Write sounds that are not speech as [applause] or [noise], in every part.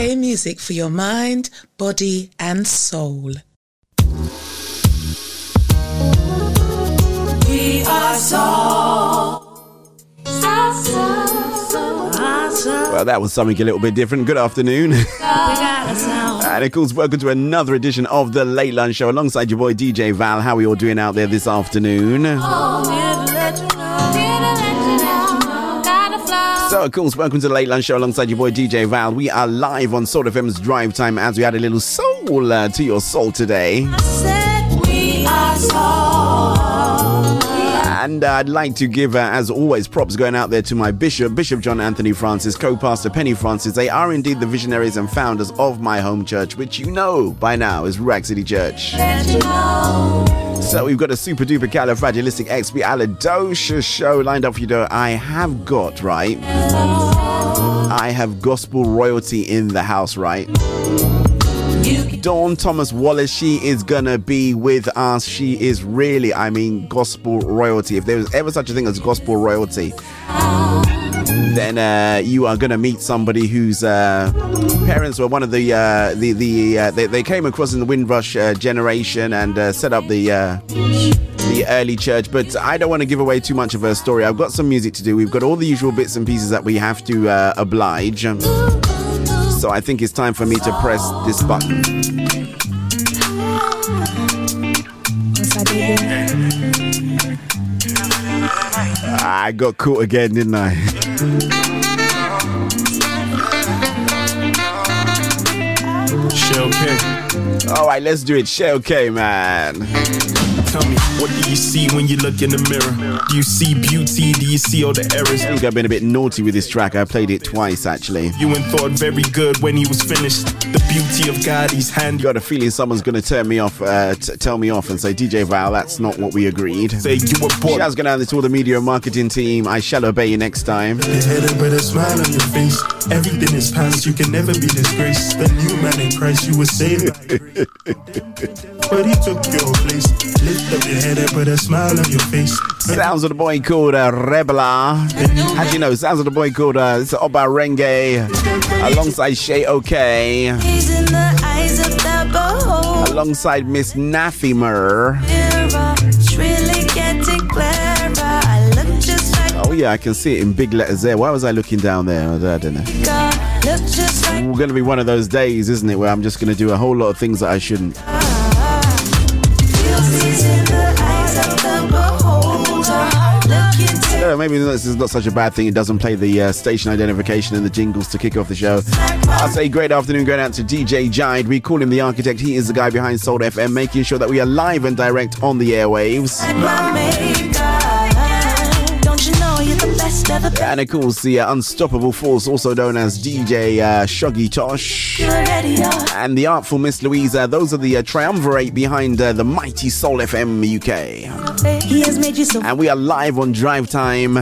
Play music for your mind, body, and soul. We are soul. Well, that was something a little bit different. Good afternoon. [laughs] and of course, welcome to another edition of the Late Lunch Show alongside your boy DJ Val. How are you all doing out there this afternoon? So, of course, welcome to the Late Lunch Show alongside your boy DJ Val. We are live on Soul FM's Drive Time as we add a little soul uh, to your soul today. And uh, I'd like to give, uh, as always, props going out there to my bishop, Bishop John Anthony Francis, co pastor Penny Francis. They are indeed the visionaries and founders of my home church, which you know by now is Ruach City Church. So we've got a super duper califragilistic expialidocious show lined up for you. Though I have got right. I have gospel royalty in the house, right? Dawn Thomas Wallace, she is gonna be with us. She is really, I mean, gospel royalty. If there was ever such a thing as gospel royalty, then uh, you are gonna meet somebody whose uh, parents were one of the uh, the the uh, they, they came across in the Windrush uh, generation and uh, set up the the early church. But I don't want to give away too much of her story. I've got some music to do. We've got all the usual bits and pieces that we have to oblige. So I think it's time for me to press this button. I got caught again, didn't I? Shell K. All right, let's do it. Shell K, man. Tell me, what do you see when you look in the mirror? Do you see beauty? Do you see all the errors? I think I've been a bit naughty with this track. I played it twice, actually. You and thought very good when he was finished. The beauty of God, he's hand. Got a feeling someone's going to turn me off, uh, t- tell me off, and say, DJ Val, that's not what we agreed. Say you were born. Shouts going out to all the media and marketing team. I shall obey you next time. Your head up with a smile on your face. Everything is past, you can never be disgraced. The new man in Christ, you were saved. but he took your place. Lift up your head and put a smile on your face. Sounds of the boy called uh, Rebela. How do you know? Sounds of the boy called uh, it's Oba Renge alongside Shay OK. Alongside Miss Naffy Nafimer. Oh yeah, I can see it in big letters there. Why was I looking down there? I don't know. We're going to be one of those days, isn't it, where I'm just going to do a whole lot of things that I shouldn't. Maybe this is not such a bad thing. It doesn't play the uh, station identification and the jingles to kick off the show. I'll say great afternoon going out to DJ Jide. We call him the architect. He is the guy behind Soul FM, making sure that we are live and direct on the airwaves. And of course, the uh, unstoppable force, also known as DJ uh, Shoggy Tosh, and the artful Miss Louisa. Those are the uh, triumvirate behind uh, the mighty Soul FM UK. And we are live on Drive Time.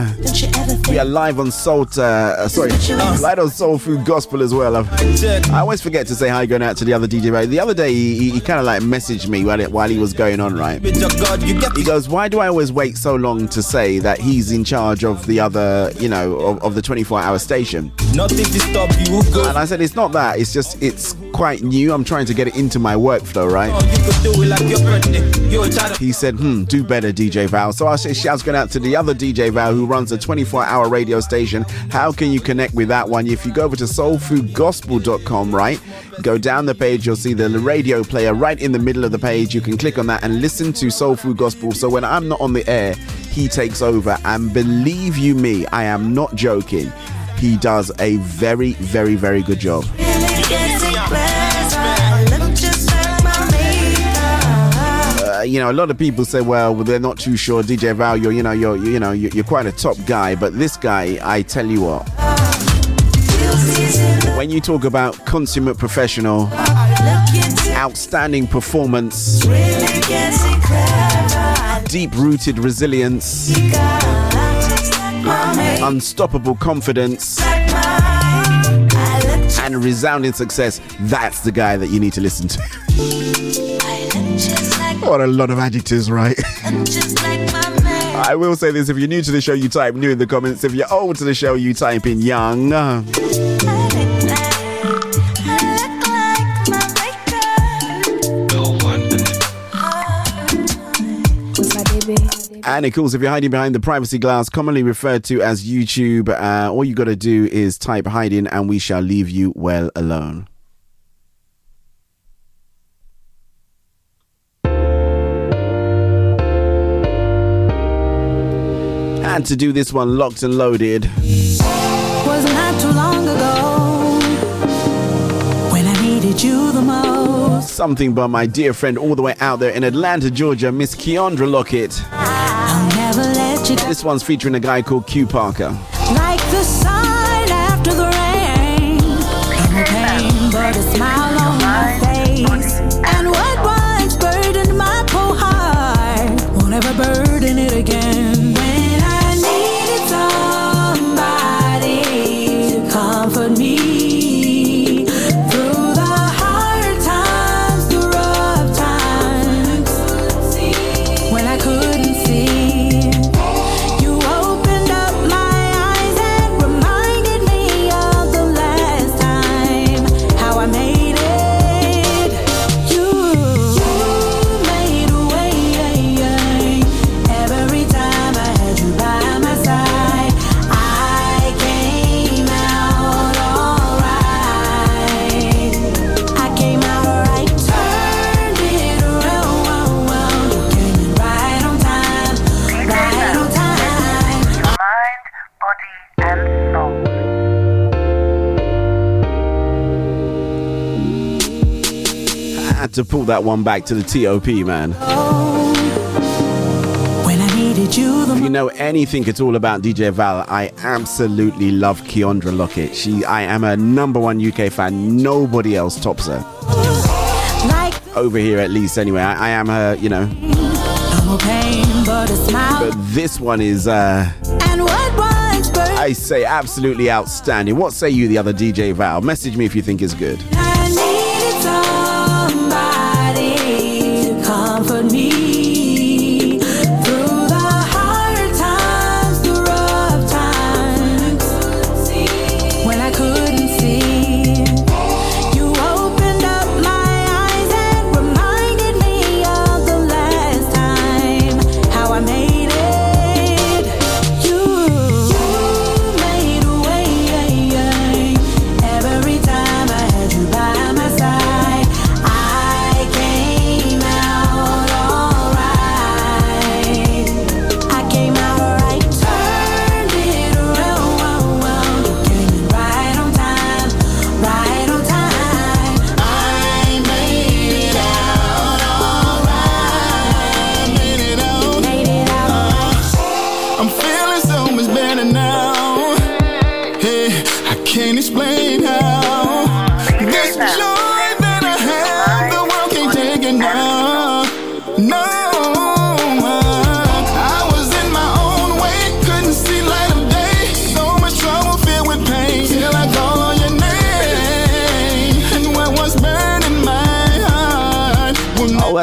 We are live on Salt. Uh, sorry, [laughs] live on Soul Food Gospel as well. I always forget to say hi going out to the other DJ. The other day, he, he kind of like messaged me while, it, while he was going on. Right? He goes, "Why do I always wait so long to say that he's in charge of the other, you know, of, of the 24-hour station?" Nothing to stop you. Go. And I said, "It's not that. It's just it's quite new. I'm trying to get it into my workflow, right?" He said, "Hmm, do better, DJ Val." So I say, shouts going out to the other DJ Val who runs a 24-hour radio station. How can you connect with that one? If you go over to soulfoodgospel.com, right, go down the page, you'll see the radio player right in the middle of the page. You can click on that and listen to Soul Food Gospel. So when I'm not on the air, he takes over. And believe you me, I am not joking. He does a very, very, very good job. Uh, you know, a lot of people say, well, they're not too sure. DJ Val, you're, you know, you're, you know, you're, you're quite a top guy. But this guy, I tell you what, when you talk about consummate professional, outstanding performance, deep rooted resilience, unstoppable confidence, and resounding success, that's the guy that you need to listen to. What a lot of adjectives, right? I will say this if you're new to the show, you type new in the comments. If you're old to the show, you type in young. And of course, if you're hiding behind the privacy glass, commonly referred to as YouTube, uh, all you got to do is type hiding and we shall leave you well alone. And to do this one locked and loaded. Wasn't that too long ago when I needed you the most? Something by my dear friend all the way out there in Atlanta, Georgia, Miss Keandra Lockett. This one's featuring a guy called Q Parker. Like the sun after the rain. To pull that one back to the TOP, man. When I needed you If you know anything at all about DJ Val, I absolutely love Keandra Lockett. She, I am a number one UK fan. Nobody else tops her. like Over here, at least, anyway. I, I am her, you know. no pain but But this one is, uh, and what once I say, absolutely outstanding. What say you, the other DJ Val? Message me if you think it's good.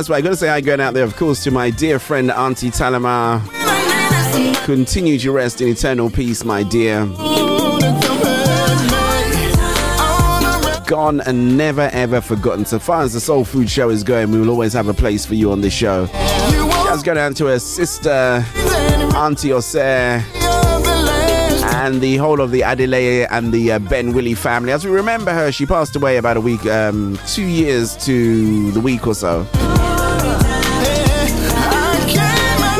That's right. I got to say hi going out there, of course, to my dear friend Auntie Talama. Continue to rest in eternal peace, my dear. Gone and never ever forgotten. So far as the Soul Food Show is going, we will always have a place for you on this show. Just go down to her sister, Auntie Osir, and the whole of the Adelaide and the uh, Ben Willie family. As we remember her, she passed away about a week, um, two years to the week or so.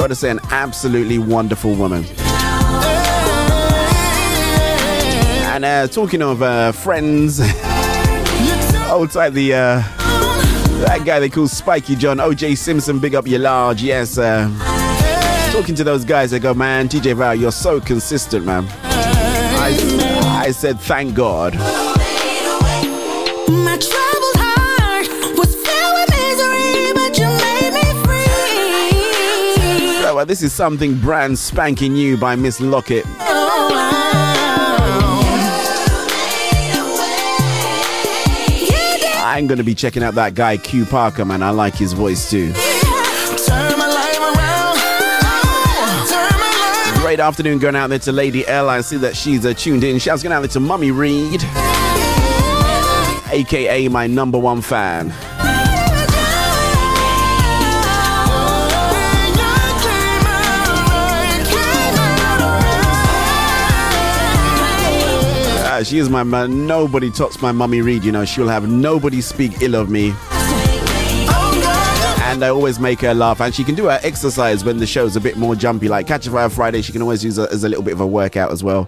To say, an absolutely wonderful woman. And uh, talking of uh, friends, [laughs] old type the uh, that guy they call Spiky John, OJ Simpson, big up your large, yes. Uh, talking to those guys, I go, man, DJ Val, you're so consistent, man. I, I said, thank God. Uh, this is something brand spanking new by Miss Lockett. I'm gonna be checking out that guy Q Parker, man. I like his voice too. Great afternoon going out there to Lady L. I see that she's uh, tuned in. Shouts going out there to Mummy Reed, aka my number one fan. She is my man. Nobody tops my mummy Reed. You know, she'll have nobody speak ill of me. And I always make her laugh. And she can do her exercise when the show's a bit more jumpy. Like Catch a Fire Friday, she can always use it as a little bit of a workout as well.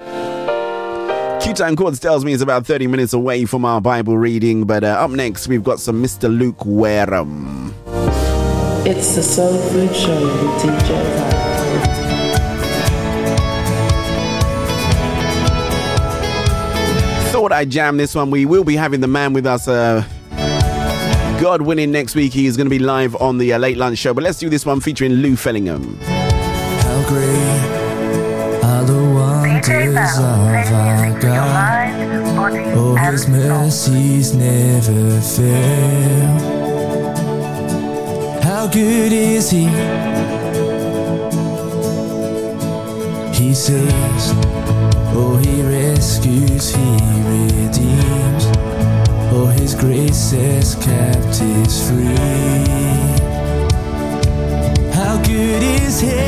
Q Time Chords tells me it's about 30 minutes away from our Bible reading. But uh, up next, we've got some Mr. Luke Wareham. It's the Soul Food Show with DJ. Thought I'd jam this one. We will be having the man with us. Uh, God willing, next week he is going to be live on the uh, Late Lunch Show. But let's do this one featuring Lou Fellingham. How great are the wonders of our God. Oh, his mercies never fail. How good is he? He saves, oh, he rescues, he redeems. Oh, his grace kept us free. How good is he?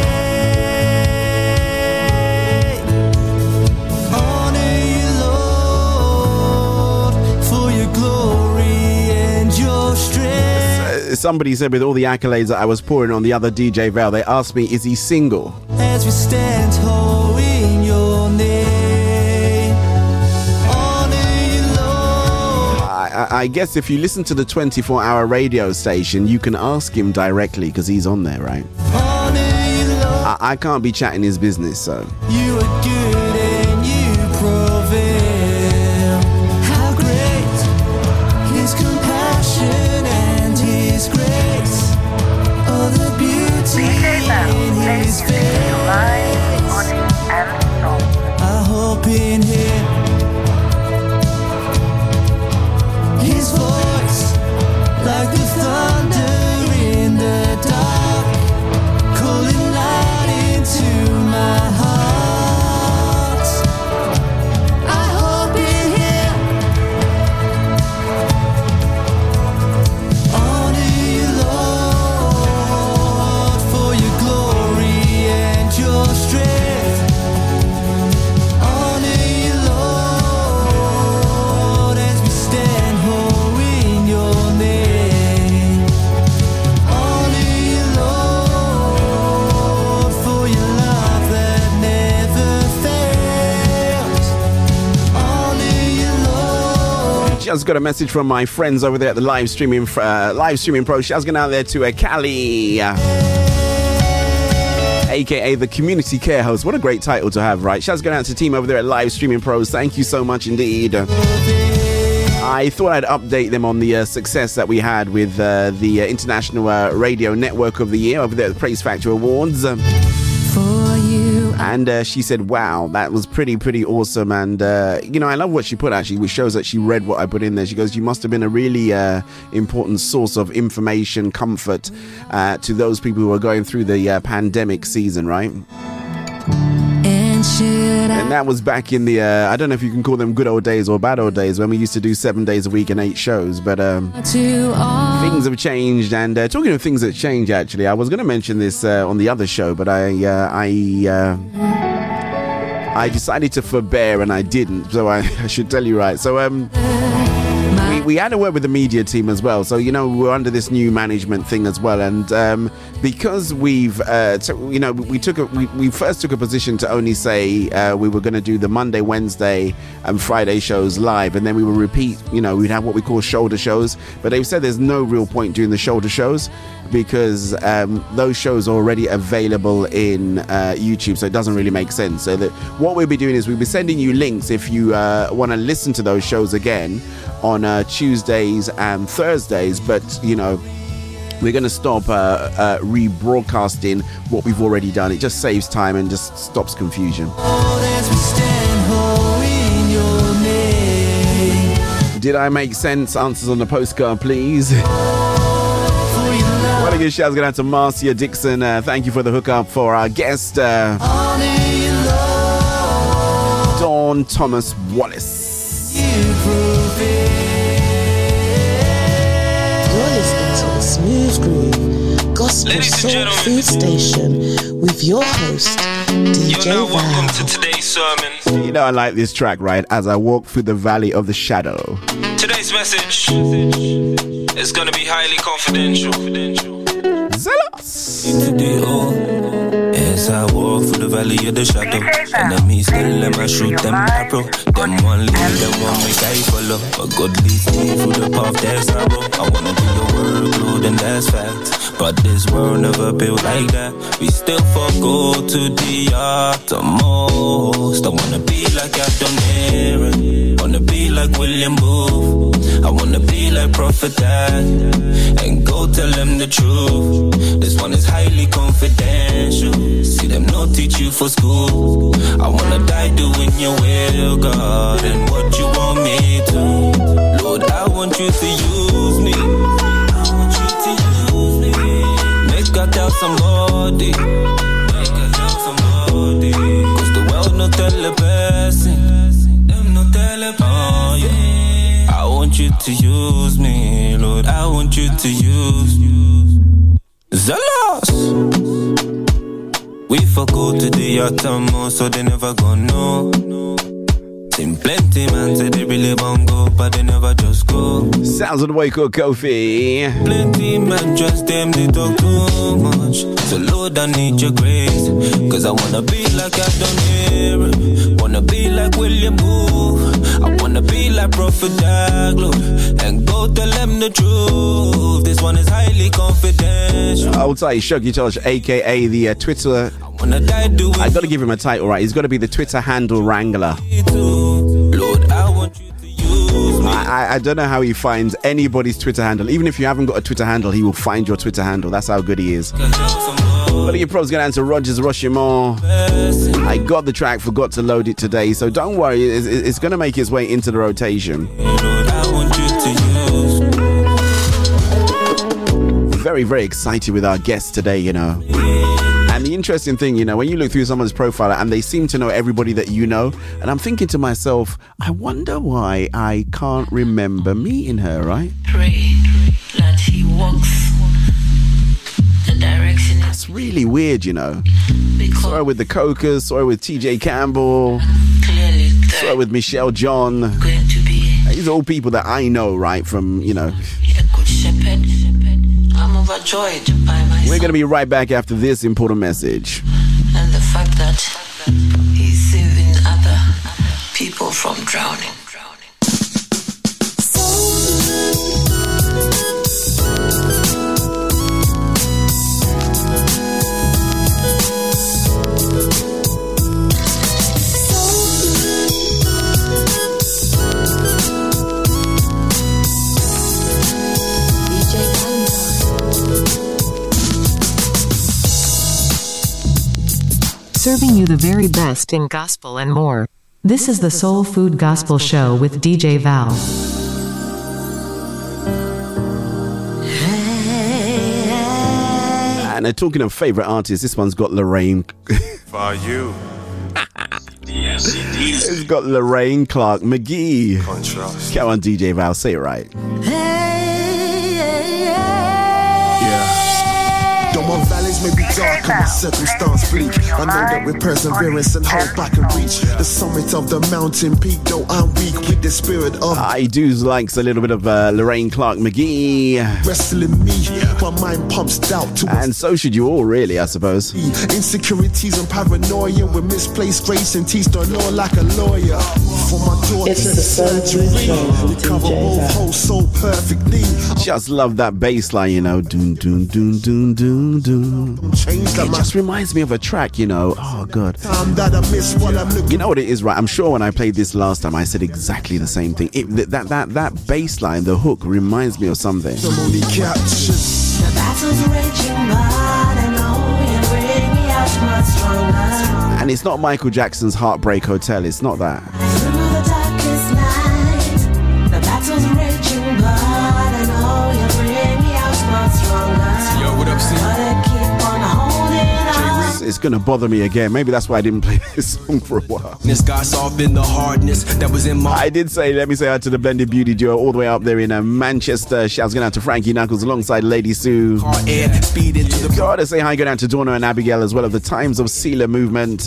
Honor you, Lord, for your glory and your strength. Somebody said with all the accolades that I was pouring on the other DJ Val, they asked me, is he single? As we stand whole I, guess if you listen to the 24 hour radio station, you can ask him directly because he's on there, right? I, I can't be chatting his business, so. Just got a message from my friends over there at the live streaming uh, live streaming pro. Shouts going out there to uh, Callie, aka the community care host. What a great title to have, right? Shouts going out to the team over there at live streaming pros. Thank you so much indeed. I thought I'd update them on the uh, success that we had with uh, the uh, International uh, Radio Network of the Year over there at the Praise Factor Awards. For you, and uh, she said, "Wow, that was pretty, pretty awesome." And uh, you know, I love what she put actually, which shows that she read what I put in there. She goes, "You must have been a really uh, important source of information, comfort uh, to those people who are going through the uh, pandemic season, right?" And that was back in the uh, I don't know if you can call them good old days or bad old days when we used to do seven days a week and eight shows, but um, things have changed. And uh, talking of things that change, actually, I was going to mention this uh, on the other show, but I uh, I uh, I decided to forbear and I didn't. So I, [laughs] I should tell you right. So um, we, we had a word with the media team as well. So you know we're under this new management thing as well, and um, because we've uh, so, you know we took a, we, we first took a position to only say uh, we were going to do the Monday, Wednesday, and Friday shows live, and then we would repeat. You know we'd have what we call shoulder shows, but they've said there's no real point doing the shoulder shows because um, those shows are already available in uh, YouTube, so it doesn't really make sense. So that what we'll be doing is we'll be sending you links if you uh, want to listen to those shows again on uh, Tuesdays and Thursdays. But you know, we're going to stop uh, uh, rebroadcasting what we've already done. It just saves time and just stops confusion. Did I make sense? Answers on the postcard, please. Want to give shouts going out to Marcia Dixon. Uh, thank you for the hookup for our guest, uh. Dawn Thomas Wallace. Groove gospel Ladies soul food station with your host, DJ You're now welcome to today's sermon. You know, I like this track, right? As I walk through the valley of the shadow. Today's message is gonna be highly confidential. Zealous. I walk through the valley of the shadow, enemies still let me shoot them arrow. Them one lead, them one make I follow. But God leads me through the path that's narrow. I wanna do your workload, and that's fact. But this world never built like that. We still forgo to the uttermost. I wanna be like Adam Aaron. I wanna be like William Booth. I wanna be like Prophet Dad. And go tell them the truth. This one is highly confidential. See them not teach you for school. I wanna die doing your will, God. And what you want me to. Lord, I want you to use me. I want you to use me. Make God tell somebody. To the uttermost, so they never gonna know. Seen plenty man say they really won't go, but they never just go. Sounds of the way called Kofi. Plenty man just them they talk too much. So Lord, I need your grace, cause I wanna be like I done here. Wanna be like William Booth. I wanna be like Prophet Daglo, and go tell them the truth. This one is highly confidential. I will tell you, Shuggy Josh, aka the uh, Twitter. Wanna die doing I gotta give him a title, right? He's gotta be the Twitter handle wrangler. Lord, I want you to use me. I, I, I don't know how he finds anybody's Twitter handle. Even if you haven't got a Twitter handle, he will find your Twitter handle. That's how good he is. But your pro's gonna answer Rogers Rushmore. I got the track, forgot to load it today, so don't worry, it's, it's gonna make its way into the rotation. To Very, very excited with our guest today, you know. And the interesting thing, you know, when you look through someone's profile and they seem to know everybody that you know, and I'm thinking to myself, I wonder why I can't remember meeting her, right? Pray that he walks really weird, you know. Saw with the Cokers, saw with TJ Campbell, saw with Michelle John. These are all people that I know, right? From, you know. We're going to be right back after this important message. and the fact that he's saving other people from drowning. Serving you the very best in gospel and more. This is the Soul Food Gospel Show with DJ Val. And uh, talking of favorite artists, this one's got Lorraine. [laughs] For you. it's got Lorraine Clark McGee. Contrast. Come on, DJ Val, say it right. Yeah. Though my valleys may be dark and my circumstance bleak, I know that with perseverance and hope I can reach the summit of the mountain peak. Though I'm weak with the spirit of I do likes a little bit of uh, Lorraine Clark McGee. wrestling me, my mind pumps doubt to And so should you all, really, I suppose. insecurities and paranoia with misplaced grace and teach the law like a lawyer. For my daughter's It's the Soul surgery, Food Show you with cover DJ both Val. holes so perfectly. Just love that bass line, you know. Doon, doon, doon, doon, doon, doon. Change that It just reminds me of a track, you know. Oh, God. time that I miss while I'm looking. You know what it is, right? I'm sure when I played this last time, I said exactly the same thing. It, that, that, that bass line, the hook, reminds me of something. I'm only captured. The battle's raging, but I know you bring me out much stronger. And it's not Michael Jackson's Heartbreak Hotel. It's not that. It's, gonna bother me again. Maybe that's why I didn't play [laughs] this song for a while. This got soft in the hardness that was in my. I did say, let me say hi to the Blended Beauty Duo all the way up there in uh, Manchester. Shouts going out to Frankie Knuckles alongside Lady Sue. Hard speed into the Gotta say hi, going out to Donna and Abigail as well of the Times of Sealer movement.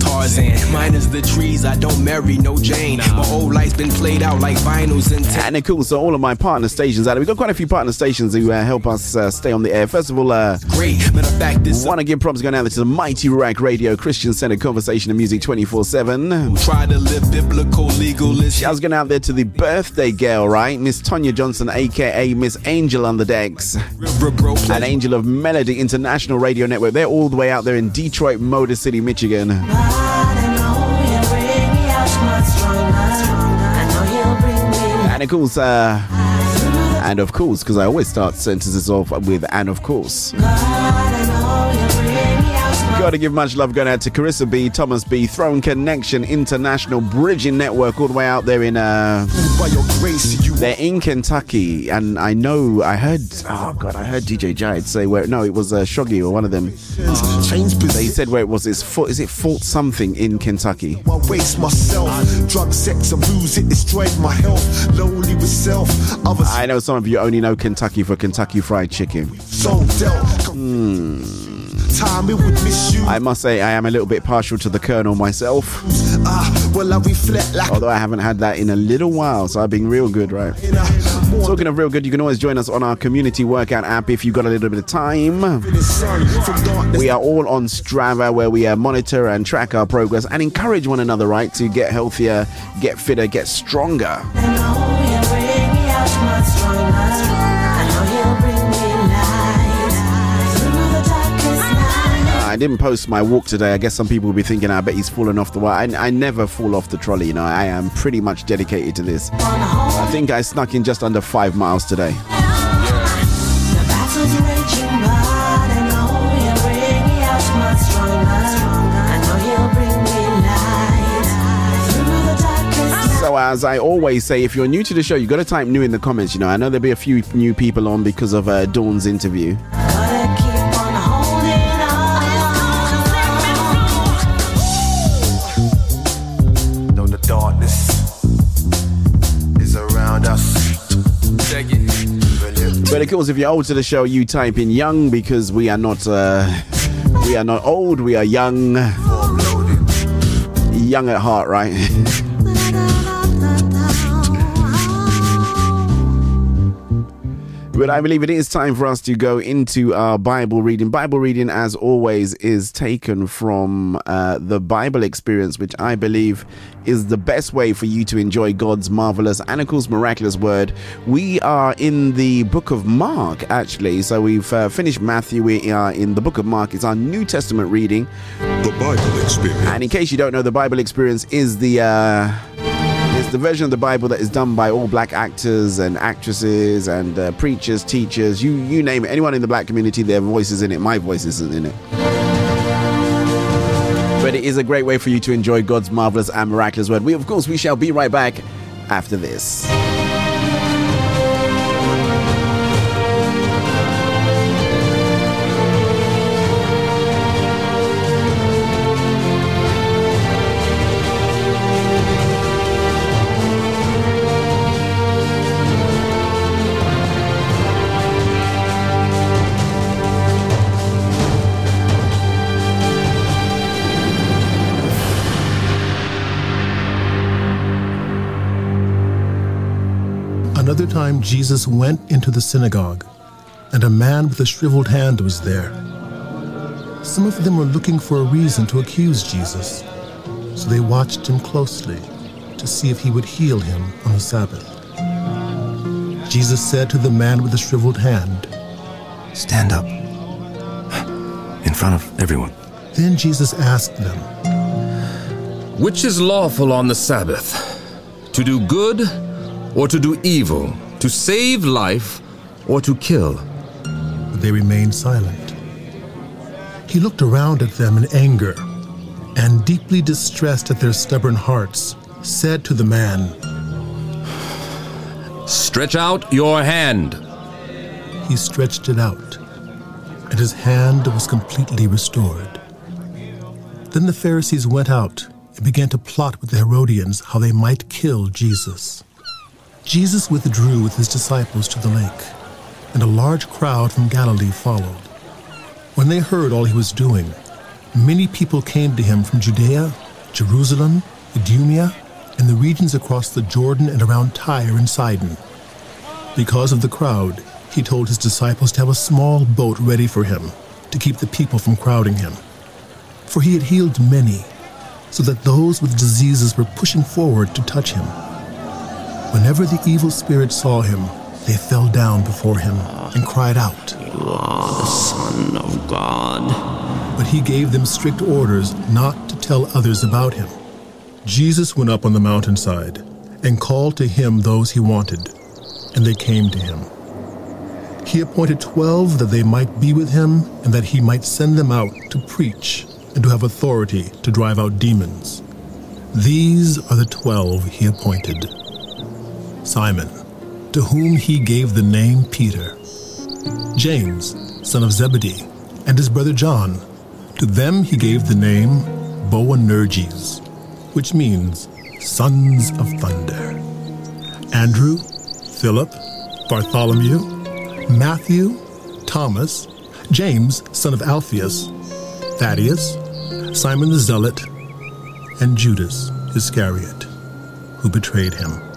Tarzan. Mine is the trees. I don't marry no Jane. My whole life's been played out like vinyls and. And of course, so all of my partner stations out there. We've got quite a few partner stations who uh, help us uh, stay on the air. First of all, uh, Great. Matter of fact, this. want to give props going out to the Mighty Rack Radio Christian Center Conversation and Music 24 7. Try to live biblical, legalist. Shouts going out there to the birthday girl, right? Miss Tonya Johnson, aka Miss Angel on the decks. River An angel of Melody International Radio Network. They're all the way out there in Detroit, Motor City, Michigan. And of course, uh, and of course, because I always start sentences off with and of course. Gotta give much love going out to Carissa B, Thomas B, Throne Connection International Bridging Network, all the way out there in uh by your grace, you they're in Kentucky, and I know I heard oh god, I heard DJ Jide say where no, it was uh, Shoggy or one of them. They said where it was. It's Fort, is it Fort something in Kentucky? I waste myself. Drug, sex, and booze, it destroyed my health. Lonely with self. I know some of you only know Kentucky for Kentucky Fried Chicken. so dealt. Time it would miss you. I must say I am a little bit partial to the Colonel myself, Ah, well, I reflect like although I haven't had that in a little while, so I've been real good, right? in a more Talking of real good, you can always join us on our community workout app if you've got a little bit of time. than sun from darkness. We are all on Strava where we uh, monitor and track our progress and encourage one another, right, to get healthier, get fitter, get stronger. Didn't post my walk today. I guess some people will be thinking, I bet he's fallen off the wall. I, I never fall off the trolley, you know. I am pretty much dedicated to this. I think I snuck in just under five miles today. So, as I always say, if you're new to the show, you've got to type new in the comments. You know, I know there'll be a few new people on because of uh, Dawn's interview. But of course, if you're old to the show, you type in young because we are not uh, we are not old. We are young, young at heart, right? But I believe it is time for us to go into our Bible reading. Bible reading, as always, is taken from uh, the Bible experience, which I believe is the best way for you to enjoy God's marvelous and, of course, miraculous word. We are in the book of Mark, actually. So we've uh, finished Matthew. We are in the book of Mark. It's our New Testament reading. The Bible Experience. And in case you don't know, the Bible experience is the uh, the version of the Bible that is done by all black actors and actresses and uh, preachers, teachers, you you name it. Anyone in the black community, their voice is in it. My voice isn't in it. But it is a great way for you to enjoy God's marvelous and miraculous word. We, of course, we shall be right back after this. Time Jesus went into the synagogue, and a man with a shriveled hand was there. Some of them were looking for a reason to accuse Jesus, so they watched him closely to see if he would heal him on the Sabbath. Jesus said to the man with the shriveled hand, Stand up. In front of everyone. Then Jesus asked them, Which is lawful on the Sabbath? To do good or to do evil? To save life or to kill? But they remained silent. He looked around at them in anger, and deeply distressed at their stubborn hearts, said to the man, Stretch out your hand. He stretched it out, and his hand was completely restored. Then the Pharisees went out and began to plot with the Herodians how they might kill Jesus. Jesus withdrew with his disciples to the lake, and a large crowd from Galilee followed. When they heard all he was doing, many people came to him from Judea, Jerusalem, Idumea, and the regions across the Jordan and around Tyre and Sidon. Because of the crowd, he told his disciples to have a small boat ready for him to keep the people from crowding him. For he had healed many, so that those with diseases were pushing forward to touch him. Whenever the evil spirits saw him, they fell down before him and cried out, You are the Son of God. But he gave them strict orders not to tell others about him. Jesus went up on the mountainside and called to him those he wanted, and they came to him. He appointed twelve that they might be with him and that he might send them out to preach and to have authority to drive out demons. These are the twelve he appointed Simon, to whom he gave the name Peter, James, son of Zebedee, and his brother John. To them he gave the name Boanerges, which means sons of thunder. Andrew, Philip, Bartholomew, Matthew, Thomas, James, son of Alphaeus, Thaddeus, Simon the Zealot, and Judas Iscariot, who betrayed him.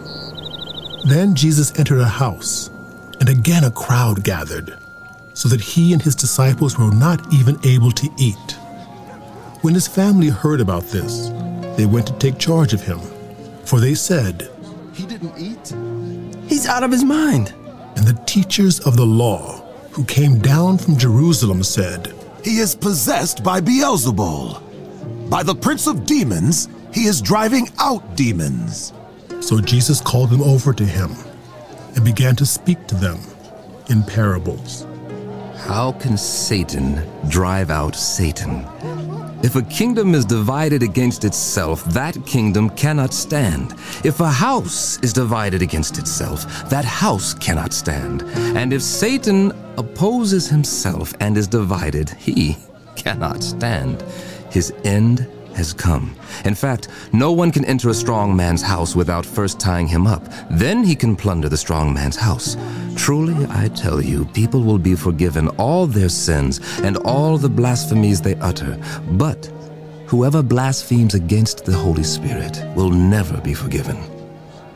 Then Jesus entered a house, and again a crowd gathered, so that he and his disciples were not even able to eat. When his family heard about this, they went to take charge of him, for they said, He didn't eat? He's out of his mind. And the teachers of the law, who came down from Jerusalem, said, He is possessed by Beelzebul. By the prince of demons, he is driving out demons. So Jesus called them over to him and began to speak to them in parables. How can Satan drive out Satan? If a kingdom is divided against itself, that kingdom cannot stand. If a house is divided against itself, that house cannot stand. And if Satan opposes himself and is divided, he [laughs] cannot stand. His end has come. In fact, no one can enter a strong man's house without first tying him up. Then he can plunder the strong man's house. Truly, I tell you, people will be forgiven all their sins and all the blasphemies they utter. But whoever blasphemes against the Holy Spirit will never be forgiven,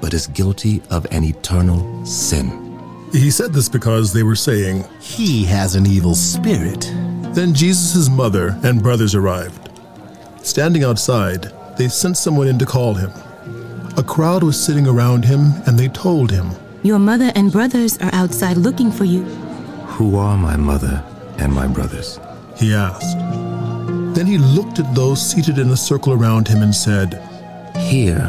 but is guilty of an eternal sin. He said this because they were saying, He has an evil spirit. Then Jesus' mother and brothers arrived. Standing outside, they sent someone in to call him. A crowd was sitting around him, and they told him, Your mother and brothers are outside looking for you. Who are my mother and my brothers? He asked. Then he looked at those seated in a circle around him and said, Here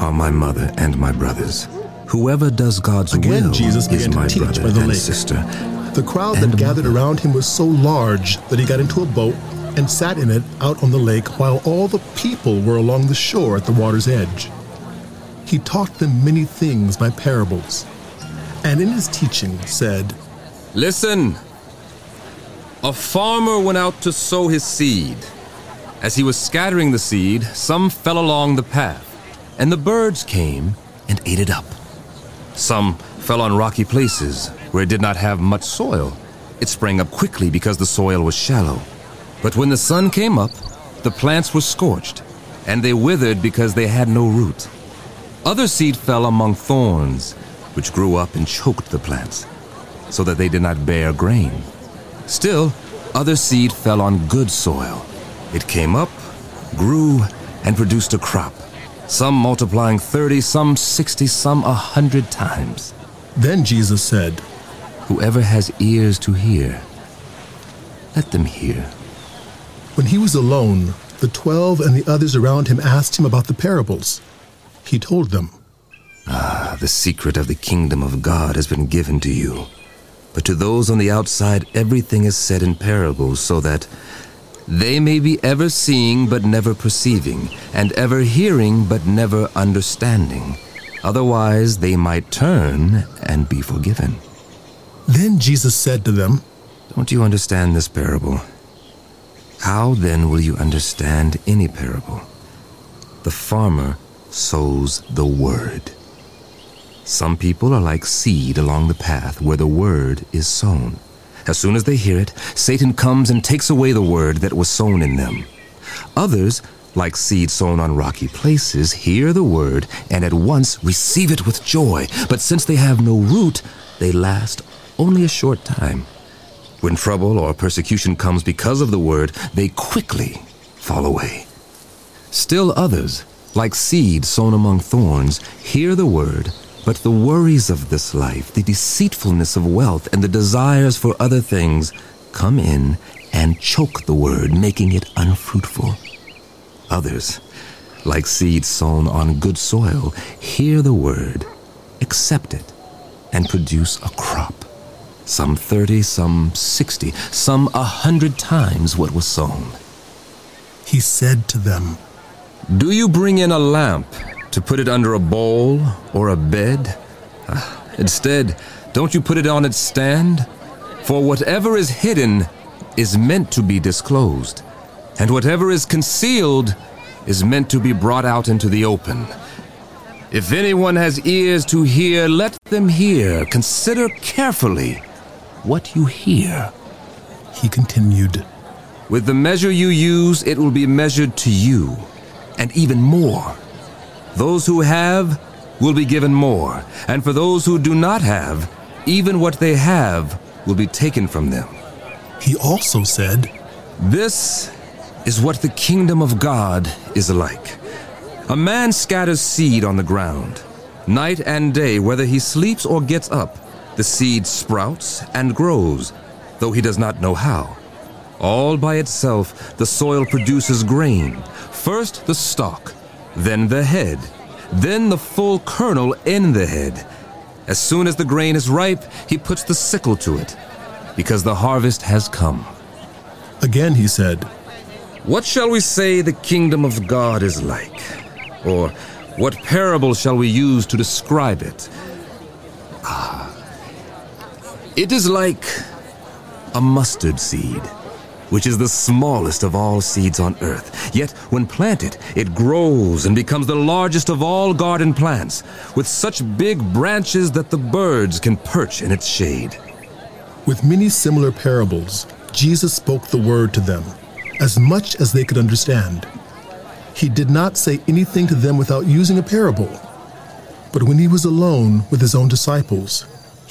are my mother and my brothers. Whoever does God's Again, will Jesus is my brother by the and lake. sister. The crowd And that gathered mother. around him was so large that he got into a boat and sat in it out on the lake while all the people were along the shore at the water's edge. He taught them many things by parables, and in his teaching said, Listen. A farmer went out to sow his seed. As he was scattering the seed, some fell along the path, and the birds came and ate it up. Some fell on rocky places where it did not have much soil. It sprang up quickly because the soil was shallow. But when the sun came up, the plants were scorched, and they withered because they had no root. Other seed fell among thorns, which grew up and choked the plants, so that they did not bear grain. Still, other seed fell on good soil. It came up, grew, and produced a crop, some multiplying 30, some 60, some a hundred times. Then Jesus said, Whoever has ears to hear, let them hear. When he was alone, the twelve and the others around him asked him about the parables. He told them, Ah, the secret of the kingdom of God has been given to you. But to those on the outside, everything is said in parables, so that they may be ever seeing but never perceiving, and ever hearing but never understanding. Otherwise, they might turn and be forgiven. Then Jesus said to them, Don't you understand this parable? How then will you understand any parable? The farmer sows the word. Some people are like seed along the path where the word is sown. As soon as they hear it, Satan comes and takes away the word that was sown in them. Others, like seed sown on rocky places, hear the word and at once receive it with joy. But since they have no root, they last only a short time. When trouble or persecution comes because of the word, they quickly fall away. Still others, like seed sown among thorns, hear the word, but the worries of this life, the deceitfulness of wealth, and the desires for other things come in and choke the word, making it unfruitful. Others, like seed sown on good soil, hear the word, accept it, and produce a crop. Some thirty, some sixty, some a hundred times what was sown. He said to them, Do you bring in a lamp to put it under a bowl or a bed? Ah, Instead, don't you put it on its stand? For whatever is hidden is meant to be disclosed, and whatever is concealed is meant to be brought out into the open. If anyone has ears to hear, let them hear. Consider carefully what you hear. He continued, With the measure you use, it will be measured to you, and even more. Those who have will be given more, and for those who do not have, even what they have will be taken from them. He also said, This is what the kingdom of God is like. A man scatters seed on the ground. Night and day, whether he sleeps or gets up, the seed sprouts and grows, though he does not know how. All by itself, the soil produces grain. First the stalk, then the head, then the full kernel in the head. As soon as the grain is ripe, he puts the sickle to it, because the harvest has come. Again he said, What shall we say the kingdom of God is like? Or what parable shall we use to describe it? It is like a mustard seed, which is the smallest of all seeds on earth. Yet when planted, it grows and becomes the largest of all garden plants, with such big branches that the birds can perch in its shade. With many similar parables, Jesus spoke the word to them, as much as they could understand. He did not say anything to them without using a parable. But when he was alone with his own disciples,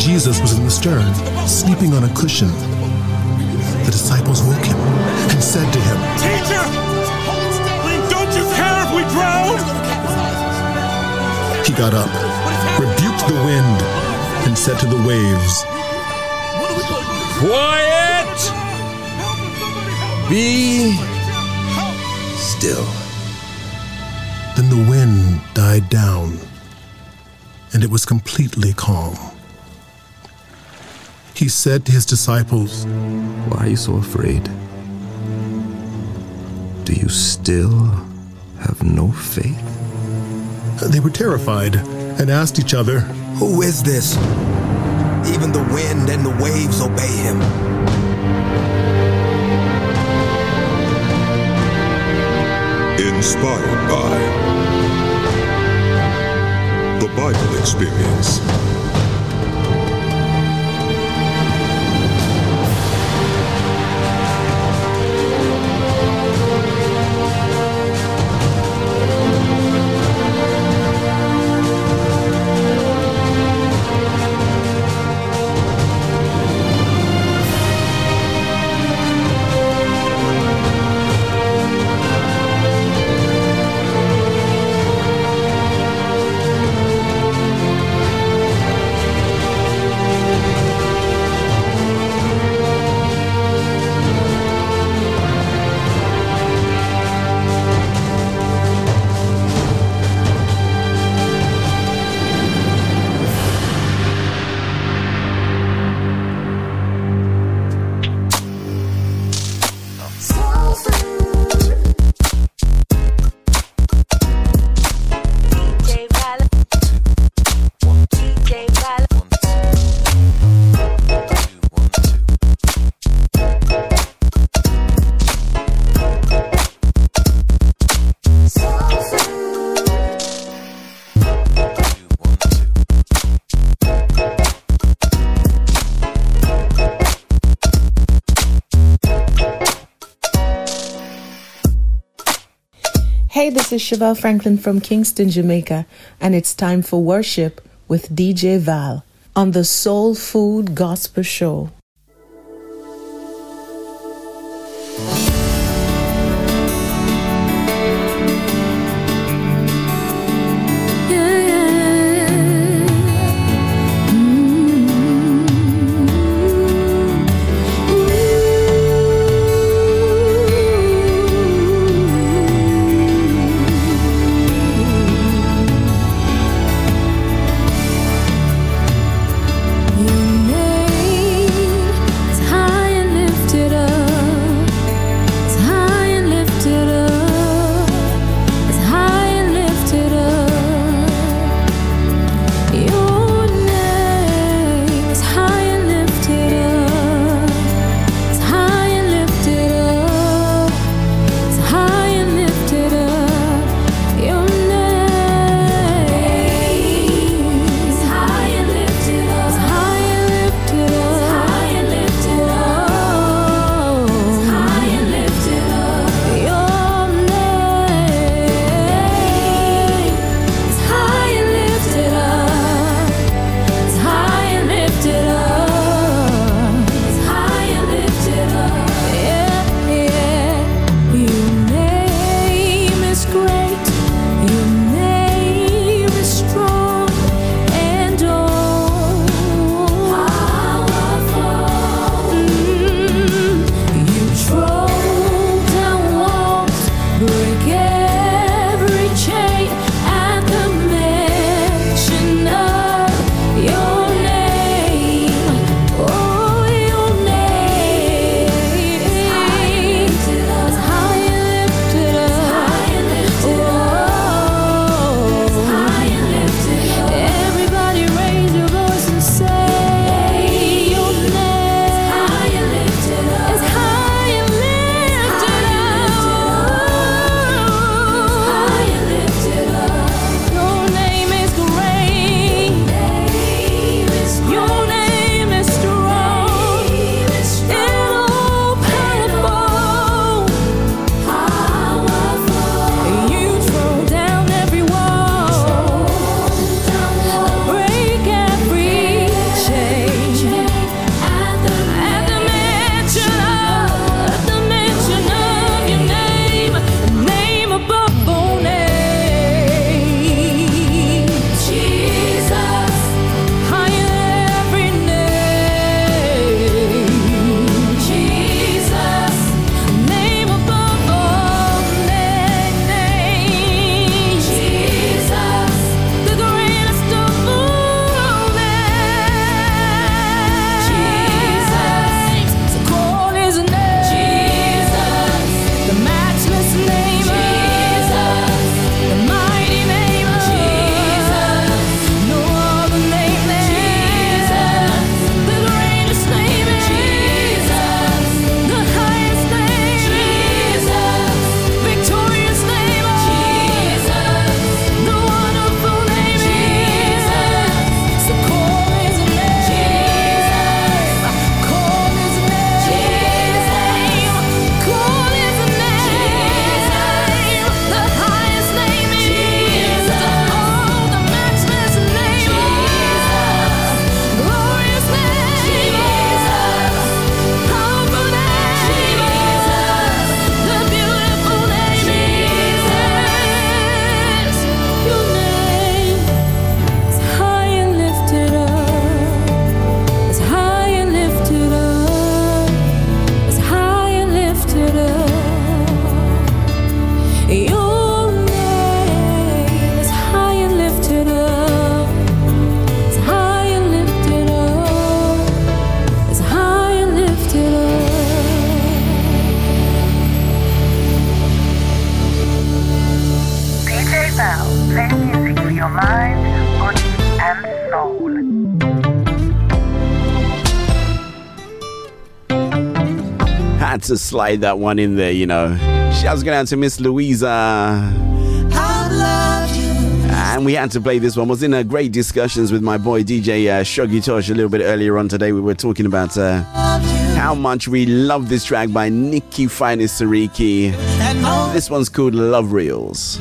Jesus was in the stern, sleeping on a cushion. The disciples woke him and said to him, Teacher! Don't you care if we drown? He got up, rebuked the wind, and said to the waves, Quiet! Be still. Then the wind died down, and it was completely calm. He said to his disciples, Why are you so afraid? Do you still have no faith? They were terrified and asked each other, Who is this? Even the wind and the waves obey him. Inspired by the Bible Experience. This Franklin from Kingston, Jamaica, and it's time for worship with DJ Val on the Soul Food Gospel Show. Slide that one in there, you know. Shouts going out to Miss Louisa. And we had to play this one. Was in a great discussions with my boy DJ uh, Shoggy Tosh a little bit earlier on today. We were talking about uh, how much we love this track by Nikki Finest Sariki. This one's called Love Reels.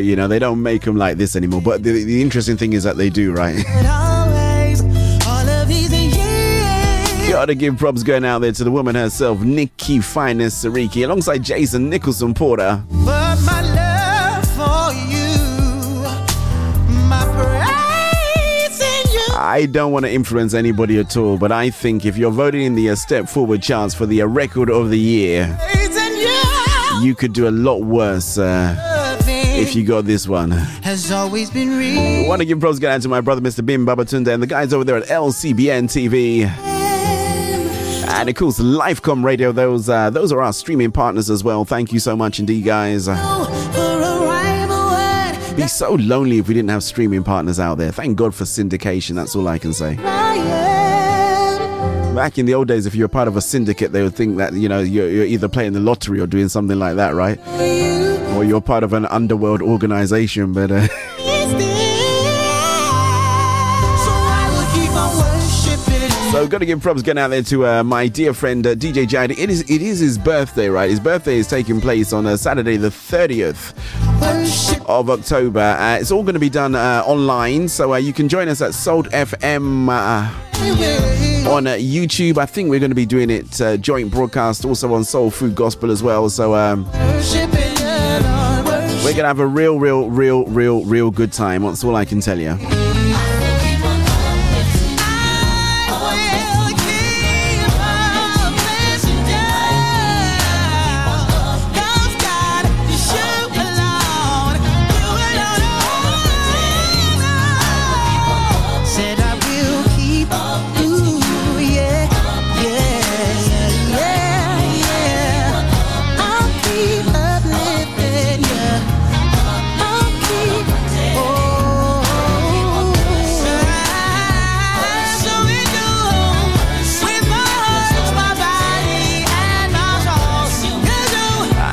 I'd you know, they don't make them like this anymore. But the, the interesting thing is that they do, right? [laughs] always, all of these years. Gotta give props going out there to the woman herself, Nikki Finest Sariki, alongside Jason Nicholson Porter. But my love for you, my praise in you. I don't want to influence anybody at all, but I think if you're voting in the uh, Step Forward chance for the uh, Record of the Year, you. you could do a lot worse uh, if you got this one. Has always been real. want to give props going out to my brother, Mr. Bim Babatunde, and the guys over there at LCBN TV. And of course, Lifecom Radio. Those uh, those are our streaming partners as well. Thank you so much indeed, guys. For a rhyme or word, Be so lonely if we didn't have streaming partners out there. Thank God for syndication. That's all I can say. Back in the old days, if you were part of a syndicate, they would think that you know you're, you're either playing the lottery or doing something like that, right? Or you're part of an underworld organization. But uh, [laughs] So I will keep on worshiping. so, got to give props going out there to uh, my dear friend uh, DJ Jad. It is it is his birthday, right? His birthday is taking place on uh, Saturday, the 30th of October. Uh, it's all going to be done uh, online, so uh, you can join us at Salt FM. Uh, on uh, YouTube. I think we're going to be doing it uh, joint broadcast also on Soul Food Gospel as well. So um, we're going to have a real, real, real, real, real good time. That's all I can tell you.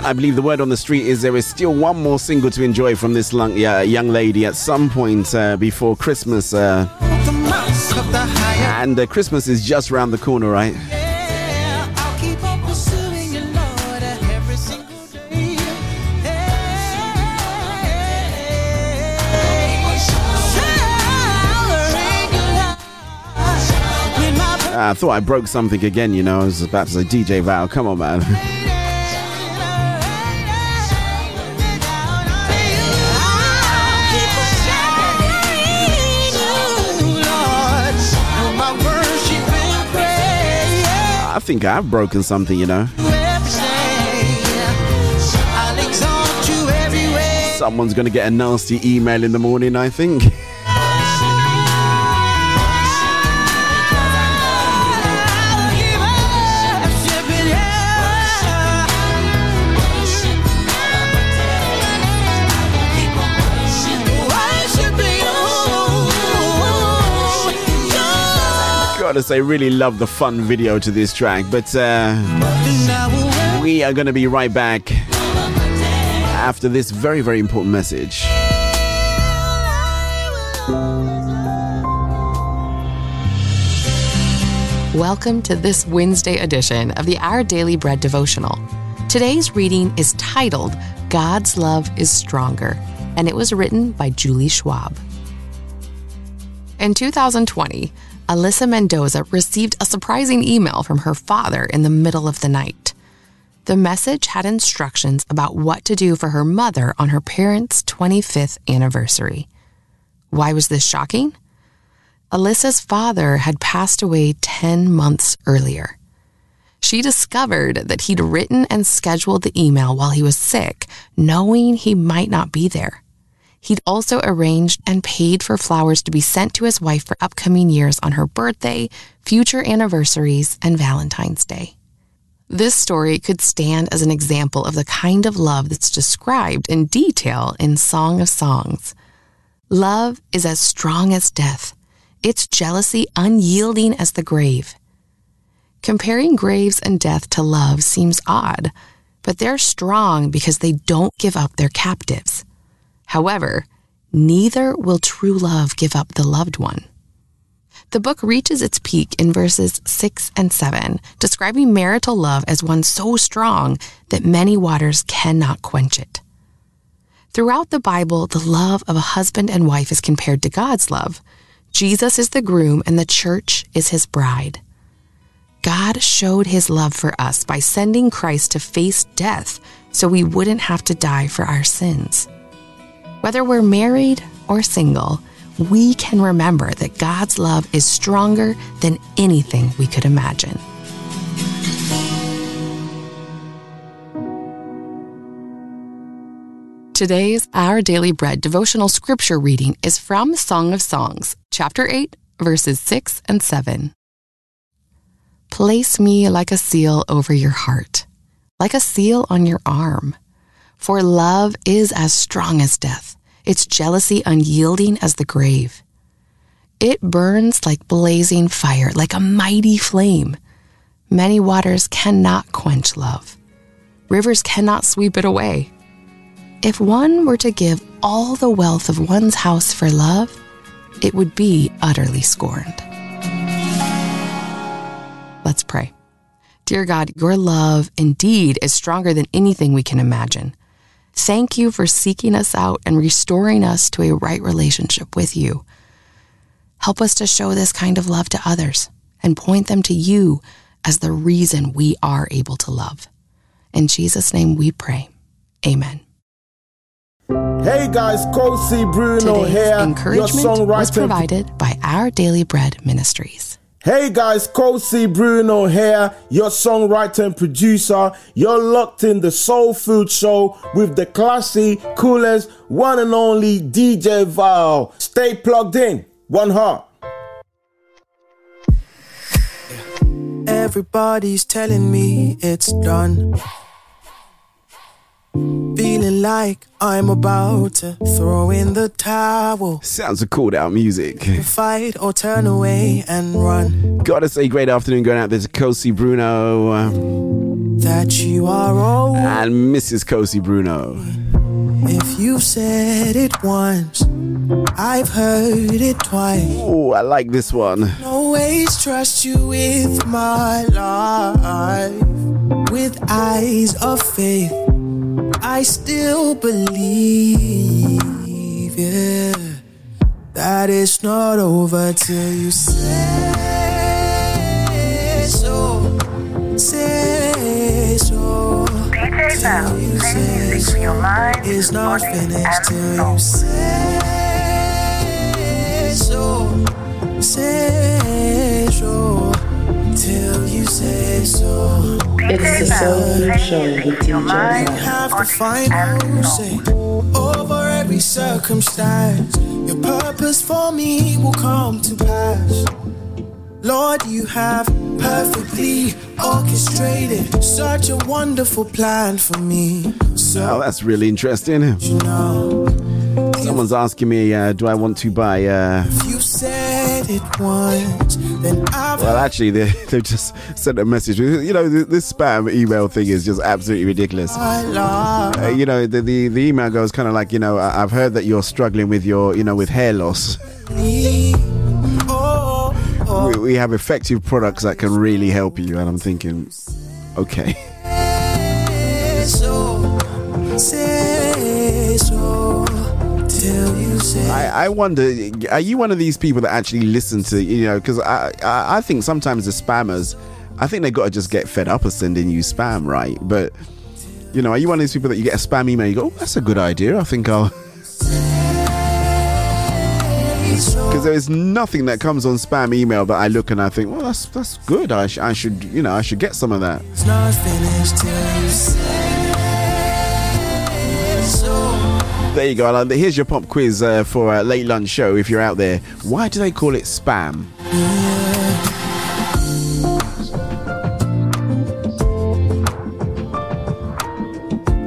I believe the word on the street is there is still one more single to enjoy from this young lady at some point uh, before Christmas. Uh, the mark of the higher. and uh, Christmas is just around the corner, right? Yeah, I'll keep on pursuing you, Lord, every single day. Showering your love with my I thought I broke something again, you know. I was about to say DJ Val. Come on, man. [laughs] think I've broken something, you know. Someone's gonna get a nasty email in the morning, I think. [laughs] Say, really love the fun video to this track, but uh, we are gonna be right back after this very, very important message. Welcome to this Wednesday edition of the Our Daily Bread devotional. Today's reading is titled God's Love is Stronger, and it was written by Julie Schwab. In 2020, Alyssa Mendoza received a surprising email from her father in the middle of the night. The message had instructions about what to do for her mother on her parents' 25th anniversary. Why was this shocking? Alyssa's father had passed away 10 months earlier. She discovered that he'd written and scheduled the email while he was sick, knowing he might not be there. He'd also arranged and paid for flowers to be sent to his wife for upcoming years on her birthday, future anniversaries, and Valentine's Day. This story could stand as an example of the kind of love that's described in detail in Song of Songs. Love is as strong as death its jealousy unyielding as the grave. Comparing graves and death to love seems odd, but they're strong because they don't give up their captives. However, neither will true love give up the loved one. The book reaches its peak in verses 6 and 7, describing marital love as one so strong that many waters cannot quench it. Throughout the Bible, the love of a husband and wife is compared to God's love, Jesus is the groom and the church is his bride. God showed his love for us by sending Christ to face death so we wouldn't have to die for our sins. Whether we're married or single, we can remember that God's love is stronger than anything we could imagine. Today's Our Daily Bread devotional scripture reading is from Song of Songs, chapter 8, verses 6 and 7. Place me like a seal over your heart, like a seal on your arm. For love is as strong as death, its jealousy unyielding as the grave. It burns like blazing fire, like a mighty flame. Many waters cannot quench love. Rivers cannot sweep it away. If one were to give all the wealth of one's house for love, it would be utterly scorned. Let's pray. Dear God, your love indeed is stronger than anything we can imagine. Thank you for seeking us out and restoring us to a right relationship with you. Help us to show this kind of love to others and point them to you as the reason we are able to love. In Jesus' name we pray. Amen. Hey guys, Kosi Bruno Today's here. Your encouragement was provided by Our Daily Bread Ministries. Hey guys, Kosi Bruno here, your songwriter and producer. You're locked in the Soul Food Show with the classy, coolest, one and only DJ Val. Stay plugged in. One heart. Everybody's telling me it's done. Feeling like I'm about to throw in the towel. Sounds of called out music. Fight or turn away and run. Gotta say, great afternoon going out there to Kosi Bruno uh, That you are all. and Mrs. Kosi Bruno. If you've said it once, I've heard it twice. Oh, I like this one. Always trust you with my life. With eyes of faith, I still believe, yeah, that it's not over till you say so. Say so. Till you say so. It's not finished till you say so. Say so. Till you say so. It's the Soul Food Show with DJ Val. have the final say over every circumstance. Your purpose for me will come to pass. Lord, you have perfectly orchestrated such a wonderful plan for me. Oh, that's really interesting. Someone's asking me, uh, do I want to buy uh, You said it once, then I've Well, actually, they [laughs] they just sent a message. You know, this spam email thing is just absolutely ridiculous. Uh, you know, the, the the email goes kind of like, you know, I've heard that you're struggling with your, you know, with hair loss. Oh, We, we have effective products that can really help you, and I'm thinking, okay. I, I wonder, are you one of these people that actually listen to, you know, because I, I I think sometimes the spammers, I think they got to just get fed up of sending you spam, right? But you know, are you one of these people that you get a spam email, you go, oh, that's a good idea. I think I'll. [laughs] Because there is nothing that comes on spam email that I look and I think, well, that's that's good. I, sh- I should, you know, I should get some of that. There you go. Here's your pop quiz uh, for a late lunch show. If you're out there, why do they call it spam?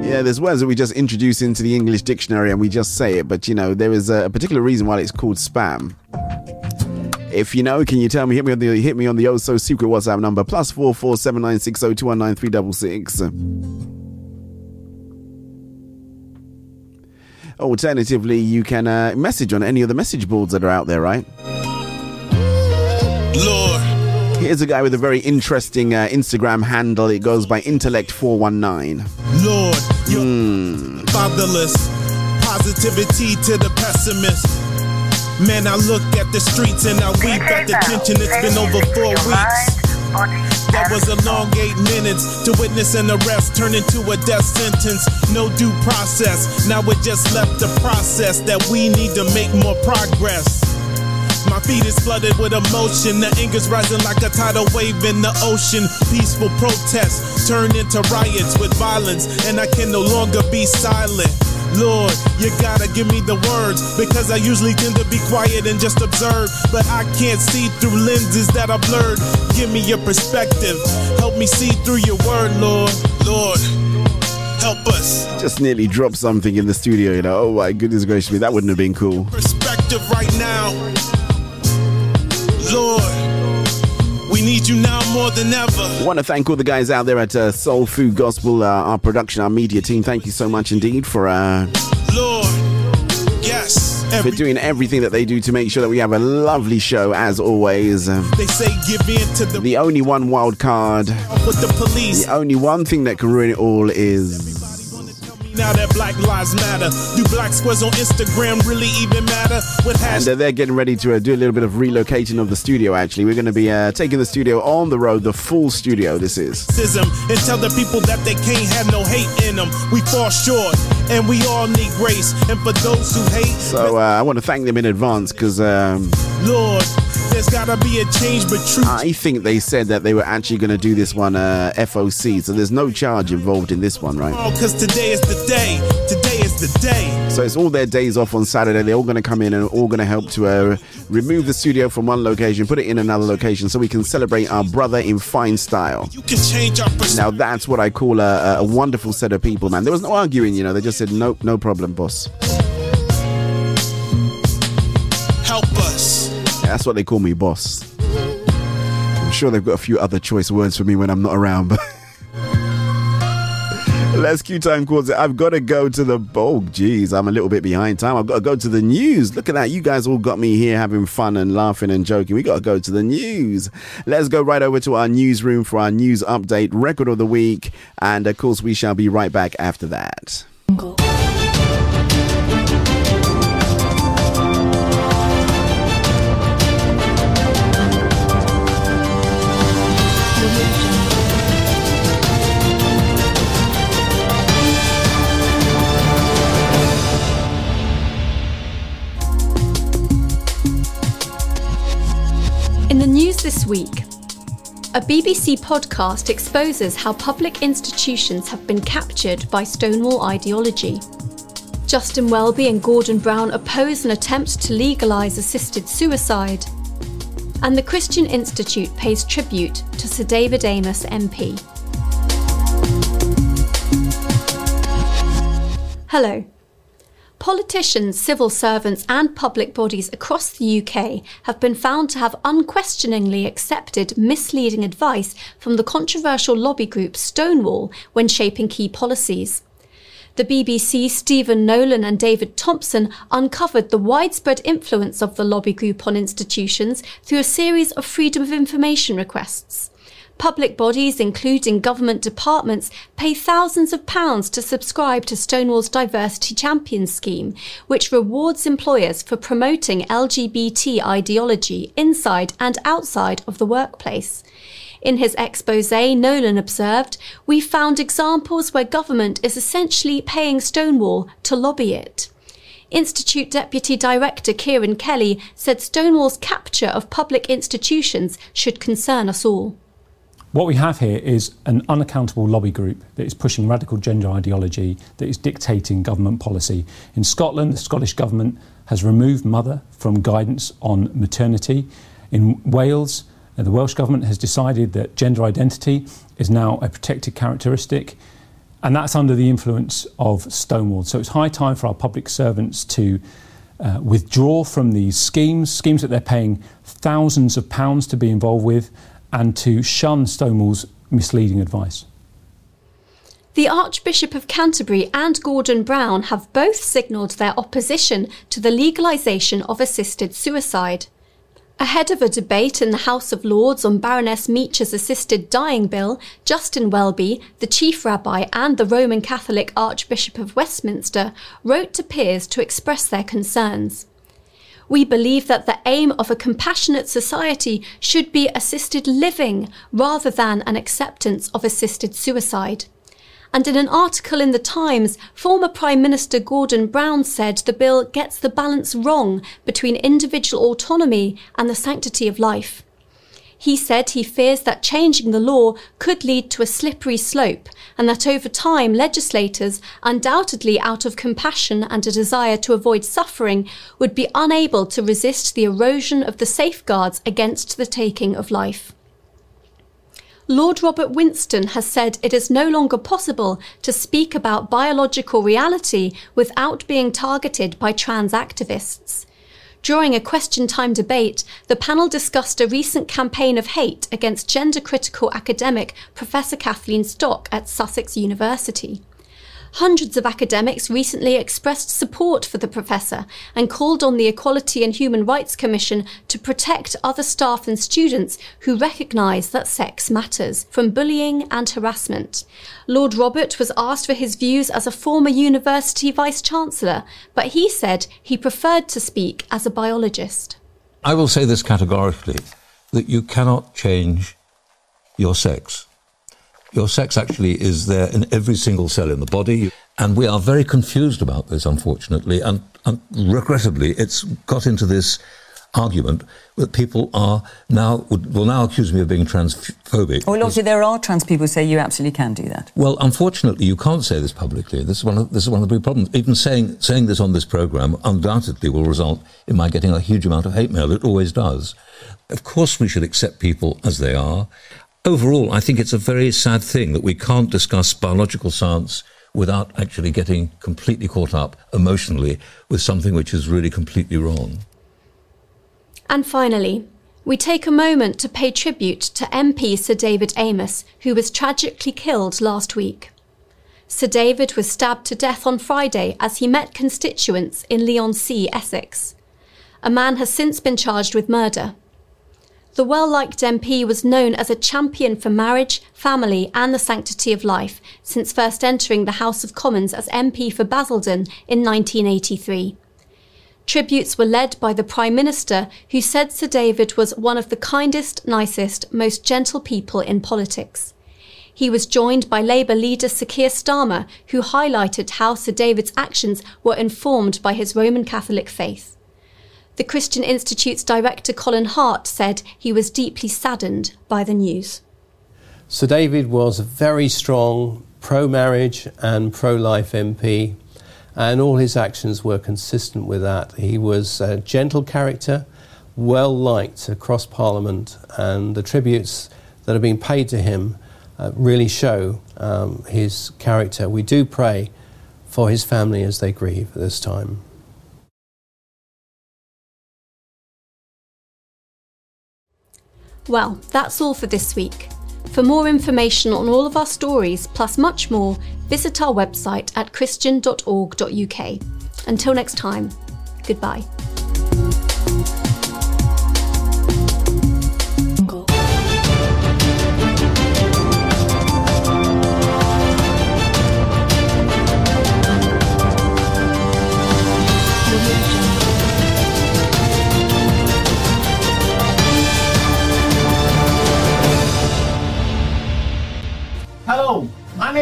Yeah, there's words that we just introduce into the English dictionary and we just say it, but you know, there is a particular reason why it's called spam. If you know, can you tell me? Hit me on the hit me on the oh so secret WhatsApp number plus four four seven nine six oh two one nine three double six. Alternatively, you can uh, message on any of the message boards that are out there, right? Lord. Here's a guy with a very interesting uh, Instagram handle. It goes by Intellect419. Lord, you're Hmm. fatherless. Positivity to the pessimist. Man, I look at the streets and I weep at the tension. It's been over four weeks. That was a long eight minutes to witness an arrest turn into a death sentence. No due process. Now it just left the process that we need to make more progress. My feet is flooded with emotion. The anger's rising like a tidal wave in the ocean. Peaceful protests turn into riots with violence, and I can no longer be silent. Lord, you gotta give me the words because I usually tend to be quiet and just observe. But I can't see through lenses that are blurred. Give me your perspective. Help me see through your word, Lord. Lord, help us. Just nearly dropped something in the studio, you know. Oh my goodness gracious me, that wouldn't have been cool. Perspective right now. Lord, you now more than ever. I want to thank all the guys out there at uh, Soul Food Gospel, uh, our production, our media team. Thank you so much indeed for uh, Lord, yes. for doing everything that they do to make sure that we have a lovely show as always. Um, they say give in to the the only one wild card, with the police. the only one thing that can ruin it all is Now that Black Lives Matter, do black squares on Instagram really even matter? With And uh, they're getting ready to uh, do a little bit of relocating of the studio, actually. We're going to be uh, taking the studio on the road, the full studio, this is. and tell the people that they can't have no hate in them. We fall short and we all need grace. And for those who hate, So uh, I want to thank them in advance because um, Lord, there's gotta be a change, but truth. I think they said that they were actually going to do this one uh, FOC. So there's no charge involved in this one, right? Cause today is the day. Today is the day. So it's all their days off on Saturday. They're all going to come in and all going to help to uh, remove the studio from one location, put it in another location so we can celebrate our brother in fine style. You can change our perspective. Now that's what I call a, a wonderful set of people, man. There was no arguing, you know. They just said, nope, no problem, boss. That's what they call me, boss. I'm sure they've got a few other choice words for me when I'm not around, but. [laughs] Let's Q time calls it. I've got to go to the. Oh, geez, I'm a little bit behind time. I've got to go to the news. Look at that. You guys all got me here having fun and laughing and joking. We got to go to the news. Let's go right over to our newsroom for our news update, record of the week. And of course, we shall be right back after that. Week, a BBC podcast exposes how public institutions have been captured by Stonewall ideology. Justin Welby and Gordon Brown oppose an attempt to legalise assisted suicide. And the Christian Institute pays tribute to Sir David Amess MP. Hello. Politicians, civil servants, and public bodies across the UK have been found to have unquestioningly accepted misleading advice from the controversial lobby group Stonewall when shaping key policies. The BBC, Stephen Nolan and David Thompson uncovered the widespread influence of the lobby group on institutions through a series of Freedom of Information requests. Public bodies, including government departments, pay thousands of pounds to subscribe to Stonewall's Diversity Champions scheme, which rewards employers for promoting LGBT ideology inside and outside of the workplace. In his expose, Nolan observed, We found examples where government is essentially paying Stonewall to lobby it. Institute Deputy Director Ciarán Kelly said Stonewall's capture of public institutions should concern us all. What we have here is an unaccountable lobby group that is pushing radical gender ideology, that is dictating government policy. In Scotland, the Scottish Government has removed mother from guidance on maternity. In Wales, uh, the Welsh Government has decided that gender identity is now a protected characteristic, and that's under the influence of Stonewall. So it's high time for our public servants to uh, withdraw from these schemes, schemes that they're paying thousands of pounds to be involved with, and to shun Stonewall's misleading advice. The Archbishop of Canterbury and Gordon Brown have both signalled their opposition to the legalisation of assisted suicide. Ahead of a debate in the House of Lords on Baroness Meacher's assisted dying bill, Justin Welby, the chief rabbi and the Roman Catholic Archbishop of Westminster, wrote to peers to express their concerns. We believe that the aim of a compassionate society should be assisted living rather than an acceptance of assisted suicide. And in an article in The Times, former Prime Minister Gordon Brown said the bill gets the balance wrong between individual autonomy and the sanctity of life. He said he fears that changing the law could lead to a slippery slope and that over time legislators, undoubtedly out of compassion and a desire to avoid suffering, would be unable to resist the erosion of the safeguards against the taking of life. Lord Robert Winston has said it is no longer possible to speak about biological reality without being targeted by trans activists. During a question time debate, the panel discussed a recent campaign of hate against gender critical academic Professor Kathleen Stock at Sussex University. Hundreds of academics recently expressed support for the professor and called on the Equality and Human Rights Commission to protect other staff and students who recognise that sex matters from bullying and harassment. Lord Robert was asked for his views as a former university vice chancellor, but he said he preferred to speak as a biologist. I will say this categorically that you cannot change your sex. Your sex actually is there in every single cell in the body. And we are very confused about this, unfortunately. And, and regrettably, it's got into this argument that people are now will now accuse me of being transphobic. Well, obviously there are trans people who say you absolutely can do that. Well, unfortunately, you can't say this publicly. This is one of this is one of the big problems. Even saying saying this on this program undoubtedly will result in my getting a huge amount of hate mail. It always does. Of course, we should accept people as they are. Overall, I think it's a very sad thing that we can't discuss biological science without actually getting completely caught up emotionally with something which is really completely wrong. And finally, we take a moment to pay tribute to MP Sir David Amess, who was tragically killed last week. Sir David was stabbed to death on Friday as he met constituents in Leigh-on-Sea, Essex. A man has since been charged with murder. The well liked MP was known as a champion for marriage, family, and the sanctity of life since first entering the House of Commons as MP for Basildon in 1983. Tributes were led by the Prime Minister, who said Sir David was one of the kindest, nicest, most gentle people in politics. He was joined by Labour leader Sir Keir Starmer, who highlighted how Sir David's actions were informed by his Roman Catholic faith. The Christian Institute's director Colin Hart said he was deeply saddened by the news. Sir David was a very strong pro marriage and pro life MP, and all his actions were consistent with that. He was a gentle character, well liked across Parliament, and the tributes that have been paid to him uh, really show um, his character. We do pray for his family as they grieve at this time. Well, that's all for this week. For more information on all of our stories, plus much more, visit our website at christian.org.uk. Until next time, goodbye.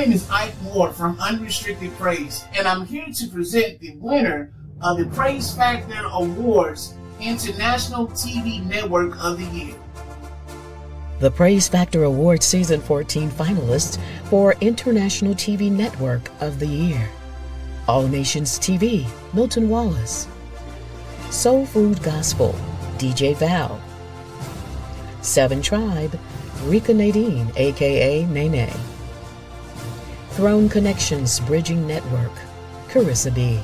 Name is Ike Ward from Unrestricted Praise, and I'm here to present the winner of the Praise Factor Awards International TV Network of the Year. The Praise Factor Award Season 14 finalists for International TV Network of the Year. All Nations TV, Milton Wallace. Soul Food Gospel, DJ Val. Seven Tribe, Rika Nadine, aka Nene. Throne Connections Bridging Network, Carissa B.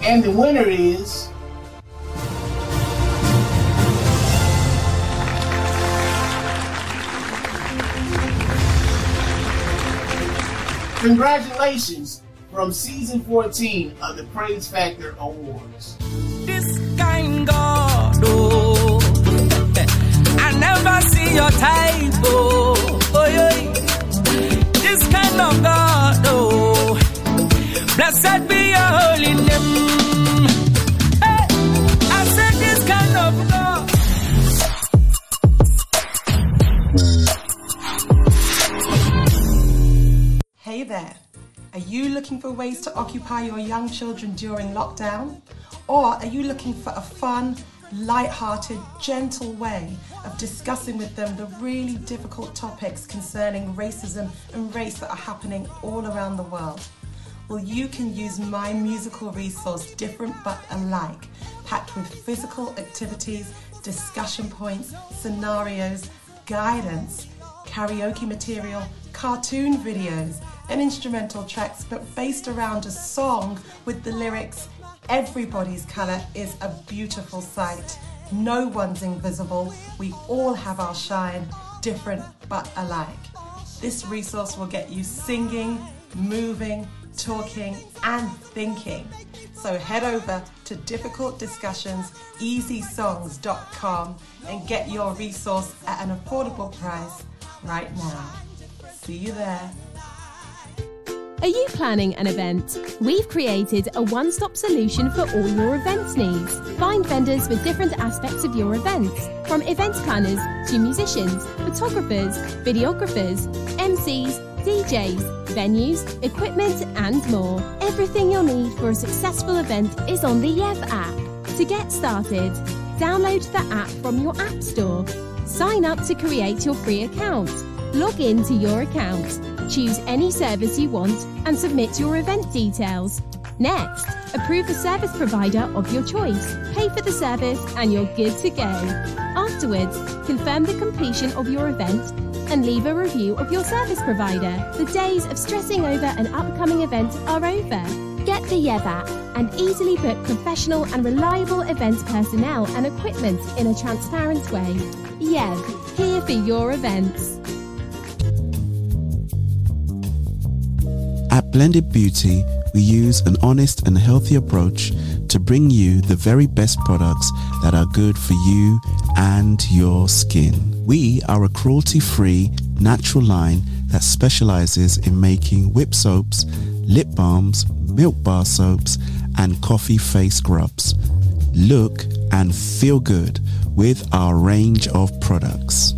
And the winner is. Congratulations from season 14 of the Praise Factor Awards. This kind God, oh, I never see your type, oh, oh yeah. Of God, oh, blessed be your holy name. Hey there. Are you looking for ways to occupy your young children during lockdown? Or are you looking for a fun, light-hearted, gentle way of discussing with them the really difficult topics concerning racism and race that are happening all around the world? Well, you can use my musical resource, Different But Alike, packed with physical activities, discussion points, scenarios, guidance, karaoke material, cartoon videos, and instrumental tracks, but based around a song with the lyrics Everybody's colour is a beautiful sight. No one's invisible. We all have our shine, different but alike. This resource will get you singing, moving, talking, and thinking. So head over to difficultdiscussionseasysongs.com and get your resource at an affordable price right now. See you there. Are you planning an event? We've created a one stop solution for all your events needs. Find vendors for different aspects of your events, from event planners to musicians, photographers, videographers, MCs, DJs, venues, equipment, and more. Everything you'll need for a successful event is on the Yev app. To get started, download the app from your App Store. Sign up to create your free account. Log in to your account. Choose any service you want and submit your event details. Next, approve the service provider of your choice. Pay for the service and you're good to go. Afterwards, confirm the completion of your event and leave a review of your service provider. The days of stressing over an upcoming event are over. Get the Yev app and easily book professional and reliable event personnel and equipment in a transparent way. Yev, here for your events. At Blended Beauty, we use an honest and healthy approach to bring you the very best products that are good for you and your skin. We are a cruelty-free, natural line that specializes in making whip soaps, lip balms, milk bar soaps, and coffee face scrubs. Look and feel good with our range of products.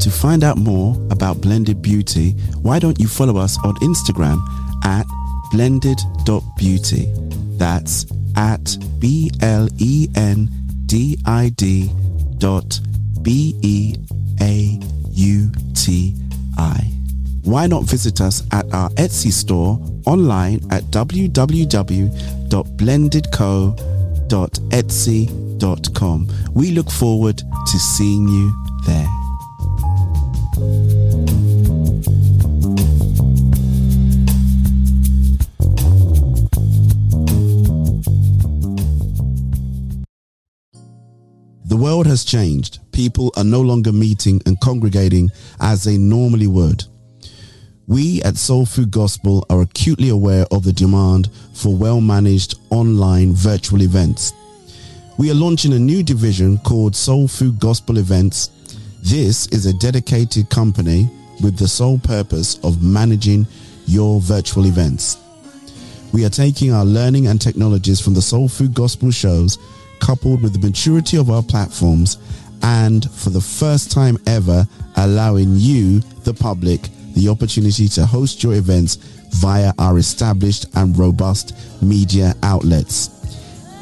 To find out more about Blended Beauty, why don't you follow us on Instagram at blendid.beauti. That's at B L E N D I D dot B E A U T I. Why not visit us at our Etsy store online at www.blendedco.etsy.com. We look forward to seeing you there. The world has changed. People are no longer meeting and congregating as they normally would. We at Soul Food Gospel are acutely aware of the demand for well-managed online virtual events. We are launching a new division called Soul Food Gospel Events this is a dedicated company with the sole purpose of managing your virtual events. We are taking our learning and technologies from the Soul Food Gospel shows coupled with the maturity of our platforms and for the first time ever allowing you, the public, the opportunity to host your events via our established and robust media outlets.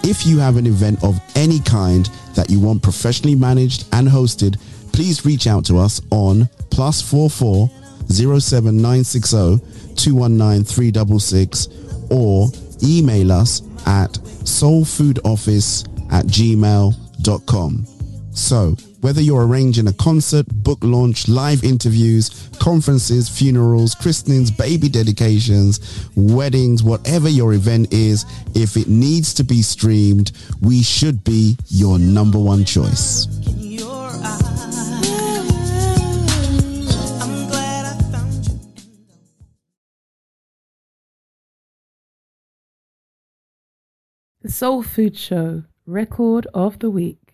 If you have an event of any kind that you want professionally managed and hosted, please reach out to us on plus four four zero seven nine six zero two one nine three double six or email us at soulfoodoffice at gmail.com. So, whether you're arranging a concert, book launch, live interviews, conferences, funerals, christenings, baby dedications, weddings, whatever your event is, if it needs to be streamed, we should be your number one choice. Soul Food Show Record of the Week.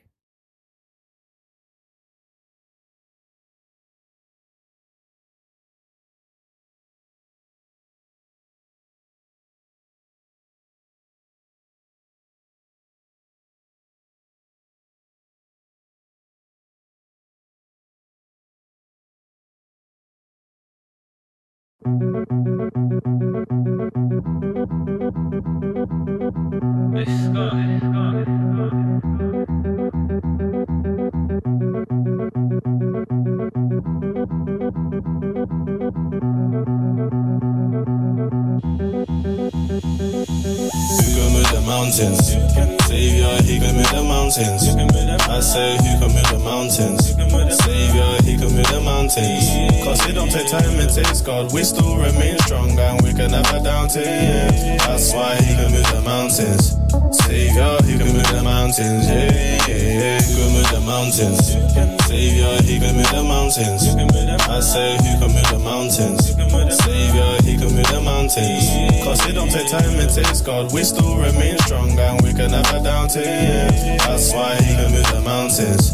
Time, it takes God. We still remain strong and we can never doubt it. That's why he can move the mountains.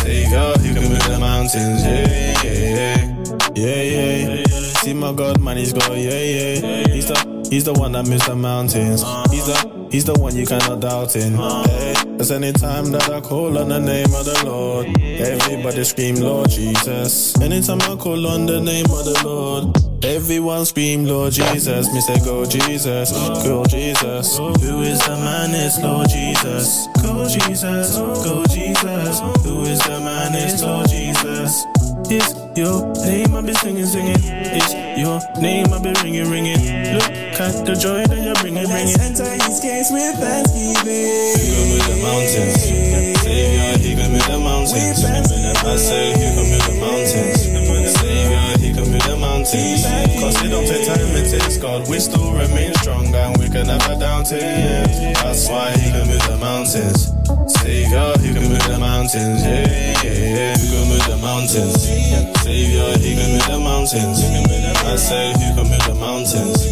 Savior, he can move the mountains. Yeah, yeah, yeah, yeah. See my God, man, he's got yeah, yeah. He's the he's the one that moves the mountains. He's the he's the one you cannot doubt in. Hey, cause anytime that I call on the name of the Lord, everybody scream Lord Jesus. Anytime I call on the name of the Lord. Everyone scream, Lord Jesus. Me say, go Jesus, go Jesus. Who is the man? It's Lord Jesus. Go Jesus, go Jesus. Who is the man? It's Lord Jesus. It's your name I be singing, singing. It's your name I be ringing, ringing. Look at the joy that you're bringing, bringing. Enter his gates with thanksgiving. He can move the mountains. Savior, he can move the mountains. I say, he can move the mountains. Mountains. Cause it don't take time, it takes God. We still remain strong and we can never doubt it. That's why he can move the mountains. Savior, he can move the mountains. Yeah, yeah, yeah. He can move the mountains. Savior, he can move the mountains. I say, he can move the mountains.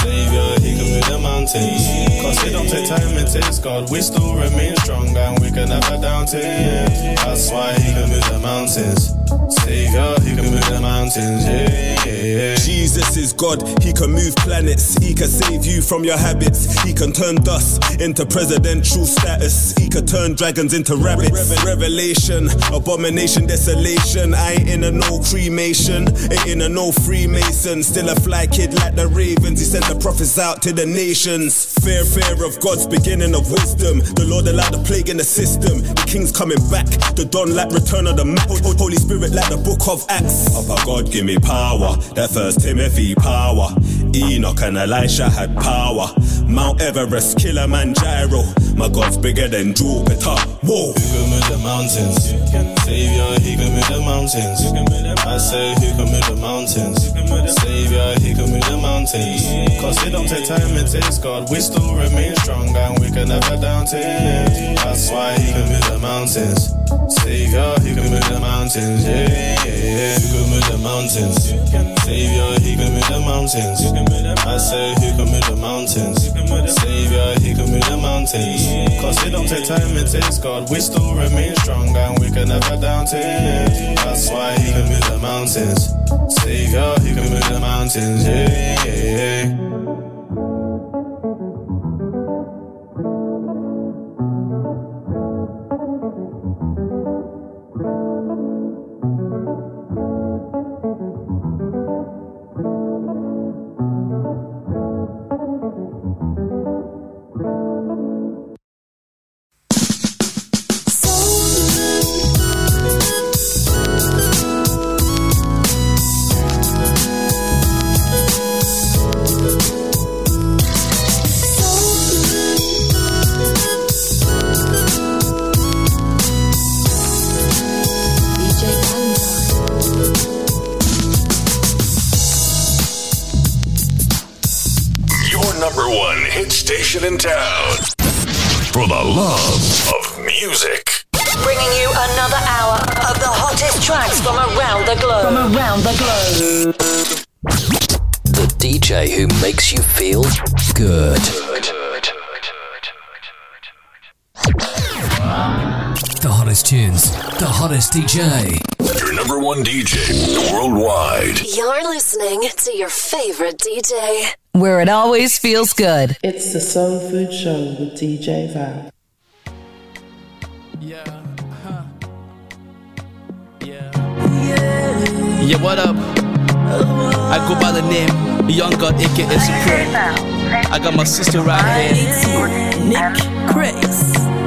Savior, he can move the mountains. Cause it don't take time, it takes God. We still remain strong and we can never doubt it. That's why he can move the mountains. Savior, he can move the mountains. Yeah, yeah, yeah. Jesus is God, he can move planets, he can save you from your habits, he can turn dust into presidential status, he can turn dragons into rabbits. Revelation, abomination, desolation. I ain't in a no cremation, ain't in a no Freemason. Still a fly kid like the ravens, he sent the prophets out to the nations. Fear, fear of God's beginning of wisdom. The Lord allowed the plague in the system. The king's coming back, the dawn like return of the Mac. Holy Spirit like the book of Acts. Upper God, give me power. That first Timothy power. Enoch and Elisha had power. Mount Everest, Kilimanjaro. My God's bigger than Jupiter. Whoa. Who can move the mountains? Savior, he can move the mountains. I say, who can move the mountains? Savior, he can move the mountains. mountains. Cause it don't take time, it takes God. We still remain strong and we can never down to him. That's why he can move the mountains. Savior, he can move the mountains. Yeah, yeah, yeah. He can move the mountains. Savior, he can move the mountains. I say he can move the mountains. Savior, he can move the mountains. Cause it don't take time, it takes God. We still remain strong and we can never down to. That's why he can move the mountains. Savior, he can move the mountains. Yeah, yeah, yeah. DJ. Your number one DJ worldwide. You're listening to your favorite DJ. Where it always feels good. It's the Soul Food Show with DJ Val. Yeah, Yeah. Yeah. Yeah, what up? I go by the name Young God, aka Supreme. I got my sister right here. Nick Chris.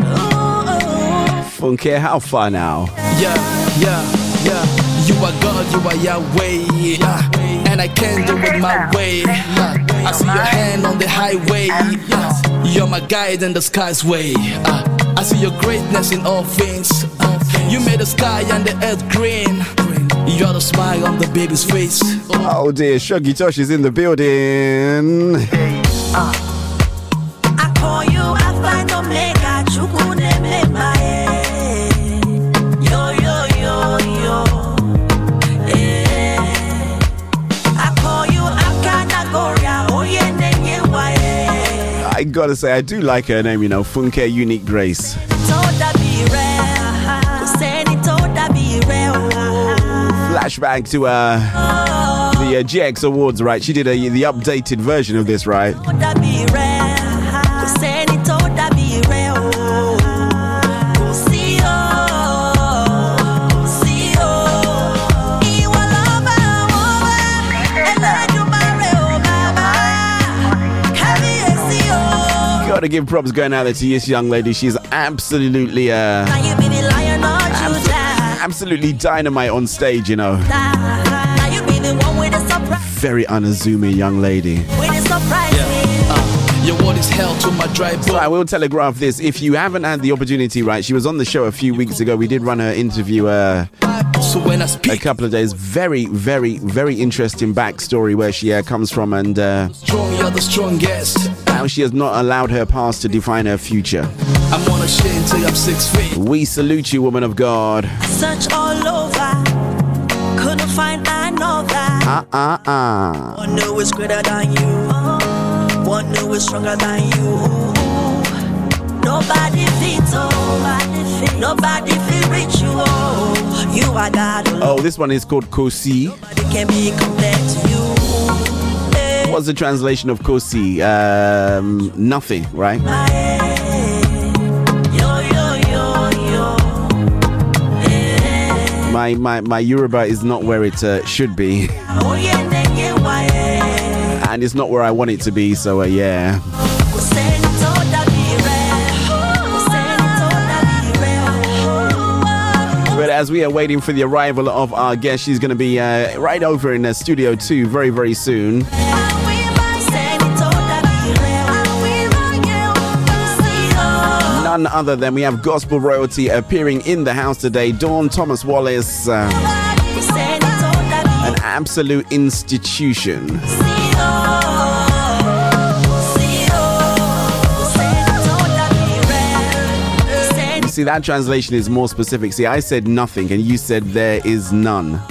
Funky Alpha now. Yeah, yeah, yeah. You are God, you are Yahweh. Yeah. And I can't do it my way. Yeah. I see your hand on the highway. Yeah. You're my guide in the sky's way. Uh, I see your greatness in all things. Uh, you made the sky and the earth green. You're the smile on the baby's face. Oh dear, Shuggy Tosh is in the building. I call you I gotta say, I do like her name, you know, Funke Unique Grace. Flashback to uh, the uh, GX Awards, right? She did a, the updated version of this, right? O. Gotta give props going out there to this young lady. She's absolutely, uh, Now you be the lion of Judah. absolutely dynamite on stage, you know. Now you be the one with the surprise, Very unassuming young lady. with the. Your word is hell to my dry So I will telegraph this. If you haven't had the opportunity, right? She was on the show a few weeks ago. We did run her interview uh, So when I speak, a couple of days. Very, very, very interesting backstory where she uh, comes from and uh, strong, you're the strongest. how she has not allowed her past to define her future. I'm on a shit until I'm six feet. We salute you, woman of God. Search all over, couldn't find another. Ah, ah, ah. One knew is greater than you, one knew is stronger than you. Nobody fits, oh, nobody fit reach you, oh. You are God, Oh, this one is called Kosi. nobody can be compared to you. What's the translation of Kosi? Um, nothing, right? My, my, my Yoruba is not where it uh, should be, [laughs] and it's not where I want it to be, so uh, yeah. As we are waiting for the arrival of our guest, she's going to be uh, right over in uh, Studio 2 very, very soon. none other than we have gospel royalty appearing in the house today. Dawn Thomas Wallace, uh, an absolute institution. See, that translation is more specific. See, I said nothing, and you said there is none.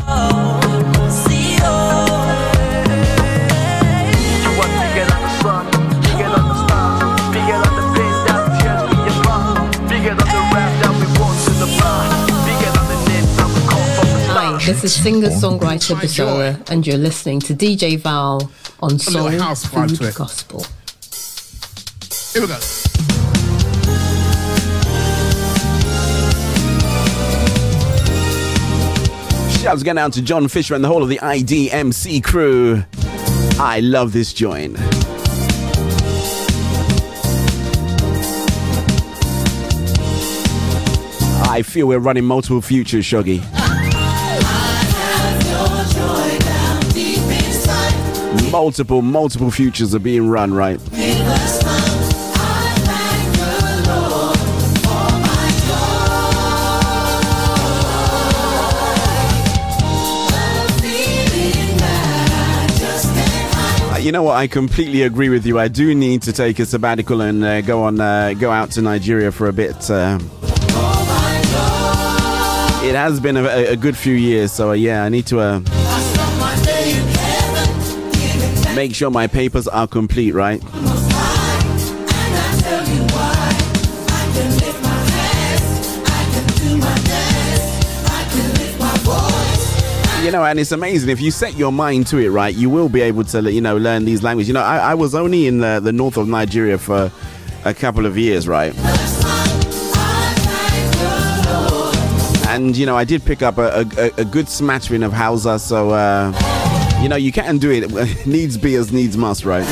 This is singer-songwriter Bizarra, and you're listening to DJ Val on Soul house vibe Food to it. Gospel. Here we go. Shouts going out to John Fisher and the whole of the IDMC crew. I love this joint. I feel we're running multiple futures, Shoggy. Multiple, multiple futures are being run, right? Uh, You know what? I completely agree with you. I do need to take a sabbatical and uh, go on, uh, go out to Nigeria for a bit. Uh, it has been a, a- good few years, so uh, yeah, I need to uh, make sure my papers are complete, right? You know, and it's amazing if you set your mind to it, right? You will be able to, you know, learn these languages. You know, I, I was only in the, the north of Nigeria for a couple of years, right? And you know, I did pick up a, a, a good smattering of Hausa, so uh, you know, you can do it. [laughs] needs be as needs must, right?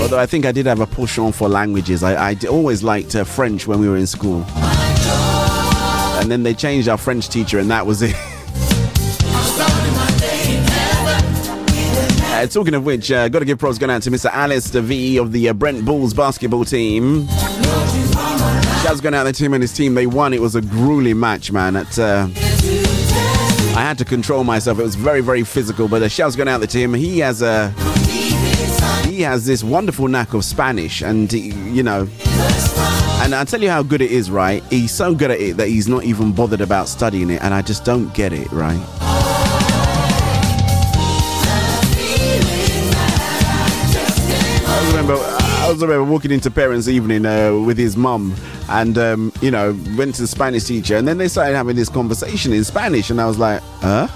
Although I think I did have a push on for languages. I, I always liked uh, French when we were in school. And then they changed our French teacher, and that was it. [laughs] Uh, talking of which, uh, got to give props going out to Mr. Alistair V of the uh, Brent Bulls basketball team. Shouts going out to him and his team. They won. It was a grueling match, man. At, uh, I had to control myself. It was very, very physical. But uh, shouts going out to him. He has a he has this wonderful knack of Spanish, and he- you know. And I'll tell you how good it is, right? He's so good at it that he's not even bothered about studying it, and I just don't get it, right? I was remember walking into parents' evening uh, with his mum, and um, you know, went to the Spanish teacher, and then they started having this conversation in Spanish, and I was like, huh?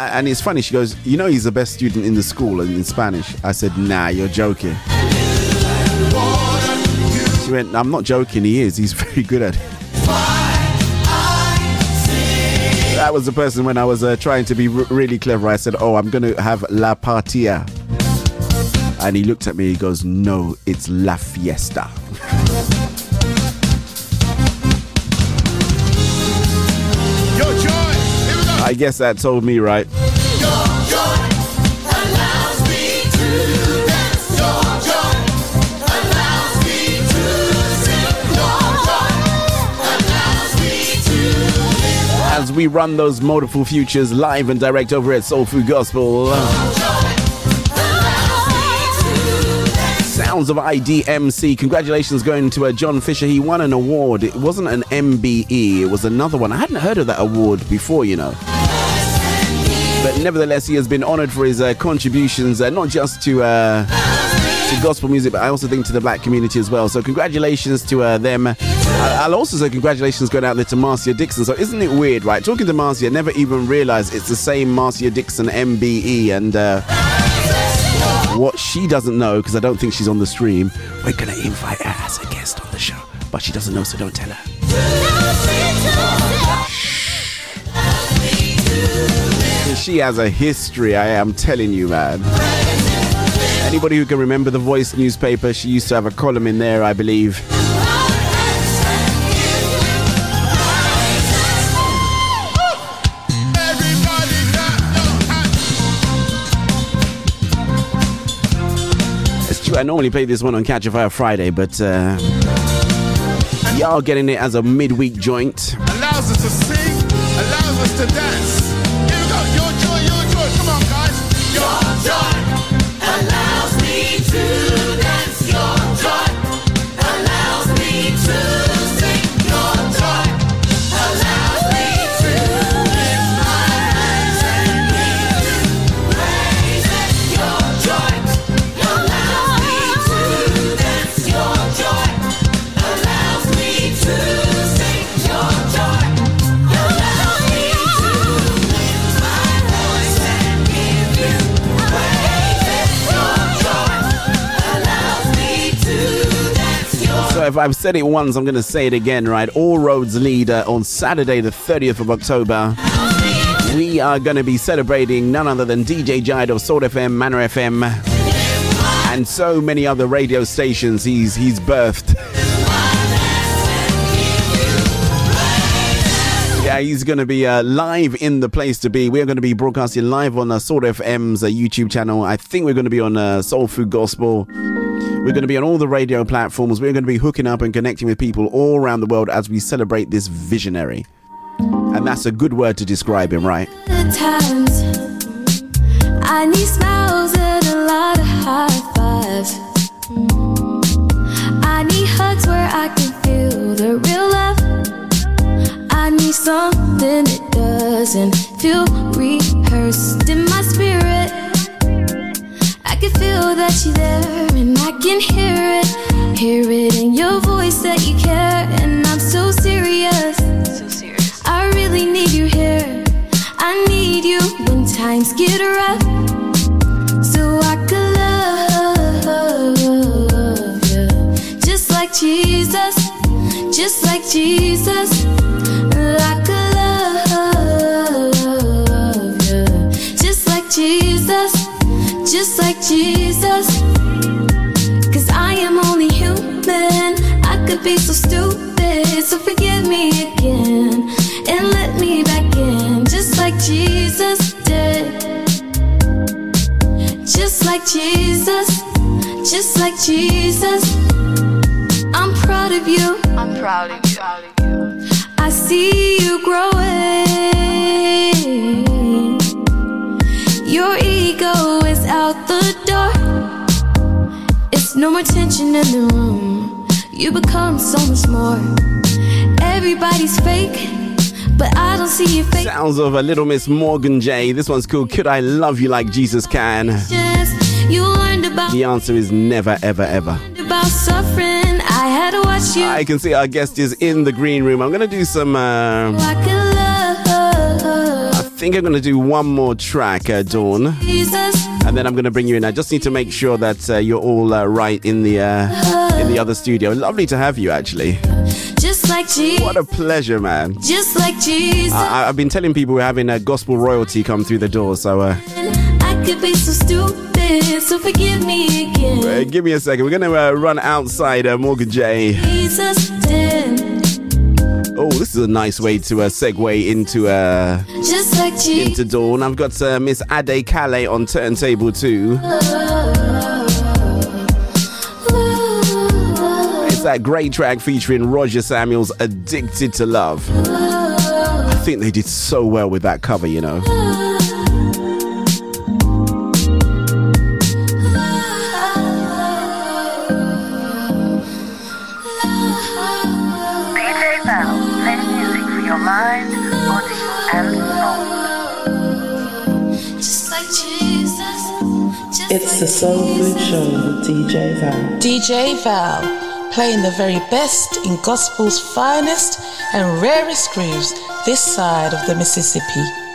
[laughs] and it's funny. She goes, "You know, he's the best student in the school in Spanish." I said, "Nah, you're joking." She went, "I'm not joking. He is. He's [laughs] very good at it." That was the person when I was uh, trying to be r- really clever. I said, "Oh, I'm going to have la Partia," and he looked at me. He goes, "No, it's la fiesta." I guess that told me right. We run those multiple futures live and direct over at Soul Food Gospel. Sounds of IDMC. Congratulations going to uh, John Fisher. He won an award. It wasn't an MBE, it was another one. I hadn't heard of that award before, you know. But nevertheless, he has been honored for his uh, contributions, uh, not just to uh, to gospel music, but I also think to the black community as well. So congratulations to uh, them. I- I'll also say congratulations going out there to Marcia Dixon. So isn't it weird, right? Talking to Marcia, never even realized it's the same Marcia Dixon MBE, and uh, what she doesn't know, because I don't think she's on the stream, we're gonna invite her as a guest on the show, but she doesn't know, so don't tell her. She has a history, I am telling you, man. Anybody who can remember the Voice newspaper, she used to have a column in there, I believe. It's true, I normally play this one on Catch a Fire Friday, but uh, y'all getting it as a midweek joint. Allows us to sing, allows us to dance. If I've said it once, I'm going to say it again, right? All roads lead uh, on Saturday, the 30th of October. We are going to be celebrating none other than DJ Jide of Sword FM, Manor FM, and so many other radio stations he's, he's birthed. Yeah, he's going to be uh, live in the place to be. We're going to be broadcasting live on uh, Sword FM's uh, YouTube channel. I think we're going to be on uh, Soul Food Gospel. We're going to be on all the radio platforms. We're going to be hooking up and connecting with people all around the world as we celebrate this visionary. And that's a good word to describe him, right? I need smiles and a lot of high fives. I need hugs where I can feel the real love. I need something that doesn't feel rehearsed in my spirit. I can feel that you're there and I can hear it. Hear it in your voice that you care, and I'm so serious. so serious. I really need you here. I need you when times get rough. So I could love you. Just like Jesus. Just like Jesus. I could love you. Just like Jesus. Just like Jesus. Cause I am only human. I could be so stupid. So forgive me again. And let me back in. Just like Jesus did. Just like Jesus. Just like Jesus. I'm proud of you. I'm proud of you. I see you growing. Your ego is out the door. It's no more tension in the room. You become so much more. Everybody's fake, but I don't see your face. Sounds of a little Miss Morgan J. This one's called Could I Love You Like Jesus Can? You learned about The answer is never, ever, ever. about suffering. I had to watch you. I can see our guest is in the green room. I'm going to do some. Uh, think I'm going to do one more track, uh, Dawn. Jesus. And then I'm going to bring you in. I just need to make sure that uh, you're all uh, right in the uh, in the other studio. Lovely to have you, actually. Just like Jesus. What a pleasure, man. Just like Jesus. I- I've been telling people we're having a gospel royalty come through the door, so uh, I could be so stupid, so forgive me again. give me a second. We're going to uh, run outside uh, Morgan J. Jesus. Oh, this is a nice way to uh, segue into uh, Just like into Dawn. I've got uh, Miss Ade Calais on turntable two. It's that great track featuring Roger Samuels, Addicted to Love. I think they did so well with that cover, you know. The Soul Food Show with DJ Val. DJ Val, playing the very best in gospel's finest and rarest grooves this side of the Mississippi.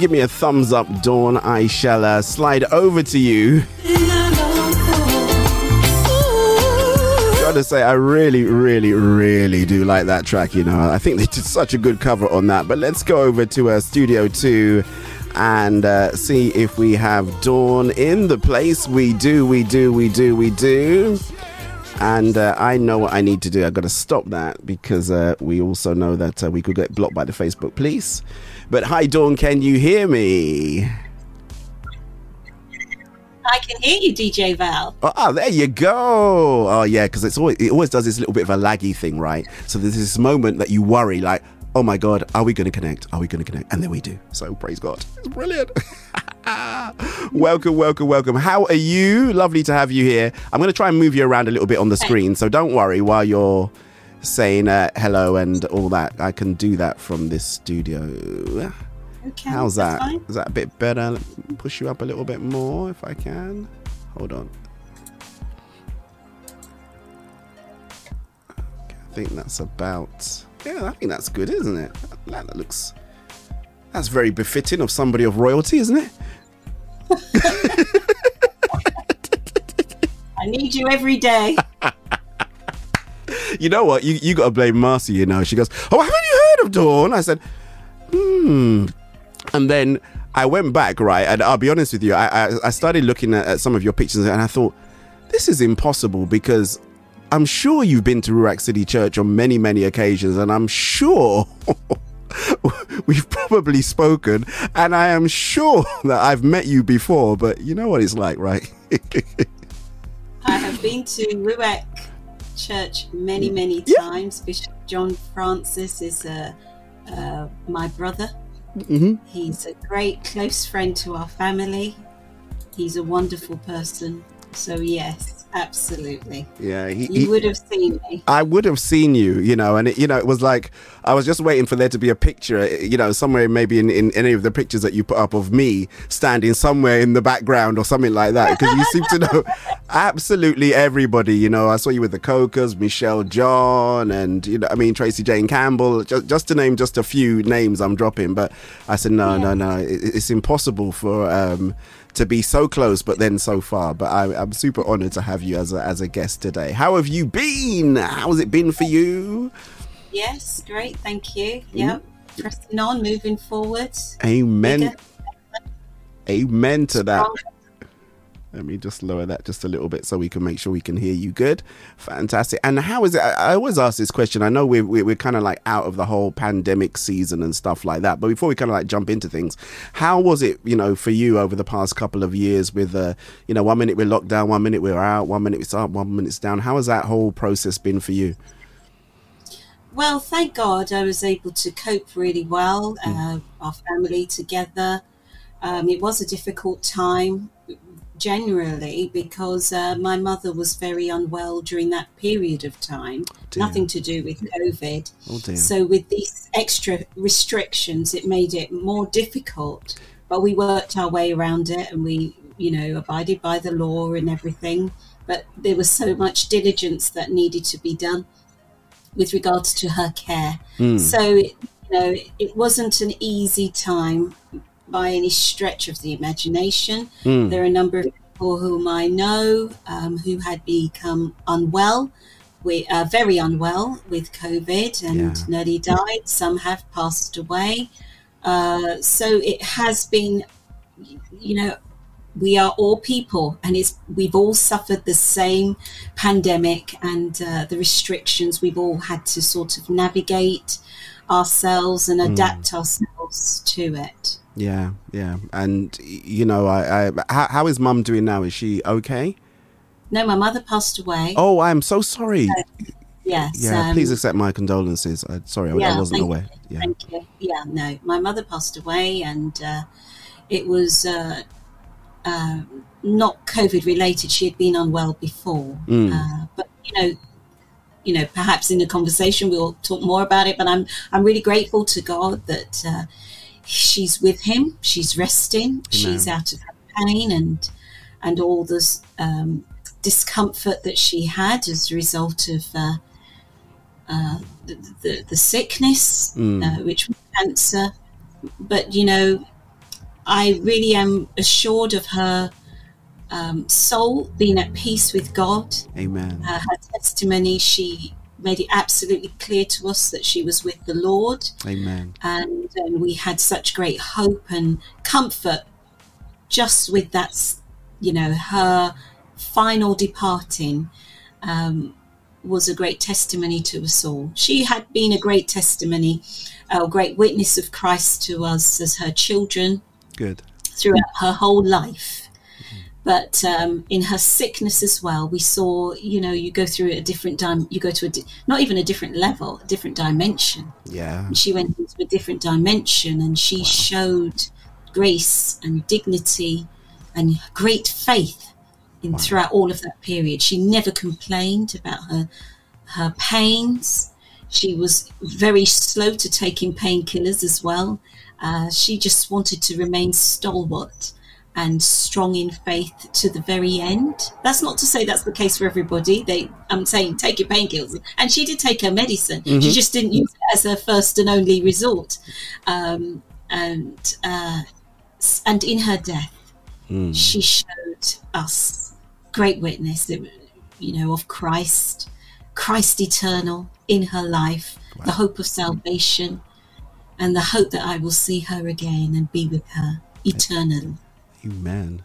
Give me a thumbs up, Dawn, I shall uh, slide over to you. Gotta say, I really, really, really do like that track. You know, I think they did such a good cover on that. But let's go over to uh, Studio 2 and uh, see if we have Dawn in the place. We do, we do, we do, we do. And uh, I know what I need to do. I've got to stop that because uh, we also know that uh, we could get blocked by the Facebook police. But hi, Dawn, can you hear me? I can hear you, DJ Val. Oh, ah, there you go. Oh, yeah, because it's always it always does this little bit of a laggy thing, right? So there's this moment that you worry, like, oh my god, are we going to connect? Are we going to connect? And then we do. So praise God. It's brilliant. [laughs] welcome, welcome, welcome. How are you? Lovely to have you here. I'm going to try and move you around a little bit on the screen, so don't worry while you're saying uh, hello and all that. I can do that from this studio. Okay. How's that? Is that a bit better? Push you up a little bit more if I can. Hold on. Okay, I think that's about. Yeah, I think that's good, isn't it? That, that looks. That's very befitting of somebody of royalty, isn't it? [laughs] I need you every day. [laughs] You know what? You you got to blame Marcy. You know, she goes, "Oh, haven't you heard of Dawn?" I said, "Hmm." And then I went back, right? And I'll be honest with you, I I, I started looking at, at some of your pictures, and I thought, this is impossible because I'm sure you've been to Ruach City Church on many many occasions, and I'm sure. [laughs] We've probably spoken, and I am sure [laughs] that I've met you before, but you know what it's like, right? [laughs] I have been to Ruach Church many, many times. Bishop John Francis is uh, uh, my brother. mm-hmm. He's a great close friend to our family. He's a wonderful person. So, yes, absolutely. Yeah, he, You he- would have seen me. I would have seen you, you know, and it, you know, it was like I was just waiting for there to be a picture, you know, somewhere maybe in, in any of the pictures that you put up of me standing somewhere in the background or something like that, because you seem to know [laughs] absolutely everybody. You know, I saw you with the Cocas, Michelle John, and you know, I mean Tracy Jane Campbell, just, just to name just a few names I'm dropping. But I said no, no, no, it, it's impossible for. um to be so close but then so far but I, i'm super honored to have you as a, as a guest today how have you been how's it been for you Yes, great. Thank you. Mm-hmm. Yep. Pressing on, moving forward. amen Bigger. amen to that let me just lower that just a little bit so we can make sure we can hear you good. Fantastic. And how is it? I, always ask this question. I know we're, we're, we're kind of like out of the whole pandemic season and stuff like that but before we kind of like jump into things how was it you know for you over the past couple of years with uh you know one minute we're locked down one minute we're out one minute it's up one minute it's down? How has that whole process been for you? Well, thank God I was able to cope really well, uh, our family together. Um, it was a difficult time generally because uh, my mother was very unwell during that period of time, Dear. nothing to do with COVID. Oh. So, with these extra restrictions, it made it more difficult. But we worked our way around it and we, you know, abided by the law and everything. But there was so much diligence that needed to be done with regards to her care. Mm. So, you know, it wasn't an easy time by any stretch of the imagination. Mm. There are a number of people whom I know um, who had become unwell, uh, very unwell with COVID and Yeah. nearly died. Some have passed away. Uh, so it has been, you know, we are all people, and it's we've all suffered the same pandemic and uh, the restrictions. We've all had to sort of navigate ourselves and Mm. adapt ourselves to it. Yeah, yeah. And you know, I, I how, how is mum doing now? Is she okay? No, my mother passed away. Oh, I'm so sorry. yes. Yeah, um, please accept my condolences. I, sorry, I, I wasn't aware. Yeah. Thank you. Yeah, no, my mother passed away, and uh, it was uh, uh, not COVID related. She had been unwell before, Mm. uh, but you know, you know, perhaps in the conversation we'll talk more about it. But I'm I'm really grateful to God that uh, she's with Him. She's resting. She's out of her pain and and all this um, discomfort that she had as a result of. Uh, uh, the, the, the sickness, Mm. uh, which was cancer. But, you know, I really am assured of her um, soul being at peace with God. Amen. Uh, her testimony, she made it absolutely clear to us that she was with the Lord. Amen. And, and we had such great hope and comfort just with that, you know, her final departing. Um, was a great testimony to us all. She had been a great testimony, a great witness of Christ to us as her children Good. throughout her whole life. But um, in her sickness as well, we saw, you know, you go through a different dim- you go to a di- not even a different level, a different dimension. Yeah. And she went into a different dimension and she showed grace and dignity and great faith in throughout all of that period. She never complained about her her pains. She was very slow to taking painkillers as well. Uh, she just wanted to remain stalwart and strong in faith to the very end. That's not to say that's the case for everybody. They, I'm saying, take your painkillers, and she did take her medicine. She Mhm. just didn't use it as her first and only resort. Um, and uh, and in her death, Mm. she showed us great witness, you know, of Christ, Christ eternal in her life, the hope of salvation, and the hope that I will see her again and be with her eternally. Amen.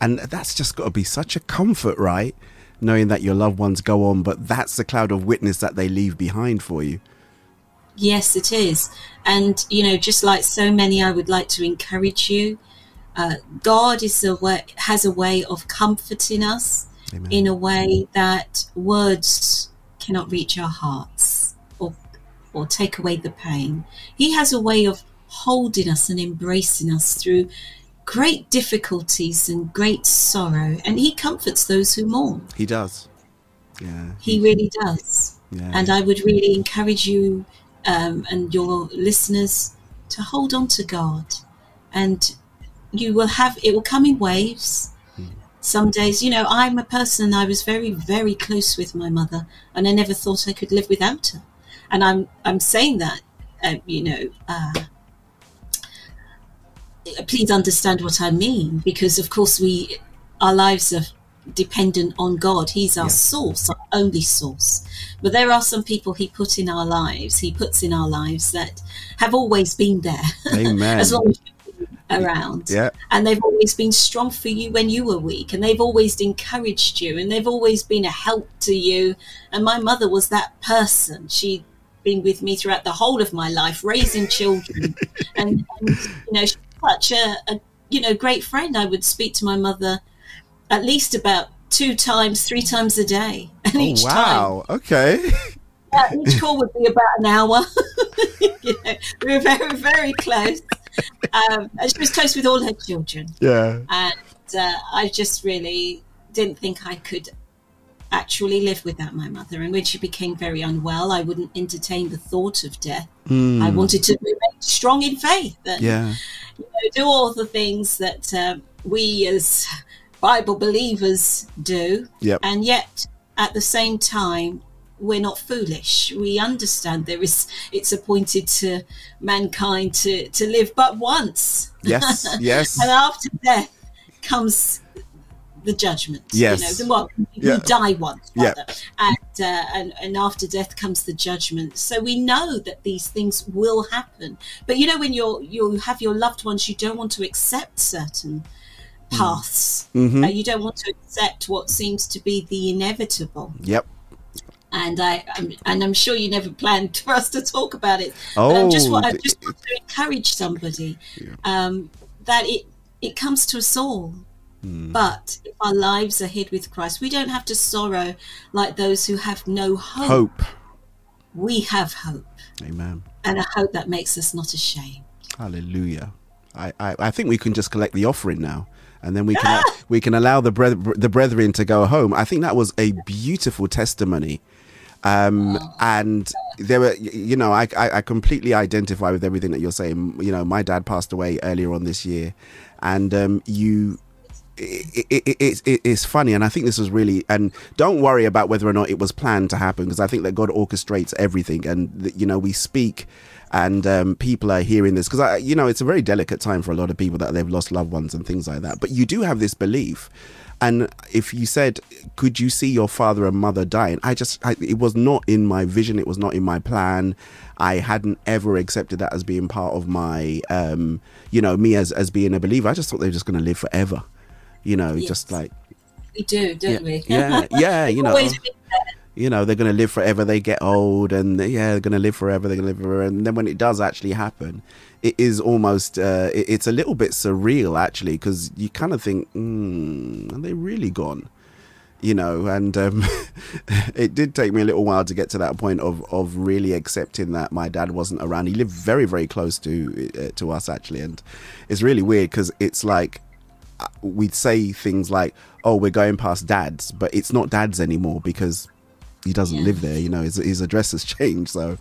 And that's just got to be such a comfort, right? Knowing that your loved ones go on, but that's the cloud of witness that they leave behind for you. Yes, it is. And, you know, just like so many, I would like to encourage you. Uh, God is a way, has a way of comforting us in a way that words cannot reach our hearts or, or take away the pain. He has a way of holding us and embracing us through great difficulties and great sorrow. And He comforts those who mourn. He does. Yeah. He really does. Yeah. And I would really encourage you um, and your listeners to hold on to God. And you will have, it will come in waves. Some days, you know, I'm a person, I was very, very close with my mother, and I never thought I could live without her. And I'm, I'm saying that, uh, you know, uh, please understand what I mean, because of course we, our lives are dependent on God. He's our source, our only source. But there are some people He put in our lives, He puts in our lives that have always been there, [laughs] Amen. as long as around. Yeah. And they've always been strong for you when you were weak, and they've always encouraged you, and they've always been a help to you. And my mother was that person. She'd been with me throughout the whole of my life, raising children, [laughs] and, and you know, she's such a, a you know great friend. I would speak to my mother at least about two times, three times a day, [laughs] and Oh, each time wow. Okay. [laughs] uh, each call would be about an hour. [laughs] you know, we were very, very close. Um, and she was close with all her children. Yeah. And uh, I just really didn't think I could actually live without my mother. And when she became very unwell, I wouldn't entertain the thought of death. Mm. I wanted to remain strong in faith and Yeah. you know, do all the things that um, we as Bible believers do. Yep. And yet, at the same time, we're not foolish. We understand there is it's appointed to mankind to to live but once. Yes, [laughs] yes. and after death comes the judgment. Yes. You know, well, Yeah. you die once, Yeah. And, uh, and and after death comes the judgment. So we know that these things will happen. But you know, when you're you have your loved ones, you don't want to accept certain paths. Mhm. Uh, you don't want to accept what seems to be the inevitable. Yep. And I, I'm, and I'm sure you never planned [laughs] for us to talk about it. but I'm just, Oh, I just want to encourage somebody um, that it it comes to us all. But if our lives are hid with Christ, we don't have to sorrow like those who have no hope. Hope. We have hope, Amen. and a hope that makes us not ashamed. Hallelujah. I, I, I think we can just collect the offering now. And then we can [laughs] we can allow the breth- the brethren to go home. I think that was a beautiful testimony, um, and there were you know I, I I completely identify with everything that you're saying. You know, my dad passed away earlier on this year, and um, you it, it, it, it's- funny and i think this was really and don't worry about whether or not it was planned to happen because i think that god orchestrates everything and you know we speak and um, people are hearing this because i you know it's a very delicate time for a lot of people that they've lost loved ones and things like that but you do have this belief and if you said could you see your father and mother dying? I just I, it was not in my vision it was not in my plan i hadn't ever accepted that as being part of my um you know me as as being a believer i just thought they were just going to live forever you know Yes. just like We do, don't we? [laughs] yeah yeah you know Always been there. you know they're going to live forever they get old and yeah they're going to live forever they're going to live forever and then when it does actually happen it is almost uh, it, it's a little bit surreal actually because you kind of think mm, are they really gone you know and um, [laughs] it did take me a little while to get to that point of of really accepting that my dad wasn't around he lived very very close to uh, to us actually and it's really weird because it's like we'd say things like oh we're going past dad's but it's not dad's anymore because he doesn't live there you know his, his address has [laughs] changed so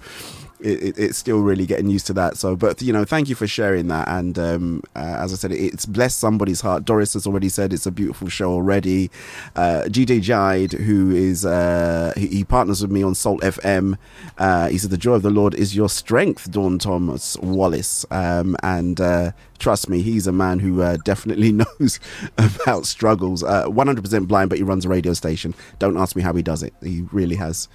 it, it, it's still really getting used to that. So but you know thank you for sharing that. And um, uh, as i said it's blessed somebody's heart. Doris has already said it's a beautiful show already. Uh, gd jide who is uh, he, he partners with me on salt fm uh, he said the joy of the lord is your strength dawn thomas wallace. Um, and uh, trust me he's a man who uh, definitely [laughs] knows about struggles. Uh, 100% blind but he runs a radio station. Don't ask me how he does it. He really has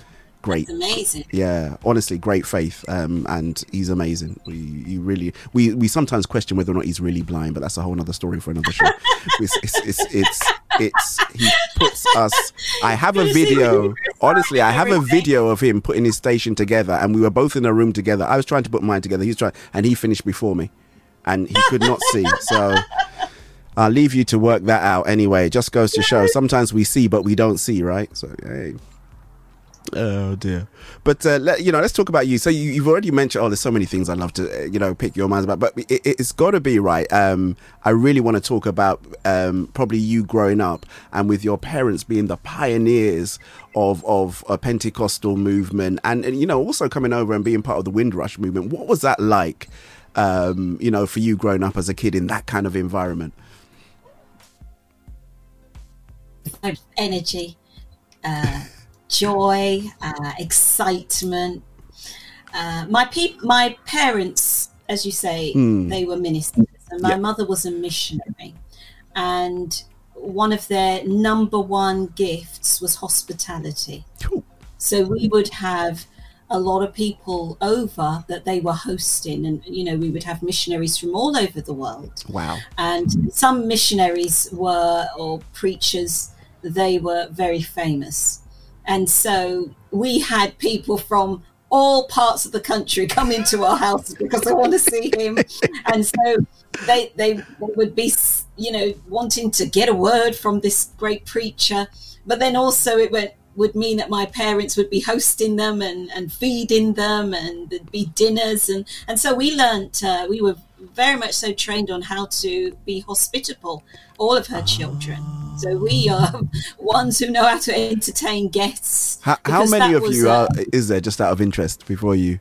great It's amazing. yeah honestly great faith um and he's amazing we you really we we sometimes question whether or not he's really blind but that's a whole other story for another show [laughs] it's, it's it's it's it's he puts us i have a video honestly i have a video of him putting his station together and we were both in a room together i was trying to put mine together he's trying and he finished before me and he could not see so [laughs] I'll leave you to work that out anyway. It just goes to show sometimes we see, but we don't see, right? So, hey. Oh dear, but uh, let, you know, let's talk about you. So you, you've already mentioned. Oh, there's so many things I'd love to, uh, you know, pick your minds about. But it, it's got to be right. Um, I really want to talk about um, probably you growing up and with your parents being the pioneers of of a Pentecostal movement, and, and you know, also coming over and being part of the Windrush movement. What was that like? Um, you know, for you growing up as a kid in that kind of environment. energy, uh, joy, uh, excitement. Uh, my peop- my parents, as you say, Hmm. they were ministers, and my Yeah. mother was a missionary, and one of their number one gifts was hospitality. So we would have a lot of people over that they were hosting, and you know we would have missionaries from all over the world Wow. and some missionaries were or preachers they were very famous and so we had people from all parts of the country come into our house because they want to see him. [laughs] And so they they would be you know wanting to get a word from this great preacher. But then also it went would mean that my parents would be hosting them and, and feeding them and there'd be dinners and, and so we learnt uh, we were very much so trained on how to be hospitable all of her children so we are [laughs] ones who know how to entertain guests How, how many of was, you uh, are is there? Just out of interest, before you.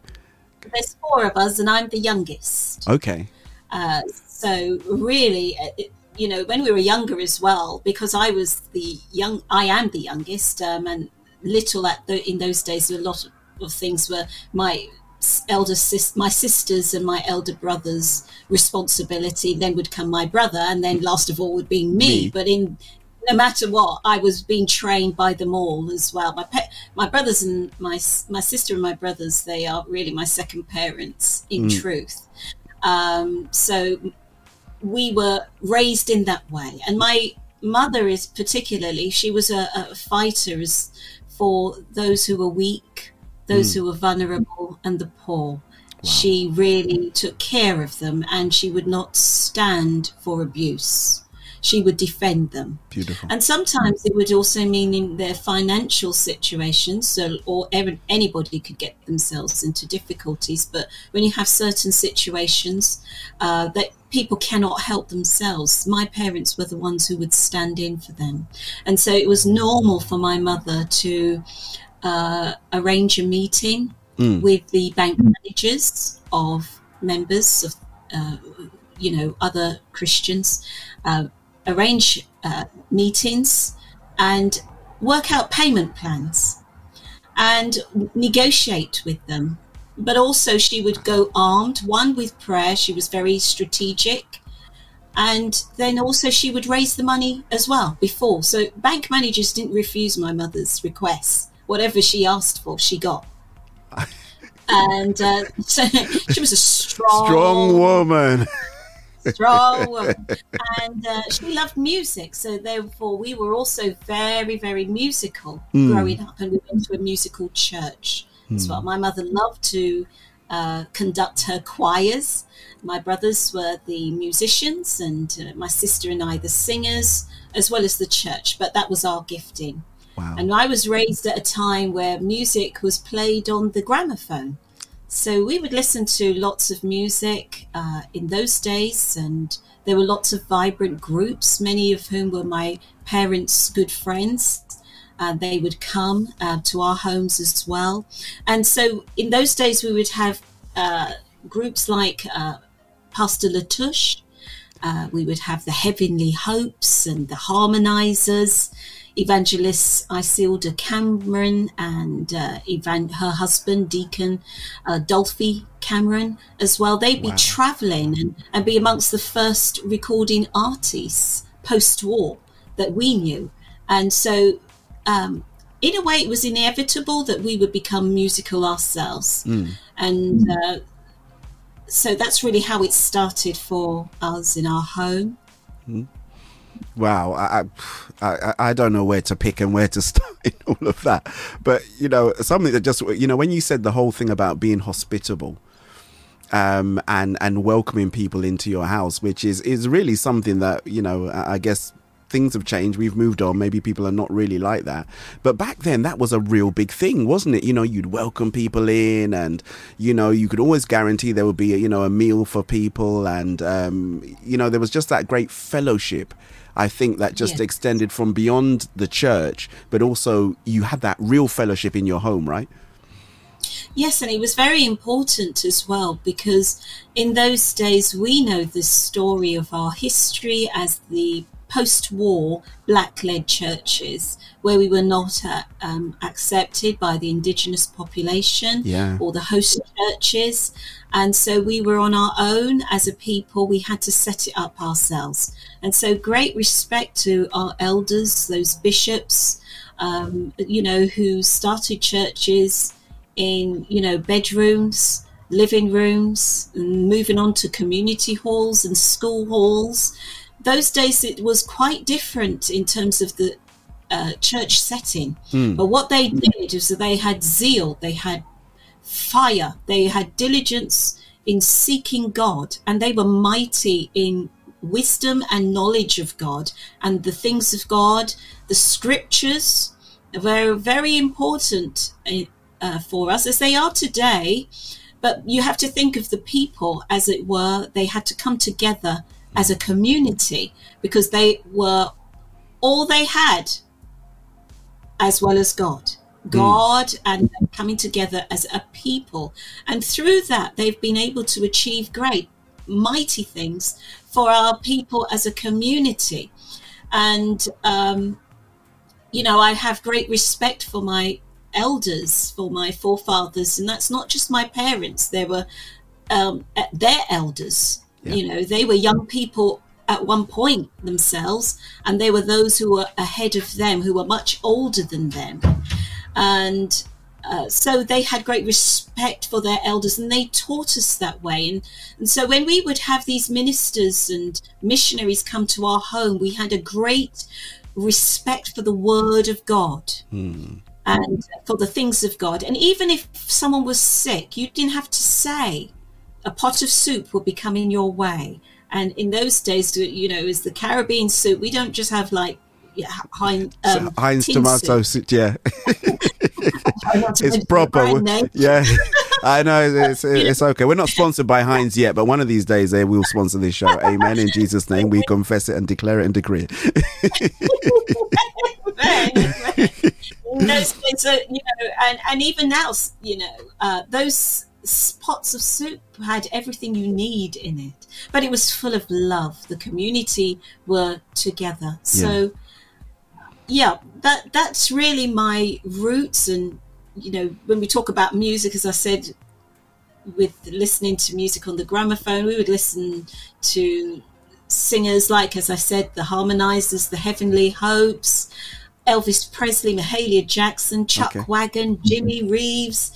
there's four of us and i'm the youngest Okay. Uh, so really, uh, it, you know, when we were younger as well, because I was the young, I am the youngest, um, and little at the in those days, a lot of, of things were my elder sis, my sisters and my elder brothers' responsibility. Then would come my brother, and then last of all would be me. Me. But in no matter what, I was being trained by them all as well. My pe- my brothers and my my sister and my brothers, they are really my second parents in Mm. truth. Um, so we were raised in that way. And my mother is particularly, she was a, a fighter as for those who were weak, those Mm. who were vulnerable, and the poor. She really took care of them and she would not stand for abuse. She would defend them. Beautiful. And sometimes it would also mean in their financial situations, so or anybody could get themselves into difficulties. But when you have certain situations uh, that people cannot help themselves, my parents were the ones who would stand in for them, and so it was normal for my mother to uh, arrange a meeting Mm. with the bank managers of members of, uh, you know, other Christians, uh, arrange uh, meetings and work out payment plans and negotiate with them. But also, she would go armed, one with prayer, she was very strategic. And then also, she would raise the money as well before. So, bank managers didn't refuse my mother's requests. Whatever she asked for, she got. [laughs] and uh, so [laughs] she was a strong, Strong woman. [laughs] strong woman. and uh, she loved music. So therefore, we were also very, very musical Mm. growing up, and we went to a musical church as Mm. well. My mother loved to uh, conduct her choirs. My brothers were the musicians, and uh, my sister and I the singers, as well as the church. But that was our gifting. Wow. And I was raised at a time where music was played on the gramophone. So we would listen to lots of music uh, in those days, and there were lots of vibrant groups, many of whom were my parents' good friends. Uh, they would come uh, to our homes as well. And so in those days, we would have uh, groups like uh, Pastor Latouche, uh, we would have the Heavenly Hopes and the Harmonizers, Evangelist Isilda Cameron and uh, Evan- her husband, Deacon uh, Dolphy Cameron, as well. They'd be Wow. traveling and, and be amongst the first recording artists post war that we knew. And so, um, in a way, it was inevitable that we would become musical ourselves. Mm. And uh, so that's really how it started for us in our home. Mm. Wow, I, I I don't know where to pick and where to [laughs] start in all of that, but you know something that just you know when you said the whole thing about being hospitable, um, and and welcoming people into your house, which is is really something that you know I I guess things have changed. We've moved on. Maybe people are not really like that, but back then that was a real big thing, wasn't it? You know, you'd welcome people in, and you know you could always guarantee there would be a, you know a meal for people, and um, you know there was just that great fellowship. I think that just Yeah. extended from beyond the church, but also you had that real fellowship in your home, right? Yes, and it was very important as well because in those days we know the story of our history as the post war black led churches where we were not uh, um, accepted by the indigenous population Yeah. or the host churches. And so we were on our own as a people. We had to set it up ourselves. And so great respect to our elders, those bishops, um, you know, who started churches in, you know, bedrooms, living rooms, and moving on to community halls and school halls. Those days it was quite different in terms of the uh, church setting. Hmm. But what they did is that they had zeal, they had fire, they had diligence in seeking God, and they were mighty in wisdom and knowledge of God and the things of God. The scriptures were very important uh, for us, as they are today. But you have to think of the people, as it were, they had to come together as a community because they were all they had as well as God. God and coming together as a people. And through that, they've been able to achieve great, mighty things for our people as a community. And, um, you know, I have great respect for my elders, for my forefathers. And that's not just my parents, they were um, their elders. You know, they were young people at one point themselves, and they were those who were ahead of them, who were much older than them. And uh, so they had great respect for their elders and they taught us that way. And, and so when we would have these ministers and missionaries come to our home, we had a great respect for the word of God and for the things of God. And even if someone was sick, you didn't have to say a pot of soup will be coming your way. And in those days, you know, is the Caribbean soup. We don't just have like yeah, Heinz, um, Heinz tomato soup. soup, yeah. [laughs] it's proper. the brand name. Yeah, [laughs] I know. It's, it's okay. We're not sponsored by Heinz yet, but one of these days they will sponsor this show. Amen. In Jesus' name, we confess it and declare it and decree it. [laughs] those uh, you know, and, and even now, you know, uh, those pots of soup had everything you need in it, but it was full of love. The community were together. So, yeah, that that's really my roots. And you know, when we talk about music, as I said, with listening to music on the gramophone, we would listen to singers like, as I said, the Harmonizers, the Heavenly Hopes, Elvis Presley, Mahalia Jackson, Chuck Okay. Wagon, Jimmy Reeves,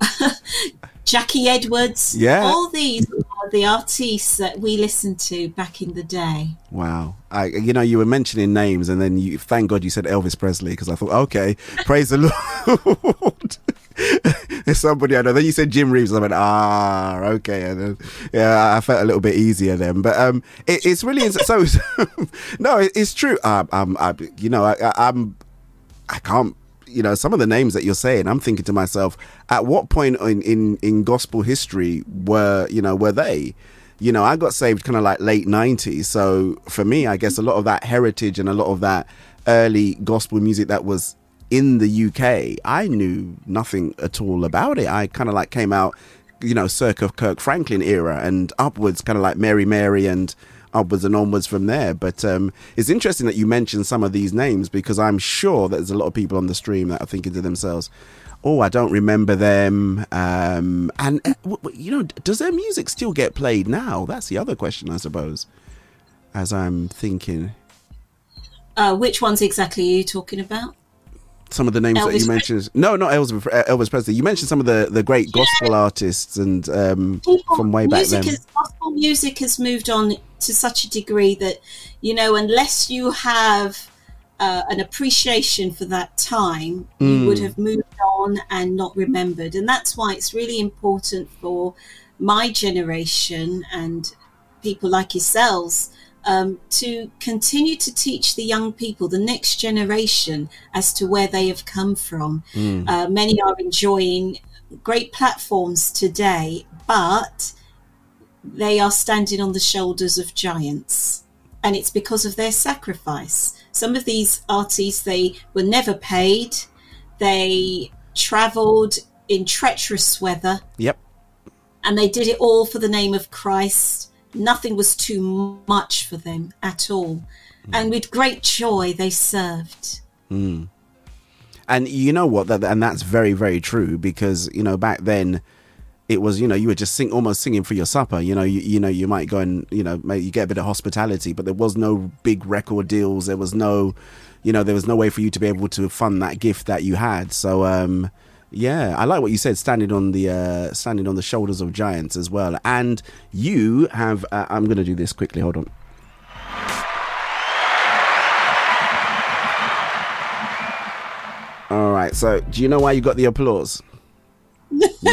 [laughs] Jackie Edwards. Yeah. All these are the artists that we listened to back in the day. Wow. I, you know, you were mentioning names, and then you thank God you said Elvis Presley because I thought, okay, praise the [laughs] Lord. [laughs] There's somebody I know. Then you said Jim Reeves. I went, ah, okay. And then, yeah, I felt a little bit easier then. But um, it, it's really so. [laughs] no, it, it's true. Um, um, I, you know, I, I, I'm, I can't. You know, some of the names that you're saying, I'm thinking to myself, at what point in in, in gospel history were you know were they? you know, I got saved kind of like late 90s. So for me, I guess a lot of that heritage and a lot of that early gospel music that was in the UK, I knew nothing at all about it. I kind of like came out, you know, circa Kirk Franklin era and upwards, kind of like Mary Mary and upwards and onwards from there. But um, it's interesting that you mentioned some of these names because I'm sure that there's a lot of people on the stream that are thinking to themselves, oh, I don't remember them. Um, and, uh, you know, does their music still get played now? That's the other question, I suppose, as I'm thinking. Uh, which ones exactly are you talking about? Some of the names that you mentioned. No, not Elvis, uh, Elvis Presley. You mentioned some of the, the great gospel artists and um, from way back then. Has, gospel music has moved on to such a degree that you know, unless you have uh, an appreciation for that time, you Mm. would have moved on and not remembered. And that's why it's really important for my generation and people like yourselves um, to continue to teach the young people, the next generation, as to where they have come from. Mm. Uh, many are enjoying great platforms today, but they are standing on the shoulders of giants. And it's because of their sacrifice. Some of these artists, they were never paid. They traveled in treacherous weather Yep. and they did it all for the name of Christ. Nothing was too much for them at all. And with great joy, they served. Mm. And you know what? That and that's very very true because you know back then it was you know you were just sing almost singing for your supper. You know you you know you might go and you know you get a bit of hospitality, but there was no big record deals. There was no you know there was no way for you to be able to fund that gift that you had. So um yeah, I like what you said. Standing on the uh, standing on the shoulders of giants as well. And you have. Uh, I'm going to do this quickly. Hold on. All right. So, do you know why you got the applause?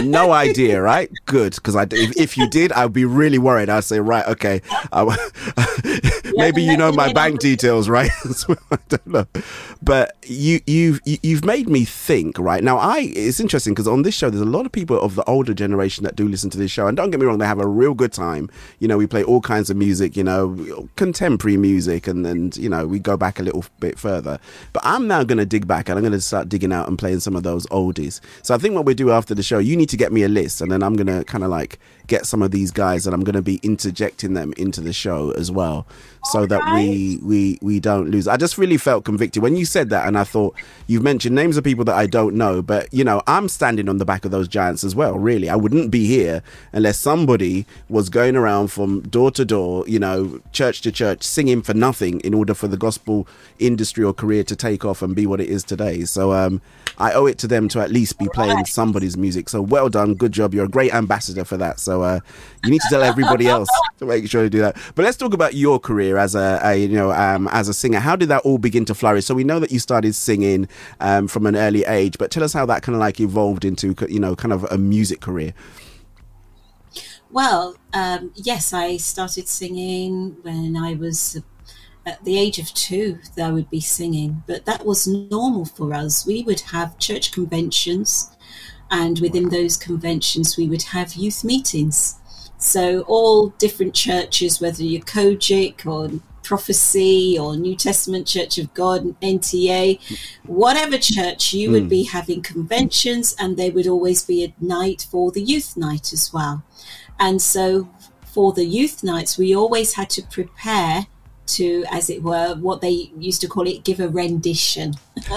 No idea, right? Good, because if, if you did, I'd be really worried. I'd say, right, okay, I, [laughs] maybe you know my bank details, [laughs] right? I don't know, but you you've you- you've made me think, right? Now, I it's interesting because on this show, there's a lot of people of the older generation that do listen to this show, and don't get me wrong, they have a real good time. You know, we play all kinds of music, you know, contemporary music, and then you know we go back a little bit further. But I'm now going to dig back, and I'm going to start digging out and playing some of those oldies. So I think what we do after the show, you need to get me a list, and then I'm going to kind of like get some of these guys, and I'm going to be interjecting them into the show as well, so that we we we don't lose. I just really felt convicted when you said that, and I thought you've mentioned names of people that I don't know, but you know, I'm standing on the back of those giants as well. Really, I wouldn't be here unless somebody was going around from door to door, you know, church to church, singing for nothing in order for the gospel industry or career to take off and be what it is today. So um, I owe it to them to at least be playing somebody's music. So well done, good job. You're a great ambassador for that. So uh, you need to tell everybody else to make sure you do that. But let's talk about your career as a, a you know um, as a singer. How did that all begin to flourish? So we know that you started singing um, from an early age, but tell us how that kind of like evolved into you know kind of a music career. Well, um, yes, I started singing when I was at the age of two. I would be singing, but that was normal for us. We would have church conventions, and within those conventions, we would have youth meetings. So all different churches, whether you're COGIC or Prophecy or New Testament Church of God, NTA, whatever church, you would Hmm. be having conventions, and they would always be a night for the youth night as well. And so for the youth nights, we always had to prepare to, as it were, what they used to call it, give a rendition. [laughs]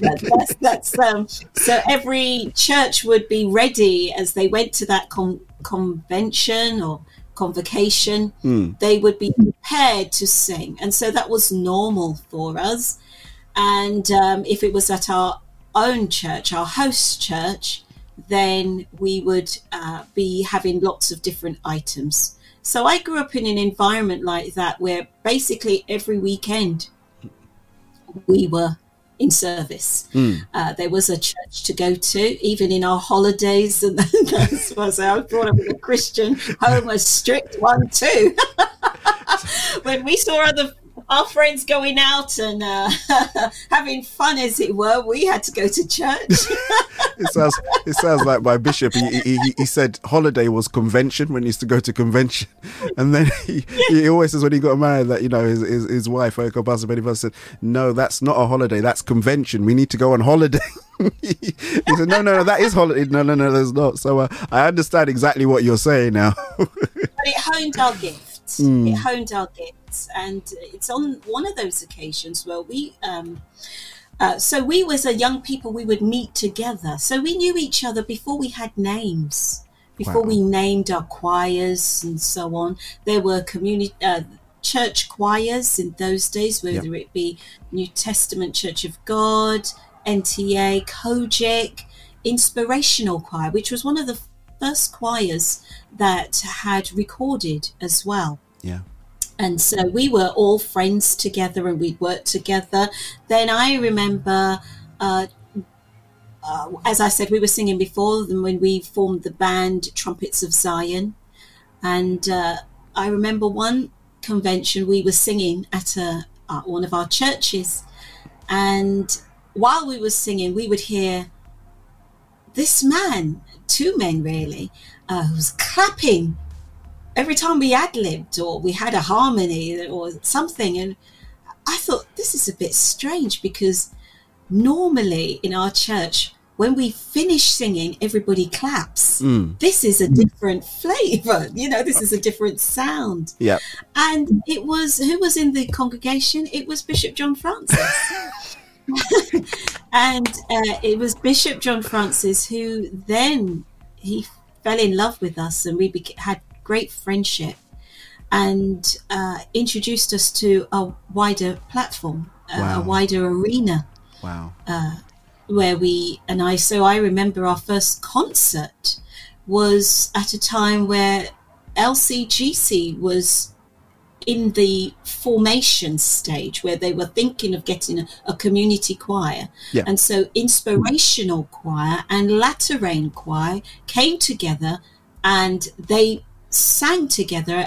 That- that's that's um, so every church would be ready as they went to that con- convention or convocation. Hmm. They would be prepared to sing, and so that was normal for us. And um, if it was at our own church, our host church, then we would uh, be having lots of different items. So I grew up in an environment like that where basically every weekend we were in service. Mm. Uh, there was a church to go to, even in our holidays. And [laughs] that's why I say I brought up a Christian home, a strict one too. [laughs] when we saw other our friends going out and uh, [laughs] having fun, as it were, we had to go to church. [laughs] It sounds it sounds like my bishop. He, he, he- said holiday was convention when he used to go to convention, [laughs] and then he, he always says when he got married that you know his his, his wife Oko Basabedi said no, that's not a holiday, that's convention. We need to go on holiday. he said no, no, no, that is holiday. No, no, no, there's not. So uh, I understand exactly what you're saying now. but it honed our gifts. Mm. It honed our and it's on one of those occasions where we. Um, uh, so we, as a young people, we would meet together. So we knew each other before we had names, before Wow. we named our choirs and so on. There were community. Uh, Church choirs in those days, whether it be New Testament Church of God, NTA, COGIC, Inspirational Choir, which was one of the first choirs that had recorded as well. Yeah. And so we were all friends together and we'd worked together. Then I remember, uh, uh, as I said, we were singing before then when we formed the band Trumpets of Zion. And uh, I remember one convention we were singing at a, uh, one of our churches. And while we were singing, we would hear this man, two men really, uh, who was clapping every time we ad libbed or we had a harmony or something. And I thought, this is a bit strange because normally in our church, when we finish singing, everybody claps. Mm. This is a different flavor, you know, this is a different sound. Yeah. And it was who was in the congregation? It was Bishop John Francis. [laughs] and uh, it was Bishop John Francis who then he fell in love with us and we beca- had great friendship and uh, introduced us to a wider platform, uh, Wow. a wider arena Wow. uh, where we and I. So I remember our first concert was at a time where LCGC was in the formation stage where they were thinking of getting a, a community choir. Yeah. And so inspirational choir and latter rain choir came together and they sang together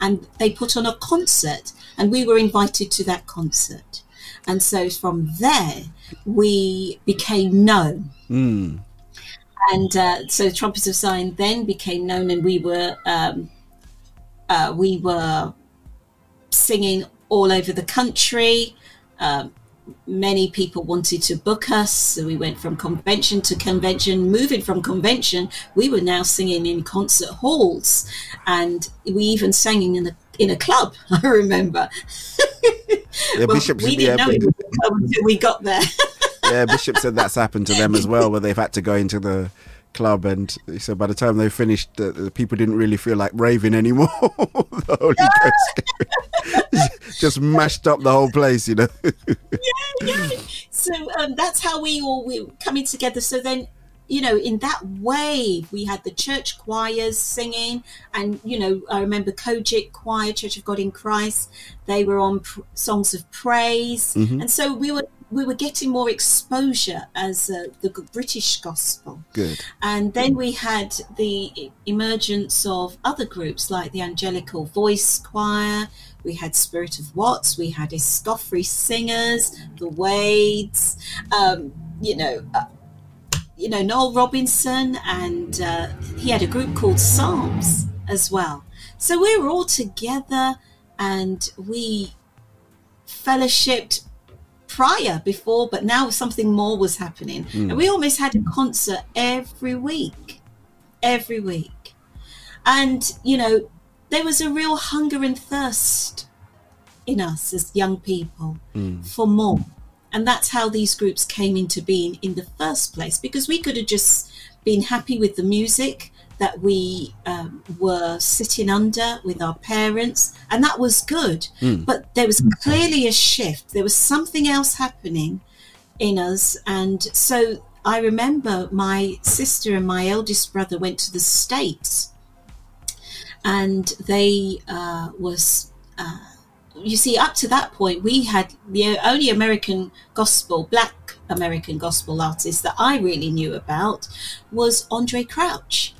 and they put on a concert and we were invited to that concert. And so from there we became known Mm. and uh, so trumpets of zion then became known and we were um, uh, we were singing all over the country um, many people wanted to book us so we went from convention to convention moving from convention we were now singing in concert halls and we even sang in a in a club. [laughs] I remember. Yeah, Well, Bishop. we didn't know it was a club until we got there. yeah, Bishop said that's happened to them as well, where they've had to go into the club, and he said by the time they finished, the, the people didn't really feel like raving anymore. [laughs] the Holy Ghost [laughs] just mashed up the whole place, you know. [laughs] yeah, yeah. so um, that's how we all we were coming together. So then, you know, in that way, we had the church choirs singing, and you know, I remember COGIC Choir, Church of God in Christ. They were on pr- songs of praise, Mhm. and so we were we were getting more exposure as uh, the British gospel. Good. And then we had the emergence of other groups like the Angelical Voice Choir. We had Spirit of Watts. We had Escoffrey Singers, the Wades. Um, you know, uh, you know Noel Robinson, and uh, he had a group called Psalms as well. So we were all together, and we fellowshipped prior before, but now something more was happening. Mm. And we almost had a concert every week, every week. And, you know, there was a real hunger and thirst in us as young people for more. And that's how these groups came into being in the first place, because we could have just been happy with the music that we um, were sitting under with our parents, and that was good. Mm. But there was clearly a shift. There was something else happening in us. And so I remember my sister and my eldest brother went to the States and they uh, was uh, you see up to that point we had the only american gospel black american gospel artist that i really knew about was andre crouch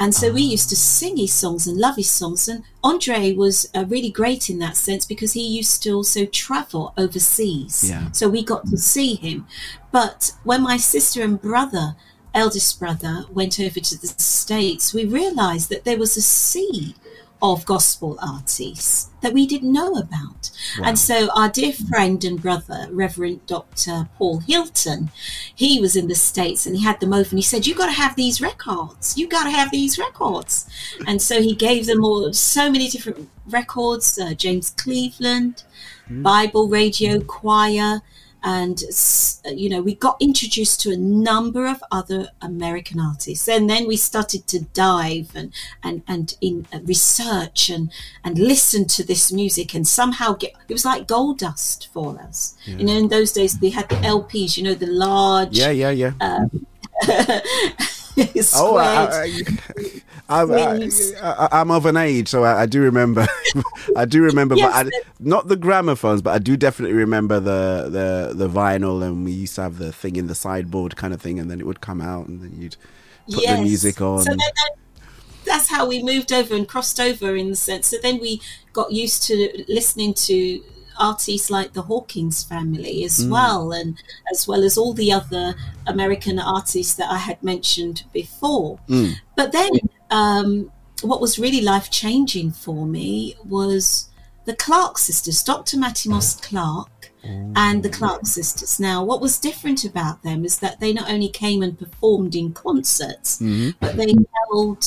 and so we used to sing his songs and love his songs and andre was uh, really great in that sense because he used to also travel overseas. Yeah. so we got to see him. But when my sister and brother eldest brother went over to the states we realized that there was a sea of gospel artists that we didn't know about. Wow. and so our dear hmm. friend and brother reverend dr paul hilton he was in the states and he had them over and he said you got to have these records. You got to have these records. And so he gave them all so many different records uh, james cleveland hmm. Bible Radio hmm. Choir, and you know we got introduced to a number of other American artists, and then we started to dive and and and in uh, research and and listen to this music, and somehow get it was like gold dust for us. Yeah. You know, in those days we had the LPs, you know, the large. Yeah, yeah, yeah. Um, [laughs] [laughs] Oh, [laughs] I, I, I'm of an age, so I, I do remember. [laughs] I do remember, Yes, but I, not the gramophones, but I do definitely remember the, the the vinyl, and we used to have the thing in the sideboard kind of thing, and then it would come out, and then you'd put the music on. So that's how we moved over and crossed over in the sense. So then we got used to listening to artists like the Hawkins family as Mm. well, and as well as all the other American artists that I had mentioned before. Mm. But then, um, what was really life changing for me was the Clark sisters, Dr. Mattie Moss Clark and the Clark sisters. Now, what was different about them is that they not only came and performed in concerts, Mhm. but they held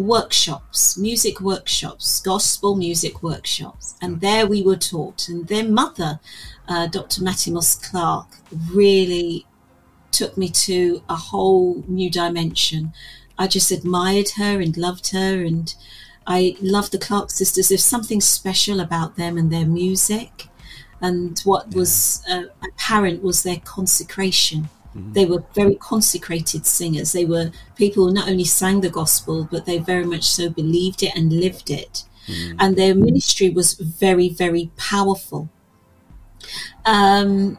workshops, music workshops, gospel music workshops, and there we were taught. And their mother, uh, Dr. Mattie Moss Clark, really took me to a whole new dimension. I just admired her and loved her, and I loved the Clark sisters. There's something special about them and their music. And what was uh, apparent was their consecration. They were very consecrated singers. They were people who not only sang the gospel, but they very much so believed it and lived it. And their ministry was very, very powerful. Um,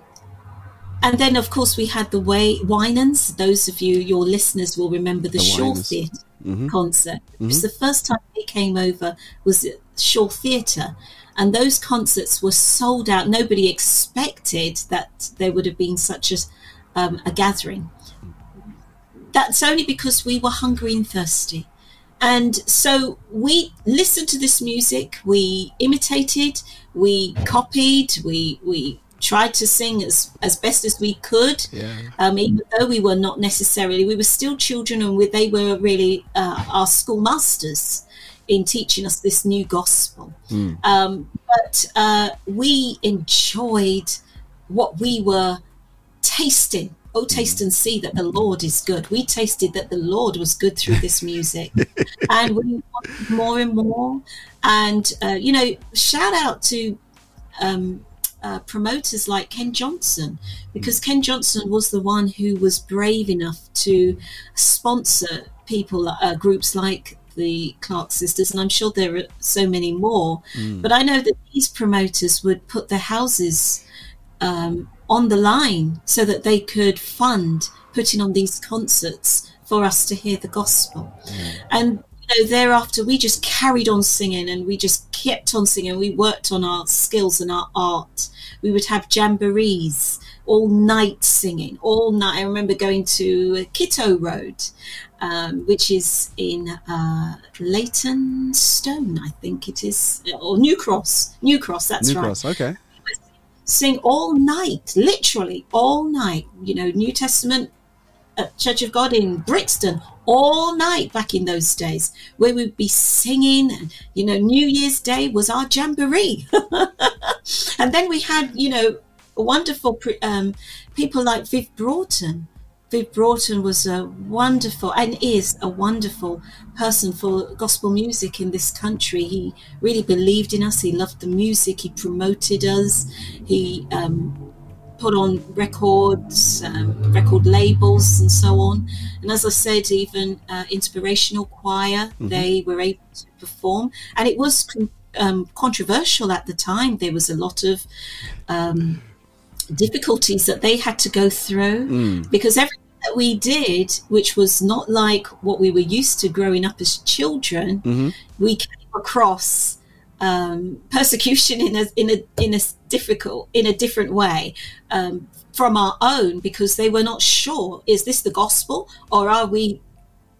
and then, of course, we had the way Winans. Those of you, your listeners, will remember the, The Shaw Theatre Mm-hmm. Mhm. concert. It was Mhm. the first time they came over was at Shaw Theatre, and those concerts were sold out. Nobody expected that there would have been such a um, a gathering. That's only because we were hungry and thirsty. And so we listened to this music, we imitated, we copied, we we tried to sing as, as best as we could. Yeah. Um, even though we were not necessarily, we were still children, and we, they were really uh, our schoolmasters in teaching us this new gospel. Mm. Um, but uh, we enjoyed what we were tasting. Oh, taste and see that the Lord is good. We tasted that the Lord was good through this [laughs] music, and we wanted more and more. And uh, you know, shout out to um, uh, promoters like Ken Johnson, because Ken Johnson was the one who was brave enough to sponsor people, uh, groups like the Clark sisters, and I'm sure there are so many more. Mm. But I know that these promoters would put their houses um, on the line so that they could fund putting on these concerts for us to hear the gospel. And you know, thereafter, we just carried on singing and we just kept on singing. We worked on our skills and our art. We would have jamborees all night singing, all night. I remember going to Kitto Road, um, which is in uh, Leytonstone, I think it is, or New Cross. New Cross, that's New right Cross, okay. Sing all night, literally all night. You know, New Testament at Church of God in Brixton all night back in those days, where we'd be singing. You know, New Year's Day was our jamboree, [laughs] and then we had you know wonderful um, people like Viv Broughton. Viv Broughton was a wonderful and is a wonderful person for gospel music in this country. He really believed in us. He loved the music. He promoted us. He um, put on records, um, record labels, and so on. And as I said, even uh, inspirational choir, Mhm. they were able to perform, and it was con- um, controversial at the time. There was a lot of um, difficulties that they had to go through Mm. because everything that we did, which was not like what we were used to growing up as children, Mm-hmm. we came across um, persecution in a in a in a difficult in a different way um, from our own because they were not sure is this the gospel or are we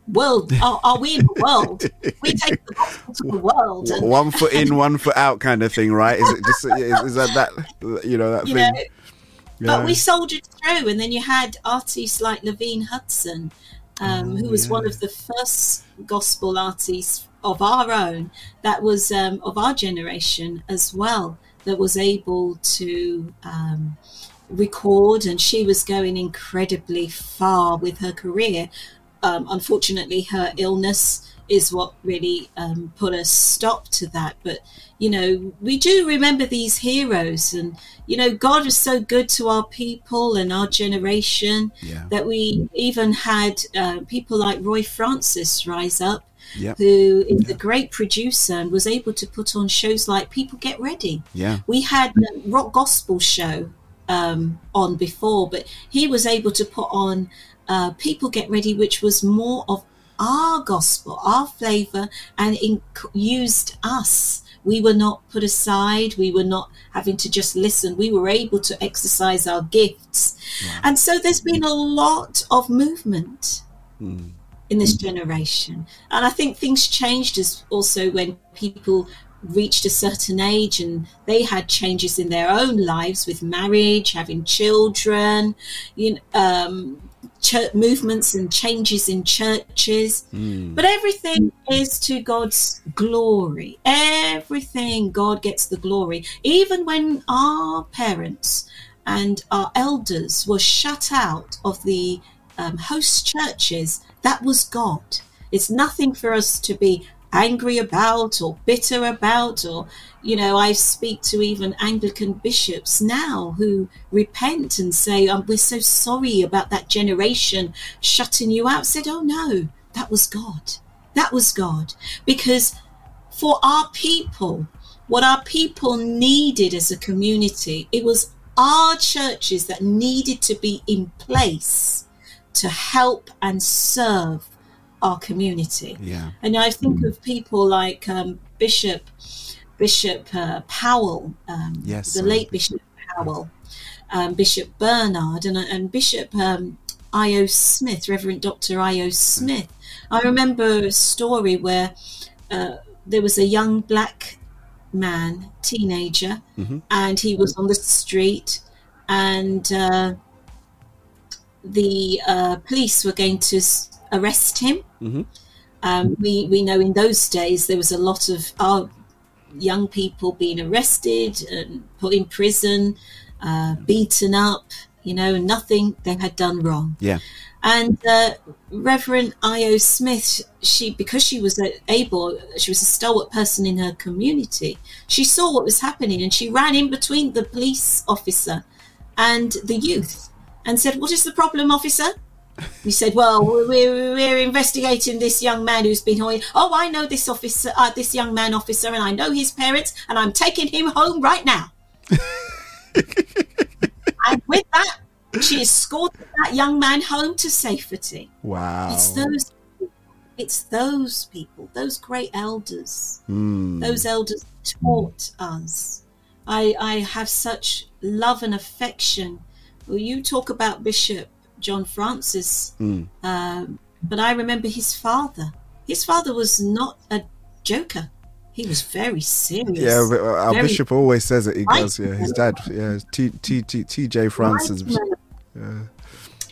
world [laughs] are, are we in the world we take the gospel to the world and, one foot in, one foot out, kind of thing, right? Is it just is, is that that you know that [laughs] you thing? know Yeah. but we soldiered through and then you had artists like Lavine Hudson um, who was one of the first gospel artists of our own that was um, of our generation as well that was able to um, record and she was going incredibly far with her career um, unfortunately her illness is what really um, put a stop to that but you know we do remember these heroes and you know god is so good to our people and our generation Yeah. that we even had uh, people like roy francis rise up Yep. who is a great producer and was able to put on shows like people get ready Yeah. we had a rock gospel show um, on before, but he was able to put on uh, People Get Ready, which was more of our gospel, our flavor, and in, used us. We were not put aside. We were not having to just listen. We were able to exercise our gifts. And so there's been a lot of movement Mm. in this generation. And I think things changed as also when people reached a certain age and they had changes in their own lives with marriage, having children, you know, um, church movements and changes in churches. Mm. But everything is to God's glory. Everything God gets the glory. Even when our parents and our elders were shut out of the um, host churches, that was God. It's nothing for us to be angry about or bitter about or you know i speak to even anglican bishops now who repent and say oh, we're so sorry about that generation shutting you out. Said oh no that was god. That was god. Because for our people what our people needed as a community it was our churches that needed to be in place to help and serve our community Yeah. and I think of people like um, Bishop Bishop uh, Powell, um, Yes, the late Bishop Powell, um, Bishop Bernard, and, and Bishop um, I.O. Smith, Reverend Dr. I.O. Smith. I remember a story where uh, there was a young black man, teenager, Mhm. and he was on the street, and uh, the uh, police were going to s- arrest him Mhm. Um, we we know in those days there was a lot of our young people being arrested and put in prison, uh, beaten up. You know, nothing they had done wrong. Yeah. And uh, Reverend I.O. Smith, she because she was able, she was a stalwart person in her community. She saw what was happening, and she ran in between the police officer and the youth, and said, "What is the problem, officer?" We said, "Well, we're, we're investigating this young man who's been holding. Oh, I know this officer, uh, this young man officer, and I know his parents, and I'm taking him home right now." [laughs] and with that, she escorted that young man home to safety. Wow. It's those, it's those people, those great elders. Hmm. Those elders taught us. I, I have such love and affection. Well, you talk about Bishop John Francis, Hmm. um, but I remember his father. His father was not a joker. He was very serious. Yeah, uh, our very bishop always says it. He goes, yeah, his dad, yeah, T T T T J Francis. Yeah.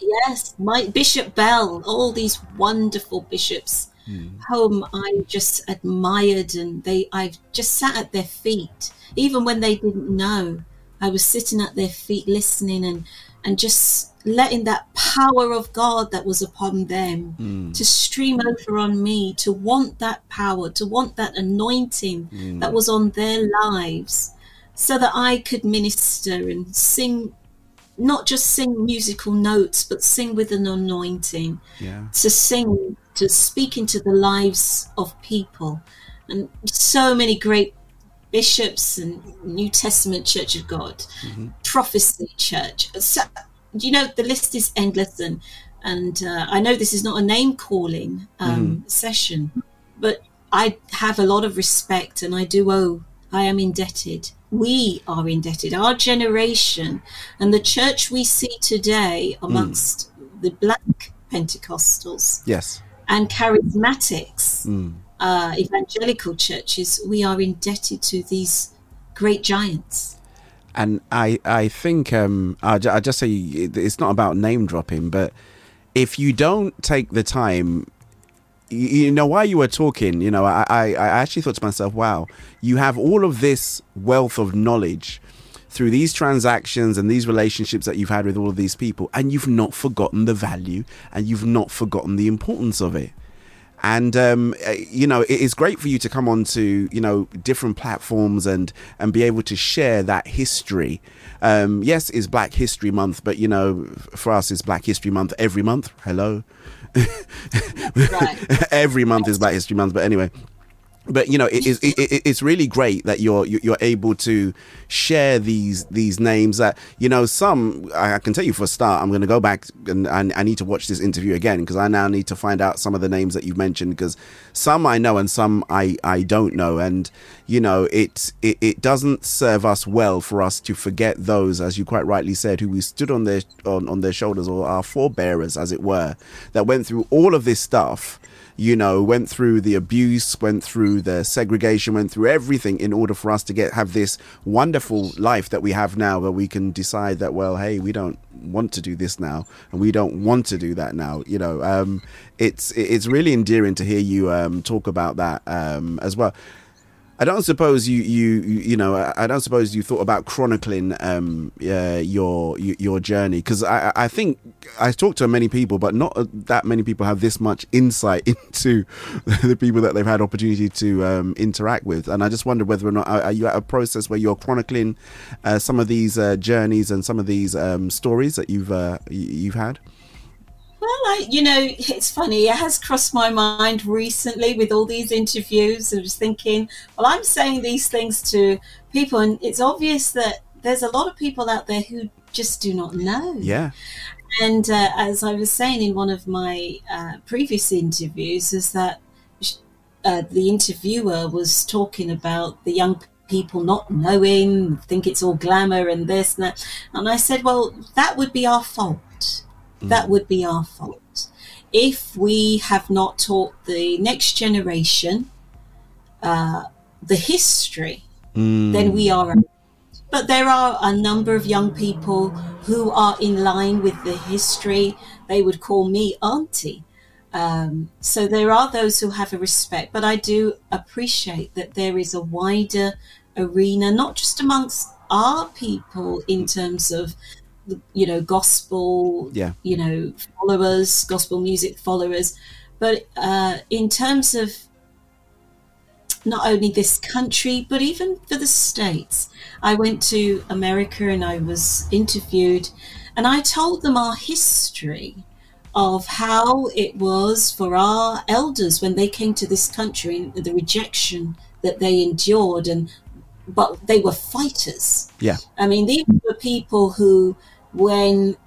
Yes, my Bishop Bell, all these wonderful bishops whom I just admired, and they I've just sat at their feet, even when they didn't know. I was sitting at their feet, listening and and just letting that power of God that was upon them Mm. to stream over on me, to want that power, to want that anointing Mm. that was on their lives, so that I could minister and sing not just sing musical notes, but sing with an anointing. Yeah. To sing, to speak into the lives of people. And so many great bishops and New Testament Church of God, Prophecy Church. So, you know, the list is endless. And, and uh, I know this is not a name calling um, session, but I have a lot of respect and I do owe, I am indebted. We are indebted, our generation and the church we see today amongst the black Pentecostals Yes. and charismatics, Mm. uh, evangelical churches, we are indebted to these great giants. And I, I think um, I, I just say it's not about name dropping, but if you don't take the time, you, you know, while you were talking, you know, I, I, I actually thought to myself, wow, you have all of this wealth of knowledge through these transactions and these relationships that you've had with all of these people, and you've not forgotten the value and you've not forgotten the importance of it and um, uh, you know it is great for you to come on to you know different platforms and and be able to share that history. Um, yes it's black history month but you know for us it's black history month every month. Hello? [laughs] Every month is black history month but anyway but you know it is it, it, it's really great that you're you- you're able to share these these names that you know some I can tell you for a start I'm going to go back and I, I need to watch this interview again because I now need to find out some of the names that you've mentioned because some I know and some I I don't know. And you know it, it it doesn't serve us well for us to forget those as you quite rightly said who we stood on their on, on their shoulders or our forebearers as it were that went through all of this stuff you know, went through the abuse, went through the segregation, went through everything in order for us to get have this wonderful life that we have now, where we can decide that, well, hey, we don't want to do this now, and we don't want to do that now. You know, um, it's it's really endearing to hear you um, talk about that um, as well. I don't suppose you you you know I don't suppose you thought about chronicling um uh, your your journey because I I think I talked to many people but not that many people have this much insight [laughs] into the people that they've had opportunity to um, interact with and I just wonder whether or not are are you at a process where you're chronicling uh, some of these uh, journeys and some of these um, stories that you've uh, you've had. Well, I, you know, it's funny. It has crossed my mind recently with all these interviews. I was thinking, well, I'm saying these things to people, and it's obvious that there's a lot of people out there who just do not know. Yeah. And uh, as I was saying in one of my uh, previous interviews, is that uh, the interviewer was talking about the young people not knowing, think it's all glamour and this and that. And I said, well, that would be our fault. That would be our fault. If we have not taught the next generation uh, the history, then we are. But there are a number of young people who are in line with the history. They would call me auntie. Um, so there are those who have a respect, but I do appreciate that there is a wider arena, not just amongst our people in terms of you know gospel Yeah. you know followers gospel music followers but uh, in terms of not only this country but even for the states i went to america and i was interviewed and i told them our history of how it was for our elders when they came to this country and the rejection that they endured and but they were fighters Yeah. I mean, these were people who, when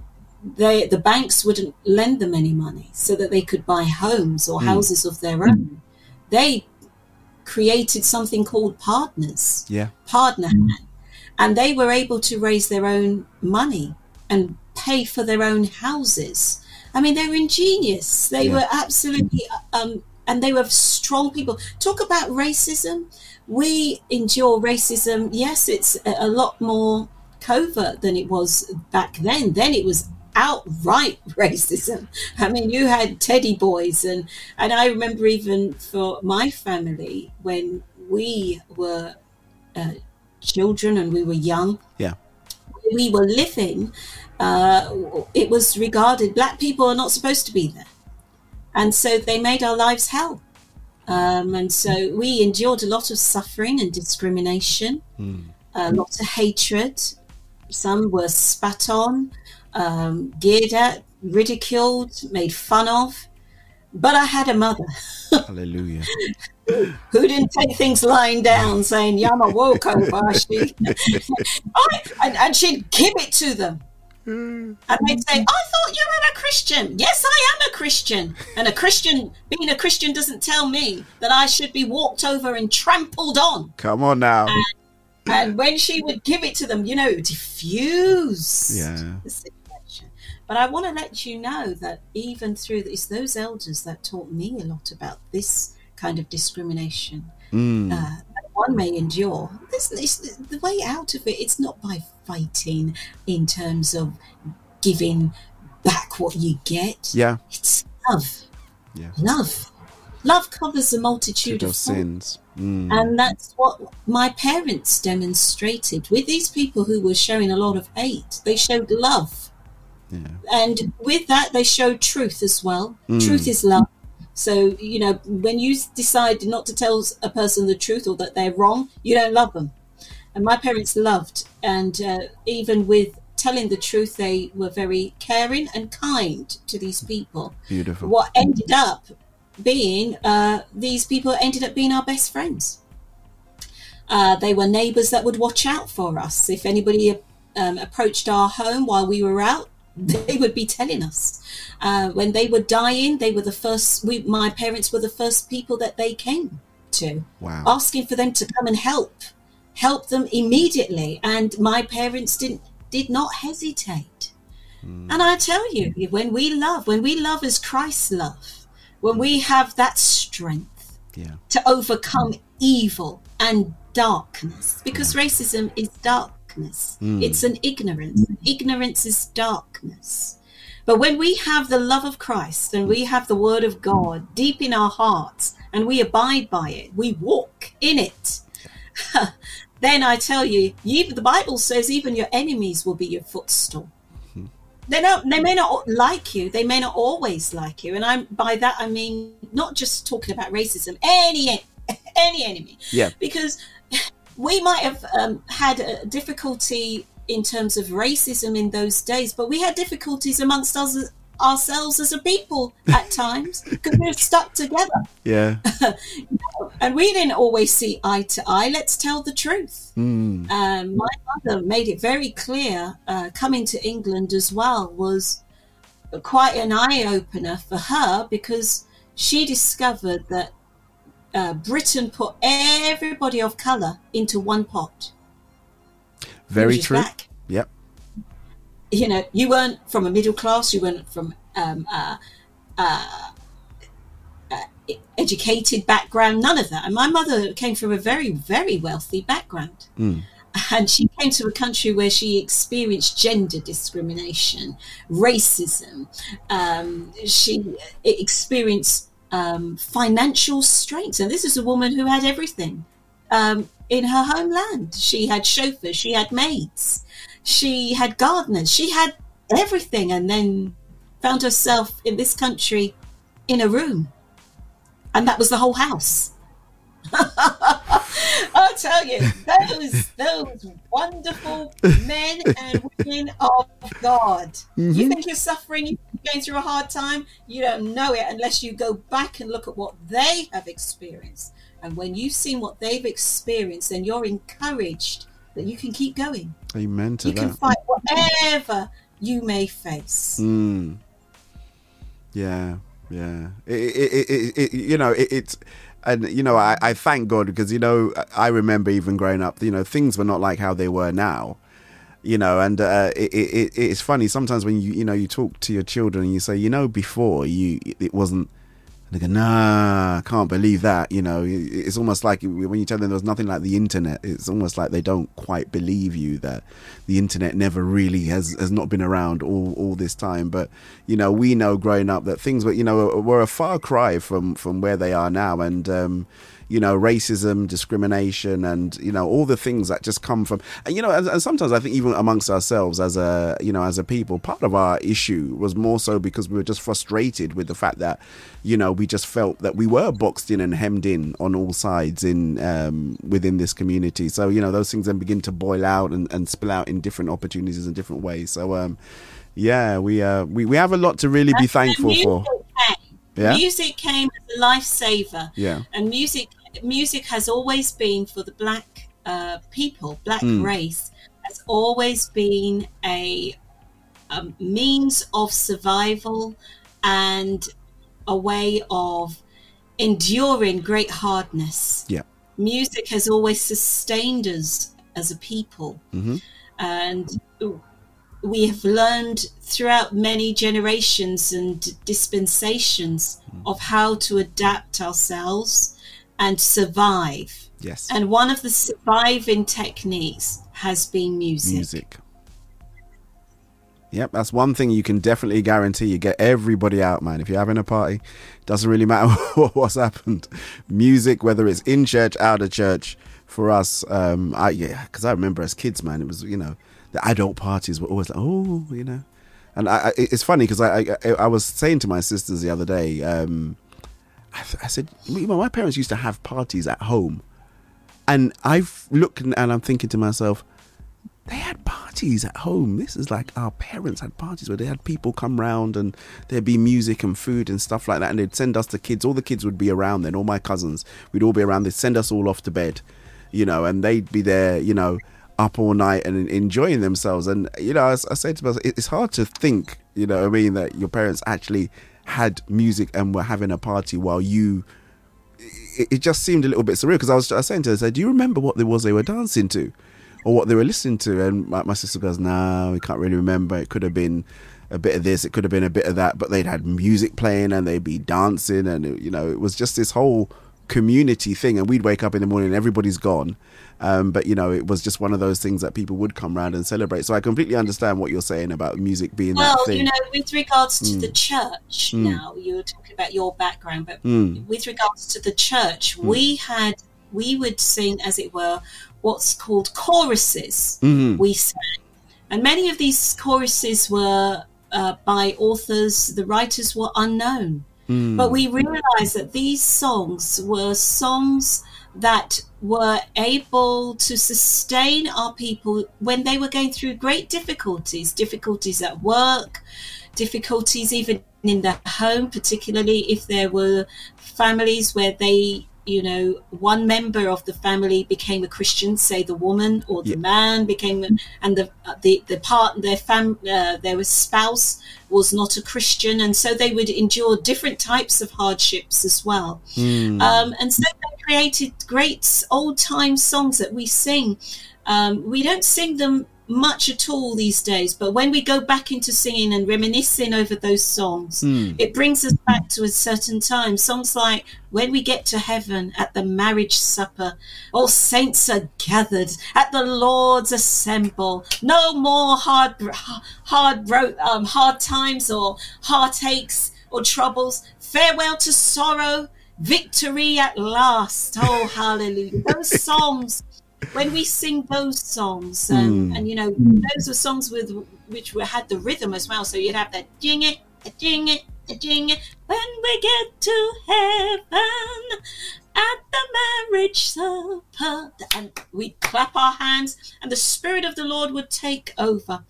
they the banks wouldn't lend them any money so that they could buy homes or Mm. houses of their own, they created something called partners, Yeah. partner, and they were able to raise their own money and pay for their own houses. I mean, they were ingenious. They Yeah. were absolutely, um, and they were strong people. Talk about racism. We endure racism. Yes, it's a, a lot more covert than it was back then. Then it was outright [laughs] racism. I mean, you had teddy boys, and and I remember even for my family when we were uh, children and we were young Yeah. we were living, uh, it was regarded black people are not supposed to be there, and so they made our lives hell. Um, and so we endured a lot of suffering and discrimination, a lot of hatred. Some were spat on, um, geared at, ridiculed, made fun of. But I had a mother Hallelujah. [laughs] who didn't take things lying down, saying "Yama woko bashi," and, and she'd give it to them. And they'd say, I thought you were a Christian. Yes, I am a Christian. And a Christian, being a Christian, doesn't tell me that I should be walked over and trampled on. Come on now. And when she would give it to them, you know, it would diffuse Yeah. the situation. But I want to let you know that even through it's those elders that taught me a lot about this kind of discrimination Mm. uh, that one may endure. This, this, the way out of it, it's not by fighting in terms of giving back what you get. Yeah. It's love. Yeah. Love. Love covers a multitude Of of sins. Mm. And that's what my parents demonstrated with these people who were showing a lot of hate. They showed love. And with that, they showed truth as well. Mm. Truth is love. So, you know, when you decide not to tell a person the truth or that they're wrong, you don't love them. And my parents loved. And uh, even with telling the truth, they were very caring and kind to these people Beautiful. what ended up being uh, these people ended up being our best friends. Uh, they were neighbours that would watch out for us. If anybody um, approached our home while we were out, [laughs] they would be telling us. Uh, when they were dying, they were the first. We, my parents were the first people that they came to, Wow. asking for them to come and help, help them immediately. And my parents didn't did not hesitate. And I tell you, when we love, when we love as Christ love, when we have that strength Yeah. to overcome evil and darkness, because racism is darkness, Mm. it's an ignorance. Ignorance is darkness. But when we have the love of Christ and we have the word of God deep in our hearts and we abide by it, we walk in it, [laughs] then I tell you, even the Bible says even your enemies will be your footstool they don't they may not like you they may not always like you and i'm by that i mean not just talking about racism any [laughs] any enemy Yeah. because we might have um, had a difficulty in terms of racism in those days but we had difficulties amongst us ourselves as a people at times because we're stuck together Yeah. [laughs] and we didn't always see eye to eye let's tell the truth Mm. um, my mother made it very clear uh, coming to England as well was quite an eye opener for her because she discovered that uh, Britain put everybody of colour into one pot. Very true. back. Yep. You know, you weren't from a middle class, you weren't from um, uh, uh, uh, educated background, none of that. And my mother came from a very, very wealthy background. Mm. and she came to a country where she experienced gender discrimination, racism. Um, she experienced um, financial straits, and this is a woman who had everything um, in her homeland. She had chauffeurs, she had maids, she had gardeners, she had everything, and then found herself in this country in a room, and that was the whole house. [laughs] I'll tell you, those those wonderful men and women of God. You Mhm. think you're suffering, you're going through a hard time, you don't know it unless you go back and look at what they have experienced. And when you've seen what they've experienced, then you're encouraged that you can keep going. Amen to You can fight whatever you may face. Mm. Yeah, yeah. It, it, it, it, you know, it, it's, and you know, I, I thank God because you know, I remember even growing up, you know, things were not like how they were now. You know, and uh, it, it, it, it's funny sometimes when you you know you talk to your children and you say, you know, before you it wasn't. They go, nah, I can't believe that. You know, it's almost like when you tell them there's nothing like the internet, it's almost like they don't quite believe you that the internet never really has, has not been around all, all this time. But, you know, we know growing up that things were, you know, were a far cry from, from where they are now. And, um, you know, racism, discrimination, and you know all the things that just come from, and you know, and, and sometimes I think even amongst ourselves as a, you know, as a people, part of our issue was more so because we were just frustrated with the fact that, you know, we just felt that we were boxed in and hemmed in on all sides in um, within this community. So you know, those things then begin to boil out and, and spill out in different opportunities and different ways. So um, yeah, we uh, we we have a lot to really be That's where thankful for. came. Yeah? Music came as a lifesaver. Yeah. And music music has always been for the black uh, people, black Mm. race, has always been a, a means of survival and a way of enduring great hardness. Yeah. Music has always sustained us as a people hmm and we have learned throughout many generations and dispensations of how to adapt ourselves and survive. Yes. And one of the surviving techniques has been music. music. Yep, that's one thing you can definitely guarantee. You get everybody out, man. If you're having a party, doesn't really matter [laughs] what's happened. Music, whether it's in church, out of church, for us, um, I yeah, because I remember as kids, man, it was you know the adult parties were always like, oh, you know, and I, I it's funny because I, I I was saying to my sisters the other day, um, I, I said, you know, my parents used to have parties at home, and I've looked and I'm thinking to myself they had parties at home. This is like our parents had parties where they had people come round and there'd be music and food and stuff like that. And they'd send us the kids. All the kids would be around then. All my cousins, we'd all be around. They'd send us all off to bed, you know, and they'd be there, you know, up all night and enjoying themselves. And you know, I, I say to myself, it's hard to think, you know, I mean, that your parents actually had music and were having a party while you it, it just seemed a little bit surreal because I was, I was saying to her, I said, "Do you remember what it was they were dancing to, or what they were listening to?" And my, my sister goes, "No, we can't really remember. It could have been a bit of this, it could have been a bit of that, but they'd had music playing and they'd be dancing, and it, you know, it was just this whole community thing. And we'd wake up in the morning, and everybody's gone." Um, but you know, it was just one of those things that people would come round and celebrate. So I completely understand what you're saying about music being Well, that thing. you know, with regards to Mm. the church Mm. now, you were talking about your background, but Mm. with regards to the church, Mm. we had, we would sing, as it were, what's called choruses. Mhm. We sang. And many of these choruses were uh, by authors, the writers were unknown. Mm. But we realized that these songs were songs that were able to sustain our people when they were going through great difficulties, difficulties at work, difficulties even in the home, particularly if there were families where they, you know, one member of the family became a Christian, say the woman or the man became, and the the the part their fam uh, their spouse was not a Christian, and so they would endure different types of hardships as well. Mm. Um, and so they created great old time songs that we sing. Um, we don't sing them much at all these days. But when we go back into singing and reminiscing over those songs, Hmm. it brings us back to a certain time. Songs like When We Get to Heaven at the Marriage Supper, All Saints are gathered at the Lord's assemble. No more hard, hard, um, hard times or heartaches or troubles. Farewell to sorrow, victory at last. Oh, [laughs] hallelujah. Those songs when we sing those songs, um, Mm. and you know, those were songs with which were, had the rhythm as well. So you'd have that ding it, a ding it, a ding it. When we get to heaven at the marriage supper, and we'd clap our hands, and the Spirit of the Lord would take over,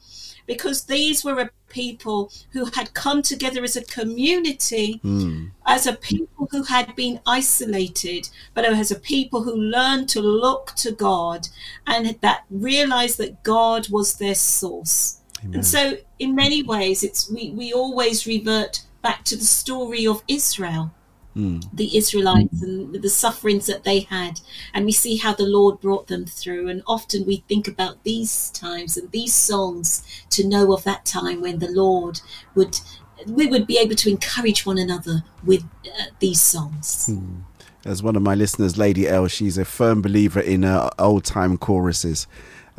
because these were a people who had come together as a community Hmm. as a people who had been isolated, but as a people who learned to look to God and that realized that God was their source. And so, in many ways, it's we, we always revert back to the story of Israel, The Israelites, and the sufferings that they had, and we see how the Lord brought them through. And often we think about these times and these songs to know of that time when the Lord would we would be able to encourage one another with uh, these songs. As one of my listeners, Lady L, she's a firm believer in uh, old time choruses.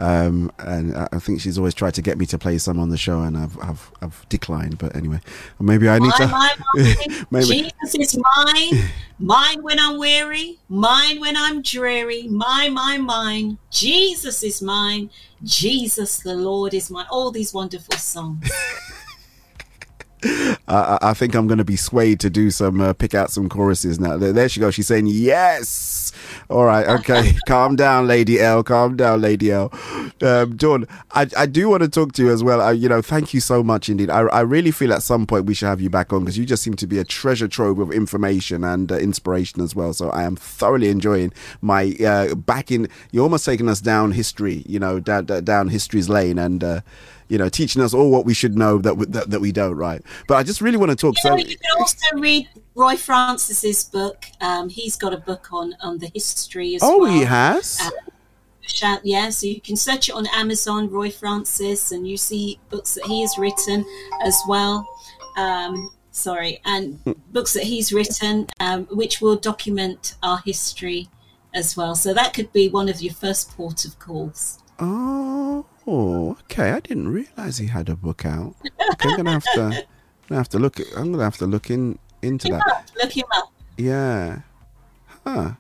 Um, and I think she's always tried to get me to play some on the show, and I've I've, I've declined. But anyway, maybe I need My, to. my, my, [laughs] maybe Jesus is mine, mine when I'm weary, mine when I'm dreary, My my mine. Jesus is mine, Jesus the Lord is mine. All these wonderful songs. [laughs] I, I think I'm going to be swayed to do some uh, pick out some choruses now. There, there she goes. She's saying yes. All right, okay. [laughs] calm down, Lady L. Calm down, Lady L. Um, Dawn, I, I do want to talk to you as well. I, you know, thank you so much indeed. I, I really feel at some point we should have you back on because you just seem to be a treasure trove of information and uh, inspiration as well. So I am thoroughly enjoying my uh, back in. You're almost taking us down history. You know, down, down history's lane and. You know, teaching us all what we should know that we, that, that we don't, right? But I just really want to talk. You know, so, you can also read Roy Francis's book. Um, he's got a book on on the history as oh, well. he has. Uh, yeah, so you can search it on Amazon, Roy Francis, and you see books that he has written as well. Um, sorry, and [laughs] books that he's written, um, which will document our history as well. So that could be one of your first port of calls. Oh, okay. I didn't realize he had a book out. Okay, I'm gonna have to, I'm gonna have to look. I'm gonna have to look in into him that. up. Look him up. Yeah. Huh.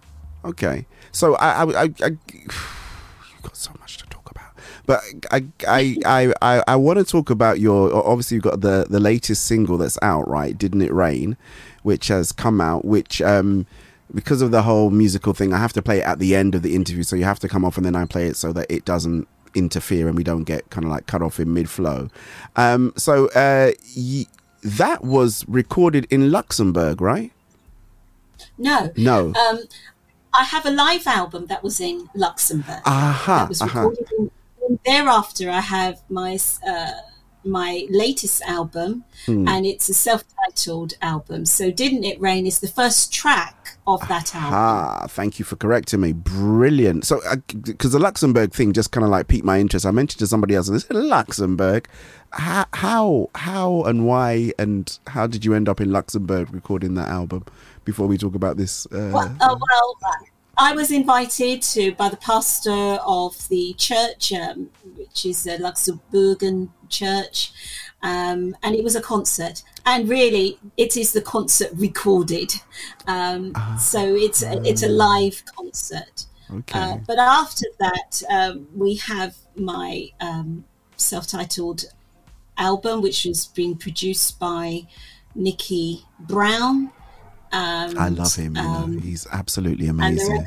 Okay. So I, I, I, I [sighs] you've got so much to talk about. But I, I, I, I, I want to talk about your. Obviously, you've got the the latest single that's out, right? Didn't it rain? Which has come out. Which um. Because of the whole musical thing, I have to play it at the end of the interview, so you have to come off and then I play it so that it doesn't interfere and we don't get kind of like cut off in mid flow. Um, so uh, y- that was recorded in Luxembourg, right? No. No. Um, I have a live album that was in Luxembourg. Aha, that was recorded in, and thereafter I have my uh, my latest album Hmm. and it's a self-titled album. So Didn't It Rain is the first track of that album. Ah, thank you for correcting me. Brilliant. So, because the Luxembourg thing just kind of like piqued my interest. I mentioned to somebody else, and they said Luxembourg. How, how, how, and why, and how did you end up in Luxembourg recording that album? Before we talk about this, uh, Well, uh, well, I was invited to by the pastor of the church, um, which is a Luxembourgian church, um, and it was a concert. And really, it is the concert recorded, um, so it's a, it's a live concert. Okay. Uh, but after that, um, we have my um, self-titled album, which was being produced by Nikki Brown. Um, I love him. You know, um, he's absolutely and the amazing.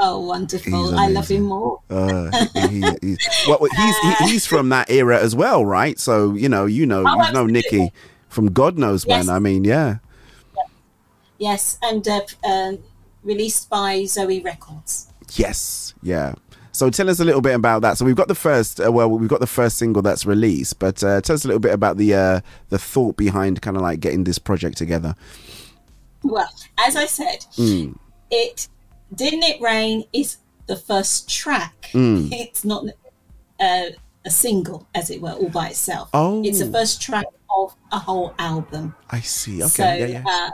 Oh, wonderful! I love him more. Uh, he, he's, well, he's he, [laughs] he's from that era as well, right? So you know, you know, Oh, you know Nikki from God knows when. I mean, yeah. Yes, and uh, um released by Zoe Records. Yes, yeah. So tell us a little bit about that. So we've got the first, uh, well, we've got the first single that's released, but uh, tell us a little bit about the uh, the thought behind kind of like getting this project together. Well, as I said, Mm. it didn't it rain is the first track. Mm. It's not. Uh, a single, as it were, all by itself. Oh. It's the first track of a whole album. I see. Okay. So, yeah, yeah. uh,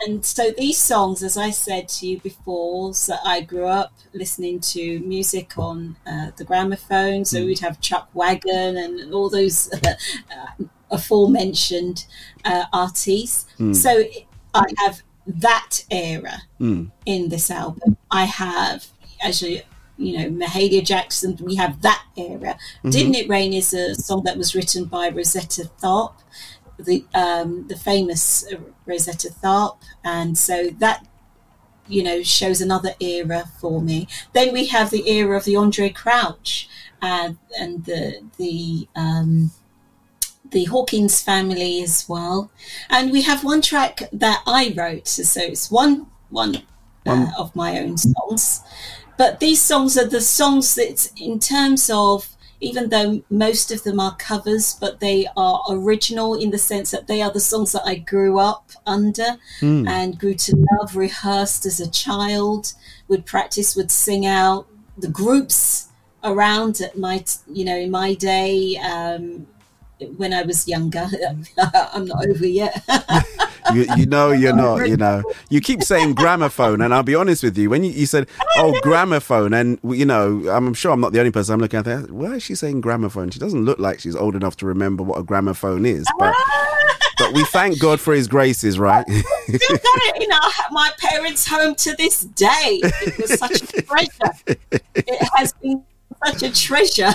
and so these songs, as I said to you before, so I grew up listening to music on uh, the gramophone. So Mm. we'd have Chuck Wagon and all those [laughs] uh, aforementioned uh, artists. Mm. So I have that era Mm. in this album. I have as you you know, Mahalia Jackson. We have that era. Mhm. Didn't It Rain is a song that was written by Rosetta Tharpe, the um, the famous uh, Rosetta Tharpe, and so that you know shows another era for me. Then we have the era of the Andraé Crouch and and the the um, the Hawkins family as well. And we have one track that I wrote, so it's one one uh, of my own songs. But these songs are the songs that, in terms of, even though most of them are covers, but they are original in the sense that they are the songs that I grew up under Mm. and grew to love, rehearsed as a child, would practice, would sing out. The groups around at my, you know, in my day, um, when I was younger, [laughs] I'm not over yet. [laughs] you, you know you're not you know you keep saying gramophone and i'll be honest with you when you, you said oh gramophone and you know i'm sure i'm not the only person i'm looking at that. why is she saying gramophone she doesn't look like she's old enough to remember what a gramophone is but [laughs] but we thank god for his graces right Still got it in our, my parents' home to this day. It was such a treasure. It has been such a treasure.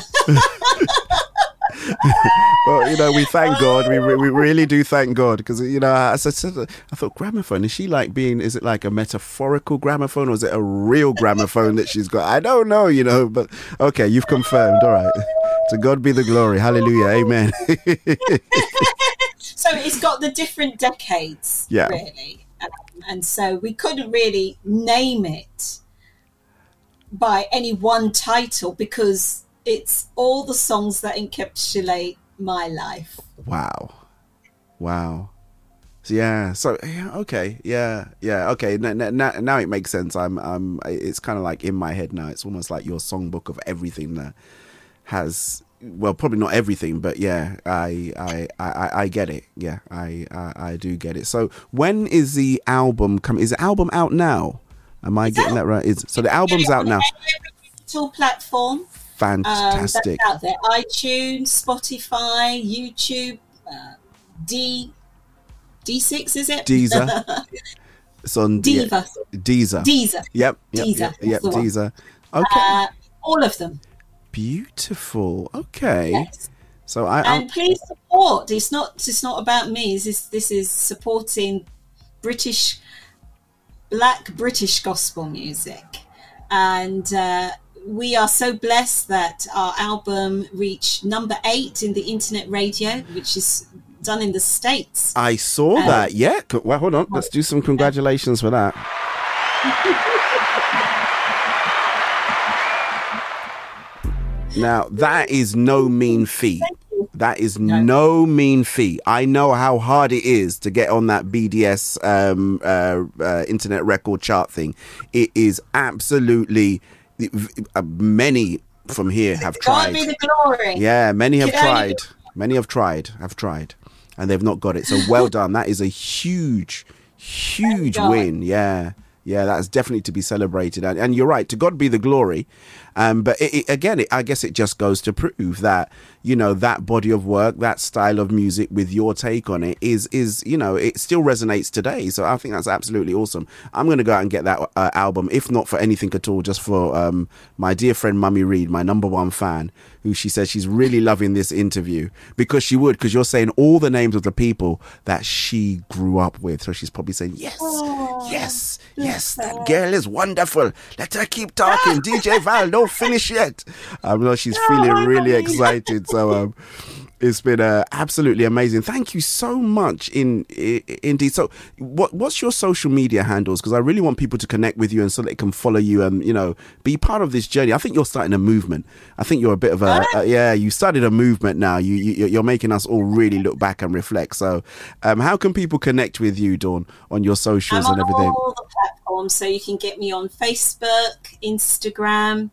Well, you know, we thank God. We, we really do thank God because you know, as I said, I thought gramophone is she like being? Is it like a metaphorical gramophone or is it a real gramophone that she's got? I don't know, you know, but okay, you've confirmed. All right, to God be the glory. Hallelujah, Amen. [laughs] so it's got the different decades, Yeah. really. Um, and so we couldn't really name it by any one title because it's all the songs that encapsulate my life. wow, wow. So, yeah. So yeah, okay. Yeah. Yeah. Okay. Now, now, now it makes sense. I'm. I'm. It's kind of like in my head now. It's almost like your songbook of everything that has. Well, probably not everything, but yeah, I, I, I, I get it. Yeah, I, I, I do get it. So, when is the album come? Is the album out now? Am I getting that right? Is so the album's out now. Digital platform. Fantastic. Um, out there. iTunes, Spotify, YouTube, uh, D D6 is it? Deezer. [laughs] It's on Diva. Yeah, Deezer. Deezer. Yep. Yep. Deezer, Yep. yep. Deezer. Okay. Uh, all of them. Beautiful. Okay. Yes. So I. I and please support. It's not. It's not about me. This is this is supporting British, Black British gospel music, and uh, we are so blessed that our album reached number eight in the internet radio, which is done in the states. I saw Um, that. Yeah. Well, hold on. Let's do some congratulations for that. [laughs] Now that is no mean feat. That is no mean feat. I know how hard it is to get on that BDS um, uh, uh, internet record chart thing. It is absolutely Uh, many from here have God tried. be the glory. Yeah, many have tried. Many have tried. Have tried, and they've not got it. So well [laughs] done. That is a huge, huge win. Yeah, yeah. That's definitely to be celebrated. And, and you're right. To God be the glory. Um, but it, it, again, it, I guess it just goes to prove that you know that body of work, that style of music, with your take on it, is is you know it still resonates today. So I think that's absolutely awesome. I'm going to go out and get that uh, album, if not for anything at all, just for um, my dear friend Mummy Reed, my number one fan, who she says she's really loving this interview because she would, because you're saying all the names of the people that she grew up with. So she's probably saying yes, yes, yes. That girl is wonderful. Let her keep talking. [laughs] DJ Val, don't finish yet. I know she's feeling really excited. So um, it's been uh, absolutely amazing. Thank you so much. In, i indeed. So what what's your social media handles? Because I really want people to connect with you and so they can follow you and you know be part of this journey. I think you're starting a movement. I think you're a bit of a, a yeah. You started a movement now. You, you you're making us all really look back and reflect. So um, how can people connect with you, Dawn, on your socials I'm and everything? all the platforms, so you can get me on Facebook, Instagram,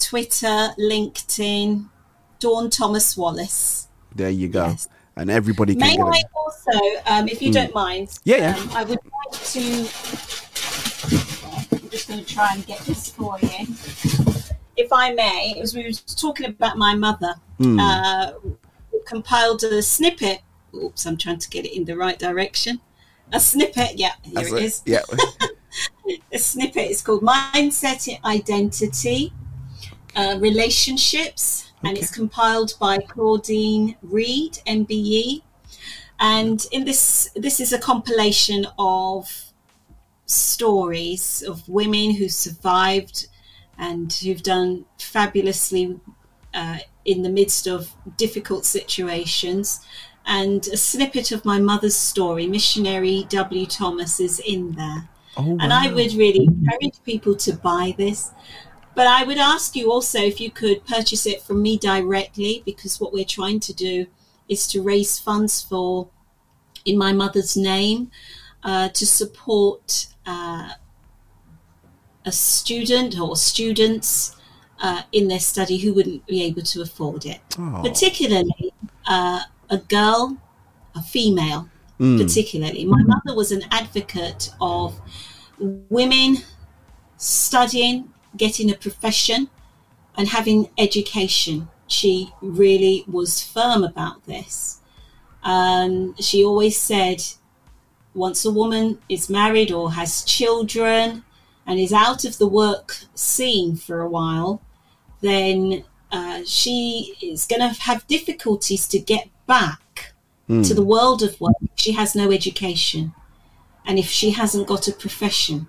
Twitter, LinkedIn, Dawn Thomas Wallace. There you go. And everybody can May I it. also, um, if you Mm. don't mind, Yeah, yeah. Um, I would like to. I'm just going to try and get this for you, if I may. As we were talking about my mother, Mm. uh, compiled a snippet. Oops, I'm trying to get it in the right direction. A snippet, yeah, here That's it it. is. Yeah. [laughs] a snippet is called Mindset Identity uh, Relationships, and it's compiled by Claudine Reid, MBE. And in this, this is a compilation of stories of women who survived and who've done fabulously uh, in the midst of difficult situations. And a snippet of my mother's story, missionary W. Thomas, is in there. Oh, And I would really encourage people to buy this. But I would ask you also if you could purchase it from me directly, because what we're trying to do is to raise funds for, in my mother's name, uh, to support uh, a student or students uh, in their study who wouldn't be able to afford it. Oh. Particularly uh, a girl, a female, Mm. particularly. My mother was an advocate of women studying, getting a profession, and having education. She really was firm about this. Um, she always said, once a woman is married or has children and is out of the work scene for a while, then uh, she is going to have difficulties to get back Mm. to the world of work she has no education and if she hasn't got a profession.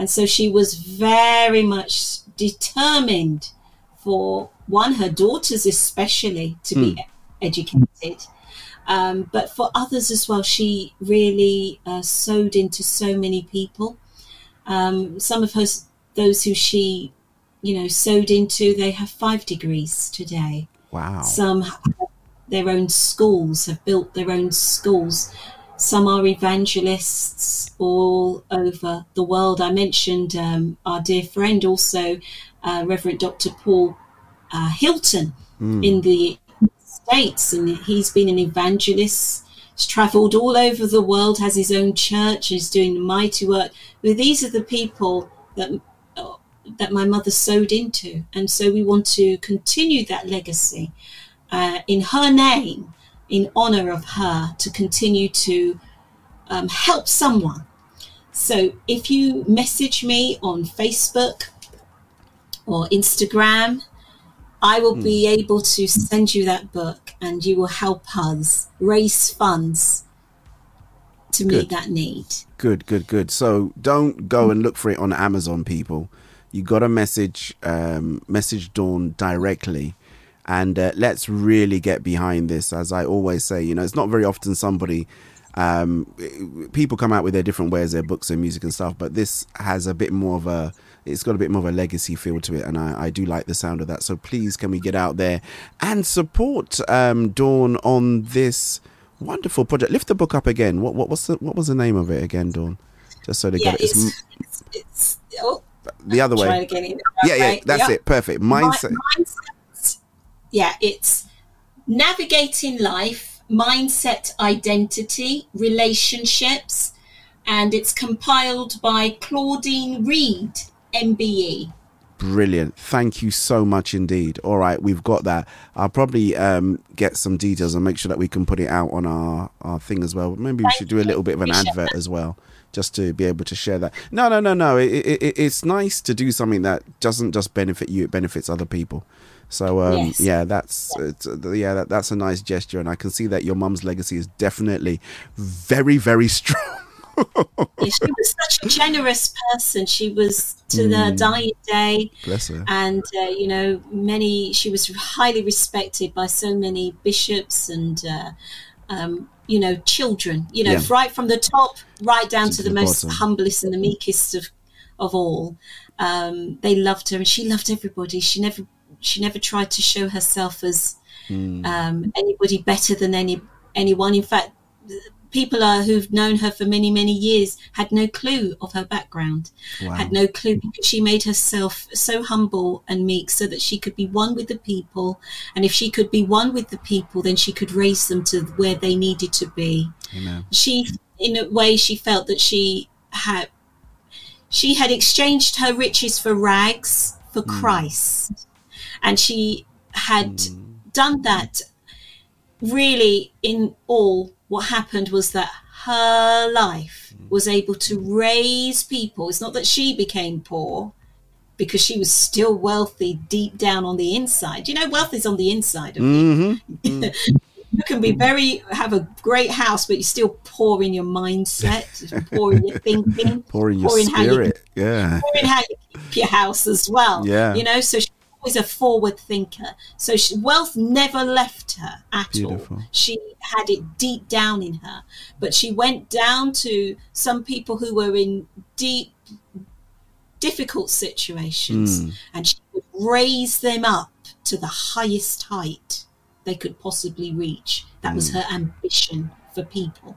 And so she was very much determined for one, her daughters especially, to be Hmm. educated. Um, but for others as well, she really uh, sowed into so many people. Um, some of her, those who she, you know, sowed into, they have five degrees today. Wow. Some have their own schools, have built their own schools. Some are evangelists all over the world. I mentioned um, our dear friend, also uh, Reverend Dr. Paul uh, Hilton Mm. in the States, and he's been an evangelist. He's traveled all over the world, has his own church, is doing mighty work. But these are the people that uh, that my mother sowed into, and so we want to continue that legacy uh, in her name, in honor of her, to continue to um, help someone. So if you message me on Facebook or Instagram, I will be able to send you that book and you will help us raise funds to meet that need. Good, good, good. So don't go and look for it on Amazon, people. You got to message um, message Dawn directly, and uh, let's really get behind this. As I always say, you know, it's not very often somebody. Um, people come out with their different ways, their books and music and stuff, but this has a bit more of a. It's got a bit more of a legacy feel to it, and I, I do like the sound of that. So please, can we get out there and support um, Dawn on this wonderful project? Lift the book up again. What what what's the, what was the name of it again, Dawn? Just so they Yeah, get it. It's, it's, it's, oh, the other way. to get it in the Yeah, right yeah, that's Yeah. it. Perfect. Mindset. mindset. Yeah, it's navigating life, mindset, identity, relationships, and it's compiled by Claudine Reid, MBE. Brilliant. Thank you so much indeed. All right, we've got that. I'll probably um, get some details and make sure that we can put it out on our, our thing as well. Maybe we should do a little bit of an advert as well, just to be able to share that. No, no, no, no. It, it, it, it's nice to do something that doesn't just benefit you; it benefits other people. So um, Yes. yeah, that's it's, uh, yeah, that, that's a nice gesture, and I can see that your mum's legacy is definitely very, very [laughs] strong. Yeah, she was such a generous person. She was to the Mm. dying day. Bless her. and uh, you know many she was highly respected by so many bishops and uh, um, you know children you know Yeah. right from the top right down To to, the, the most bottom. humblest and the meekest of of all um, they loved her and she loved everybody she never she never tried to show herself as Mm. um, anybody better than any anyone in fact people are, who've known her for many, many years had no clue of her background, Wow. had no clue because she made herself so humble and meek so that she could be one with the people. And if she could be one with the people, then she could raise them to where they needed to be. Amen. She, in a way, she felt that she had she had exchanged her riches for rags for Christ, and she had hmm. done that. Really, in all, what happened was that her life hmm. was able to raise people. It's not that she became poor because she was still wealthy deep down on the inside. You know, wealth is on the inside of you. Mm-hmm. mm-hmm. [laughs] you can be very have a great house, but you're still poor in your mindset, [laughs] poor in your thinking, Poor in your poor in how you spirit. Yeah. poor in how you keep your house as well. Yeah. you know, so always a forward thinker. So she, wealth never left her at Beautiful. all. She had it deep down in her, but she went down to some people who were in deep, difficult situations, Mm. and she would raise them up to the highest height they could possibly reach. That was Mm. her ambition for people.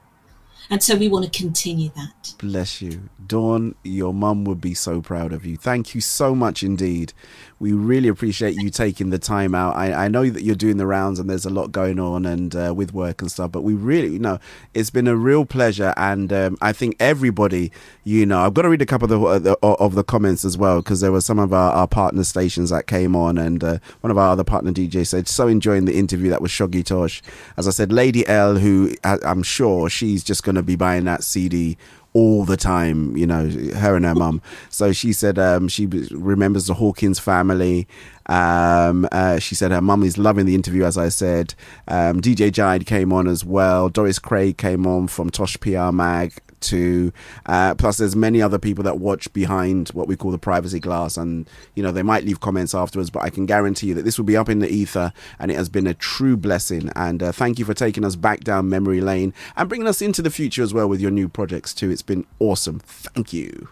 And so we want to continue that. Bless you. Dawn, your mum would be so proud of you. Thank you so much indeed. We really appreciate you taking the time out. I, I know that you're doing the rounds and there's a lot going on and uh, with work and stuff, but we really, you know, it's been a real pleasure. And um, I think everybody, you know, I've got to read a couple of the, uh, of the comments as well because there were some of our, our partner stations that came on and uh, one of our other partner DJs said, so enjoying the interview that was Shoggy Tosh. As I said, Lady L, who I'm sure she's just going to be buying that CD all the time, you know, her and her mum. So she said um, she remembers the Hawkins family. Um, uh, she said her mum is loving the interview, as I said. Um, DJ Jide came on as well. Doris Craig came on from Tosh PR Mag too. Uh, plus, there's many other people that watch behind what we call the privacy glass, and you know they might leave comments afterwards. But I can guarantee you that this will be up in the ether, and it has been a true blessing. And uh, thank you for taking us back down memory lane and bringing us into the future as well with your new projects too. It's been awesome. Thank you.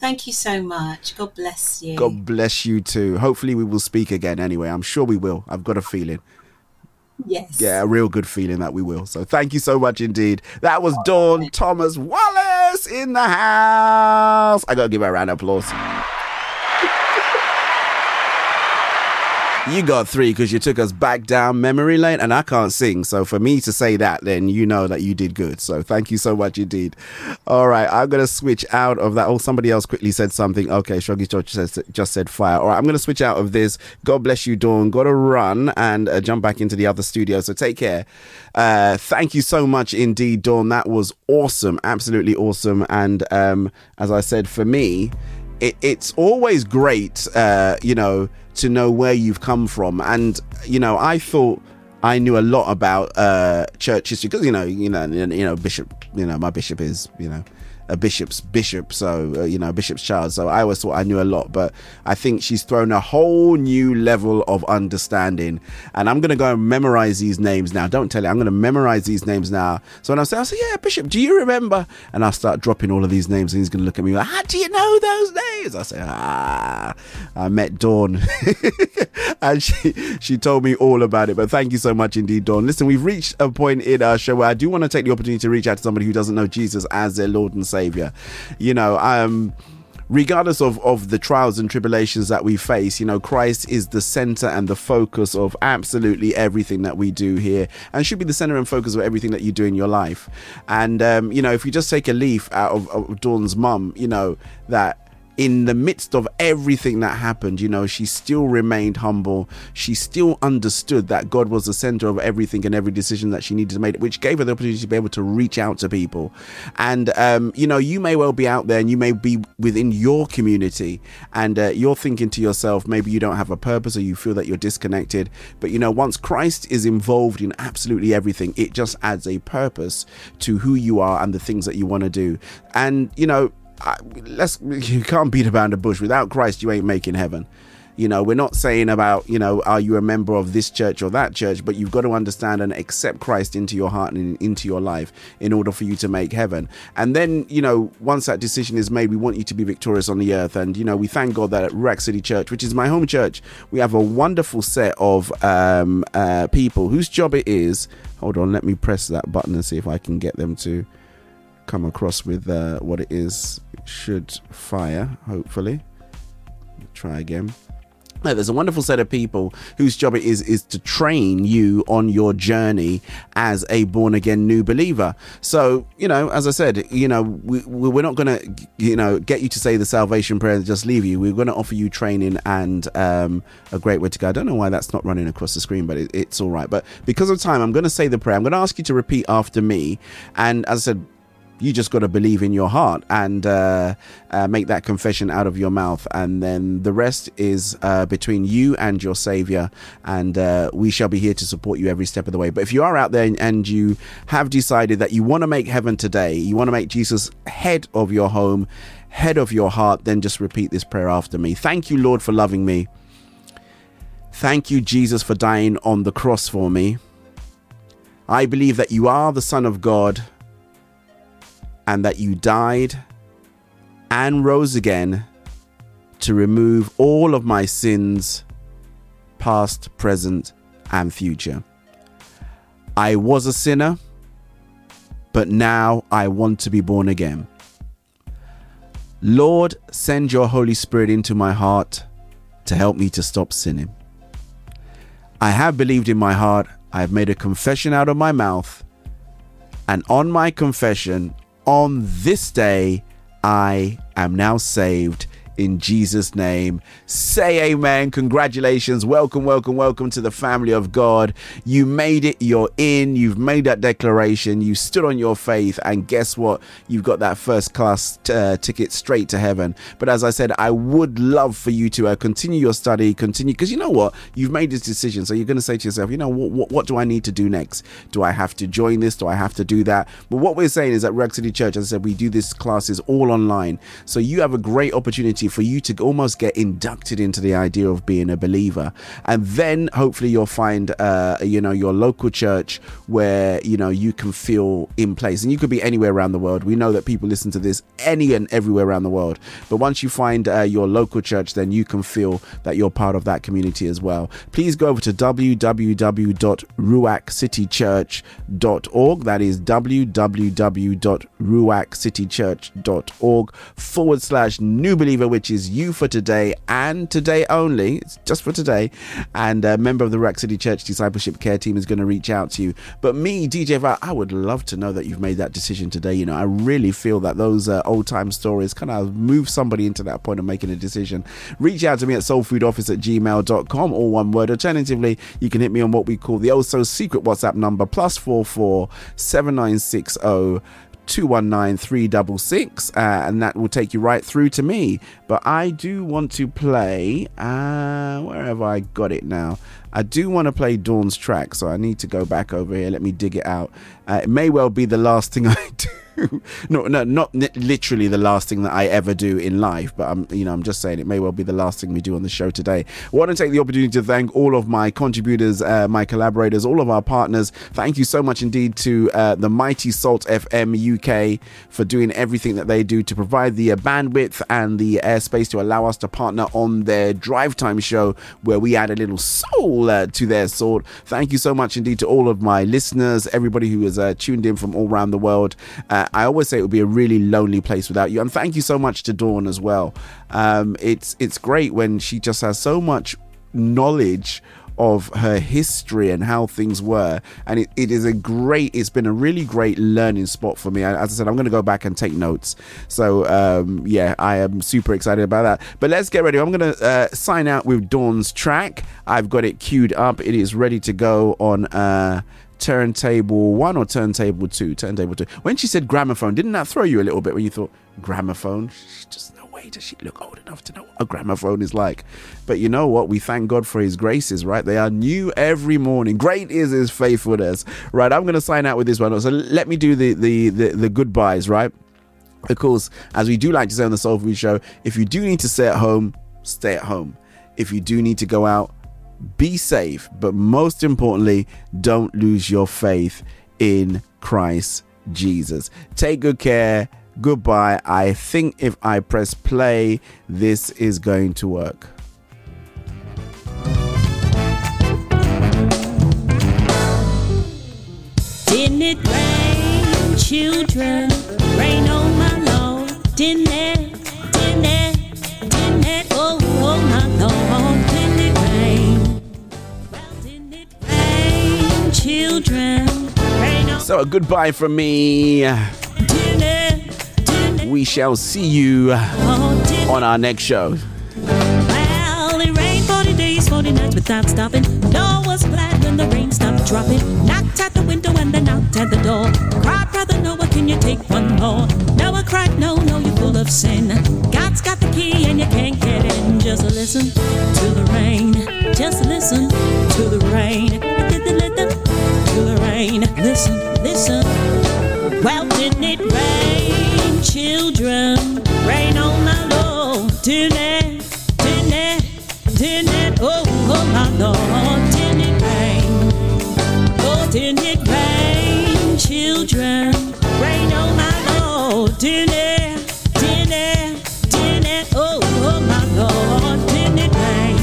Thank you so much. God bless you. God bless you too. Hopefully, we will speak again. Anyway, I'm sure we will. I've got a feeling. Yes. Yeah, a real good feeling that we will. So thank you so much indeed. That was oh, Dawn Thomas Wallace in the house. I gotta give her a round of applause. You got three because you took us back down memory lane, and I can't sing. So for me to say that, then you know that you did good. So thank you so much indeed. All right, I'm gonna switch out of that. Oh, somebody else quickly said something. Okay, Shoggy George says, just said fire. All right, I'm gonna switch out of this. God bless you, Dawn. Got to run and uh, jump back into the other studio. So take care. Uh, thank you so much indeed, Dawn. That was awesome, absolutely awesome. And um, as I said, for me, it, it's always great, uh, you know, to know where you've come from. And you know, I thought I knew a lot about uh, church history because you know, you know, you know, bishop, you know, my bishop is, you know. A bishop's bishop, so uh, you know, bishop's child. So I always thought I knew a lot, but I think she's thrown a whole new level of understanding. And I'm gonna go and memorize these names now. Don't tell you, I'm gonna memorize these names now. So when I say, I say, yeah, Bishop, do you remember? And I'll start dropping all of these names, and he's gonna look at me like, how do you know those names? I say, ah, I met Dawn, [laughs] and she she told me all about it. But thank you so much indeed, Dawn. Listen, we've reached a point in our show where I do want to take the opportunity to reach out to somebody who doesn't know Jesus as their Lord and Savior. You know, um regardless of, of the trials and tribulations that we face, you know, Christ is the center and the focus of absolutely everything that we do here and should be the center and focus of everything that you do in your life. And, um, you know, if you just take a leaf out of, of Dawn's mum, you know, that in the midst of everything that happened, you know, she still remained humble. She still understood that God was the center of everything and every decision that she needed to make, which gave her the opportunity to be able to reach out to people. And, um, you know, you may well be out there and you may be within your community and uh, you're thinking to yourself, maybe you don't have a purpose or you feel that you're disconnected. But, you know, once Christ is involved in absolutely everything, it just adds a purpose to who you are and the things that you want to do. And, you know, I, let's you can't beat around the bush without christ you ain't making heaven You know, we're not saying about, you know, are you a member of this church or that church, but you've got to understand and accept Christ into your heart and into your life in order for you to make heaven. And then, you know, once that decision is made, we want you to be victorious on the earth. And, you know, we thank God that at Ruach City Church, which is my home church, we have a wonderful set of um, uh, people whose job it is. Hold on, let me press that button and see if I can get them to come across with uh, what it is. Should fire, hopefully. Try again. No, there's a wonderful set of people whose job it is is to train you on your journey as a born again new believer. So, you know, as I said, you know, we, we're not going to, you know, get you to say the salvation prayer and just leave you. We're going to offer you training and um, a great way to go. I don't know why that's not running across the screen, but it, it's all right. But because of time, I'm going to say the prayer. I'm going to ask you to repeat after me. And as I said, you just got to believe in your heart and uh, uh, make that confession out of your mouth. And then the rest is uh, between you and your savior. And uh, we shall be here to support you every step of the way. But if you are out there and you have decided that you want to make heaven today you want to make jesus head of your home head of your heart then just repeat this prayer after me. Thank you lord for loving me. Thank you jesus for dying on the cross for me. I believe that you are the son of god and that you died and rose again to remove all of my sins, past, present, and future. I was a sinner, but now I want to be born again. Lord, send your Holy Spirit into my heart to help me to stop sinning. I have believed in my heart, I have made a confession out of my mouth, and on my confession, on this day, I am now saved in Jesus' name. Say amen. Congratulations. Welcome, welcome, welcome to the family of God. You made it. You're in. You've made that declaration. You stood on your faith. And guess what? You've got that first class uh, ticket straight to heaven. But as I said, I would love for you to uh, continue your study, continue, because you know what? You've made this decision. So you're going to say to yourself, you know, what, what, what, do I need to do next? Do I have to join this? Do I have to do that? But what we're saying is that Ruach City Church, as I said, we do this classes all online. So you have a great opportunity for you to almost get inducted into the idea of being a believer. And then hopefully you'll find uh, you know your local church where you know you can feel in place. And you could be anywhere around the world. We know that people listen to this any and everywhere around the world. But once you find uh, your local church then you can feel that you're part of that community as well. Please go over to www.ruachcitychurch.org that is www.ruachcitychurch.org forward slash new believer which is you for today and today only. It's just for today. And a member of the Ruach City Church Discipleship Care Team is going to reach out to you. But me, DJ Val, I would love to know that you've made that decision today. You know, I really feel that those uh, old time stories kind of move somebody into that point of making a decision. Reach out to me at soulfoodoffice at gmail.com, or one word. Alternatively, you can hit me on what we call the also secret WhatsApp number plus four four seven nine six zero. 219366 uh, and that will take you right through to me. But i do want to play uh where have i got it now i do want to play dawn's track so i need to go back over here let me dig it out uh, it may well be the last thing [laughs] i do no, no, not literally the last thing that I ever do in life, but I'm, you know, I'm just saying it may well be the last thing we do on the show today. I want to take the opportunity to thank all of my contributors, uh, my collaborators, all of our partners. Thank you so much indeed to uh, the mighty Salt FM UK for doing everything that they do to provide the uh, bandwidth and the airspace to allow us to partner on their drive time show where we add a little soul uh, to their sword. Thank you so much indeed to all of my listeners, everybody who has uh, tuned in from all around the world. Uh, I always say it would be a really lonely place without you. And thank you so much to Dawn as well. Um, it's it's great when she just has so much knowledge of her history and how things were and it, it is a great it's been a really great learning spot for me as i said i'm going to go back and take notes so um, yeah i am super excited about that but let's get ready i'm going to uh, sign out with dawn's track i've got it queued up it is ready to go on uh, turntable one or turntable two? Turntable two. When she said gramophone, didn't that throw you a little bit when you thought gramophone? She just way does she look old enough to know what a gramophone is like. But you know what? We thank God for his graces, right? They are new every morning. Great is his faithfulness. Right, I'm gonna sign out with this one. So let me do the the the, the goodbyes, right? Of course, as we do like to say on the Soul Food Show, if you do need to stay at home, stay at home if you do need to go out, be safe, but most importantly, don't lose your faith in Christ Jesus. Take good care. Goodbye. I think if I press play, this is going to work. Didn't it rain, children? Rain on my Lord. Didn't it? Didn't it? Didn't it? Oh, oh my Lord. Didn't it rain? Well, didn't it rain, children? Rain on So, a goodbye from me. We shall see you on our next show. Well, it rained 40 days, 40 nights without stopping. Noah's glad when the rain stopped dropping. Knocked at the window and then knocked at the door. Cried, brother Noah, can you take one more? Noah cried, no, no, you're full of sin. God's got the key and you can't get in. Just listen to the rain. Just listen to the rain. To the rain. Listen, listen. Well, didn't it rain, children? Rain on my Lord. Didn't it? Didn't it? It? Oh, oh my Lord. Didn't it rain? Oh, didn't it rain, children? Rain on my Lord. Didn't it? It? It? Oh, oh my Lord. It rain?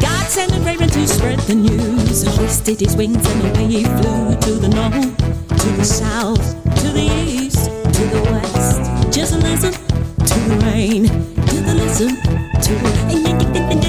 God sent to spread the news. Hoisted his wings and away he flew to the north, to the south, to the east. Just listen to the rain. The listen to the rain.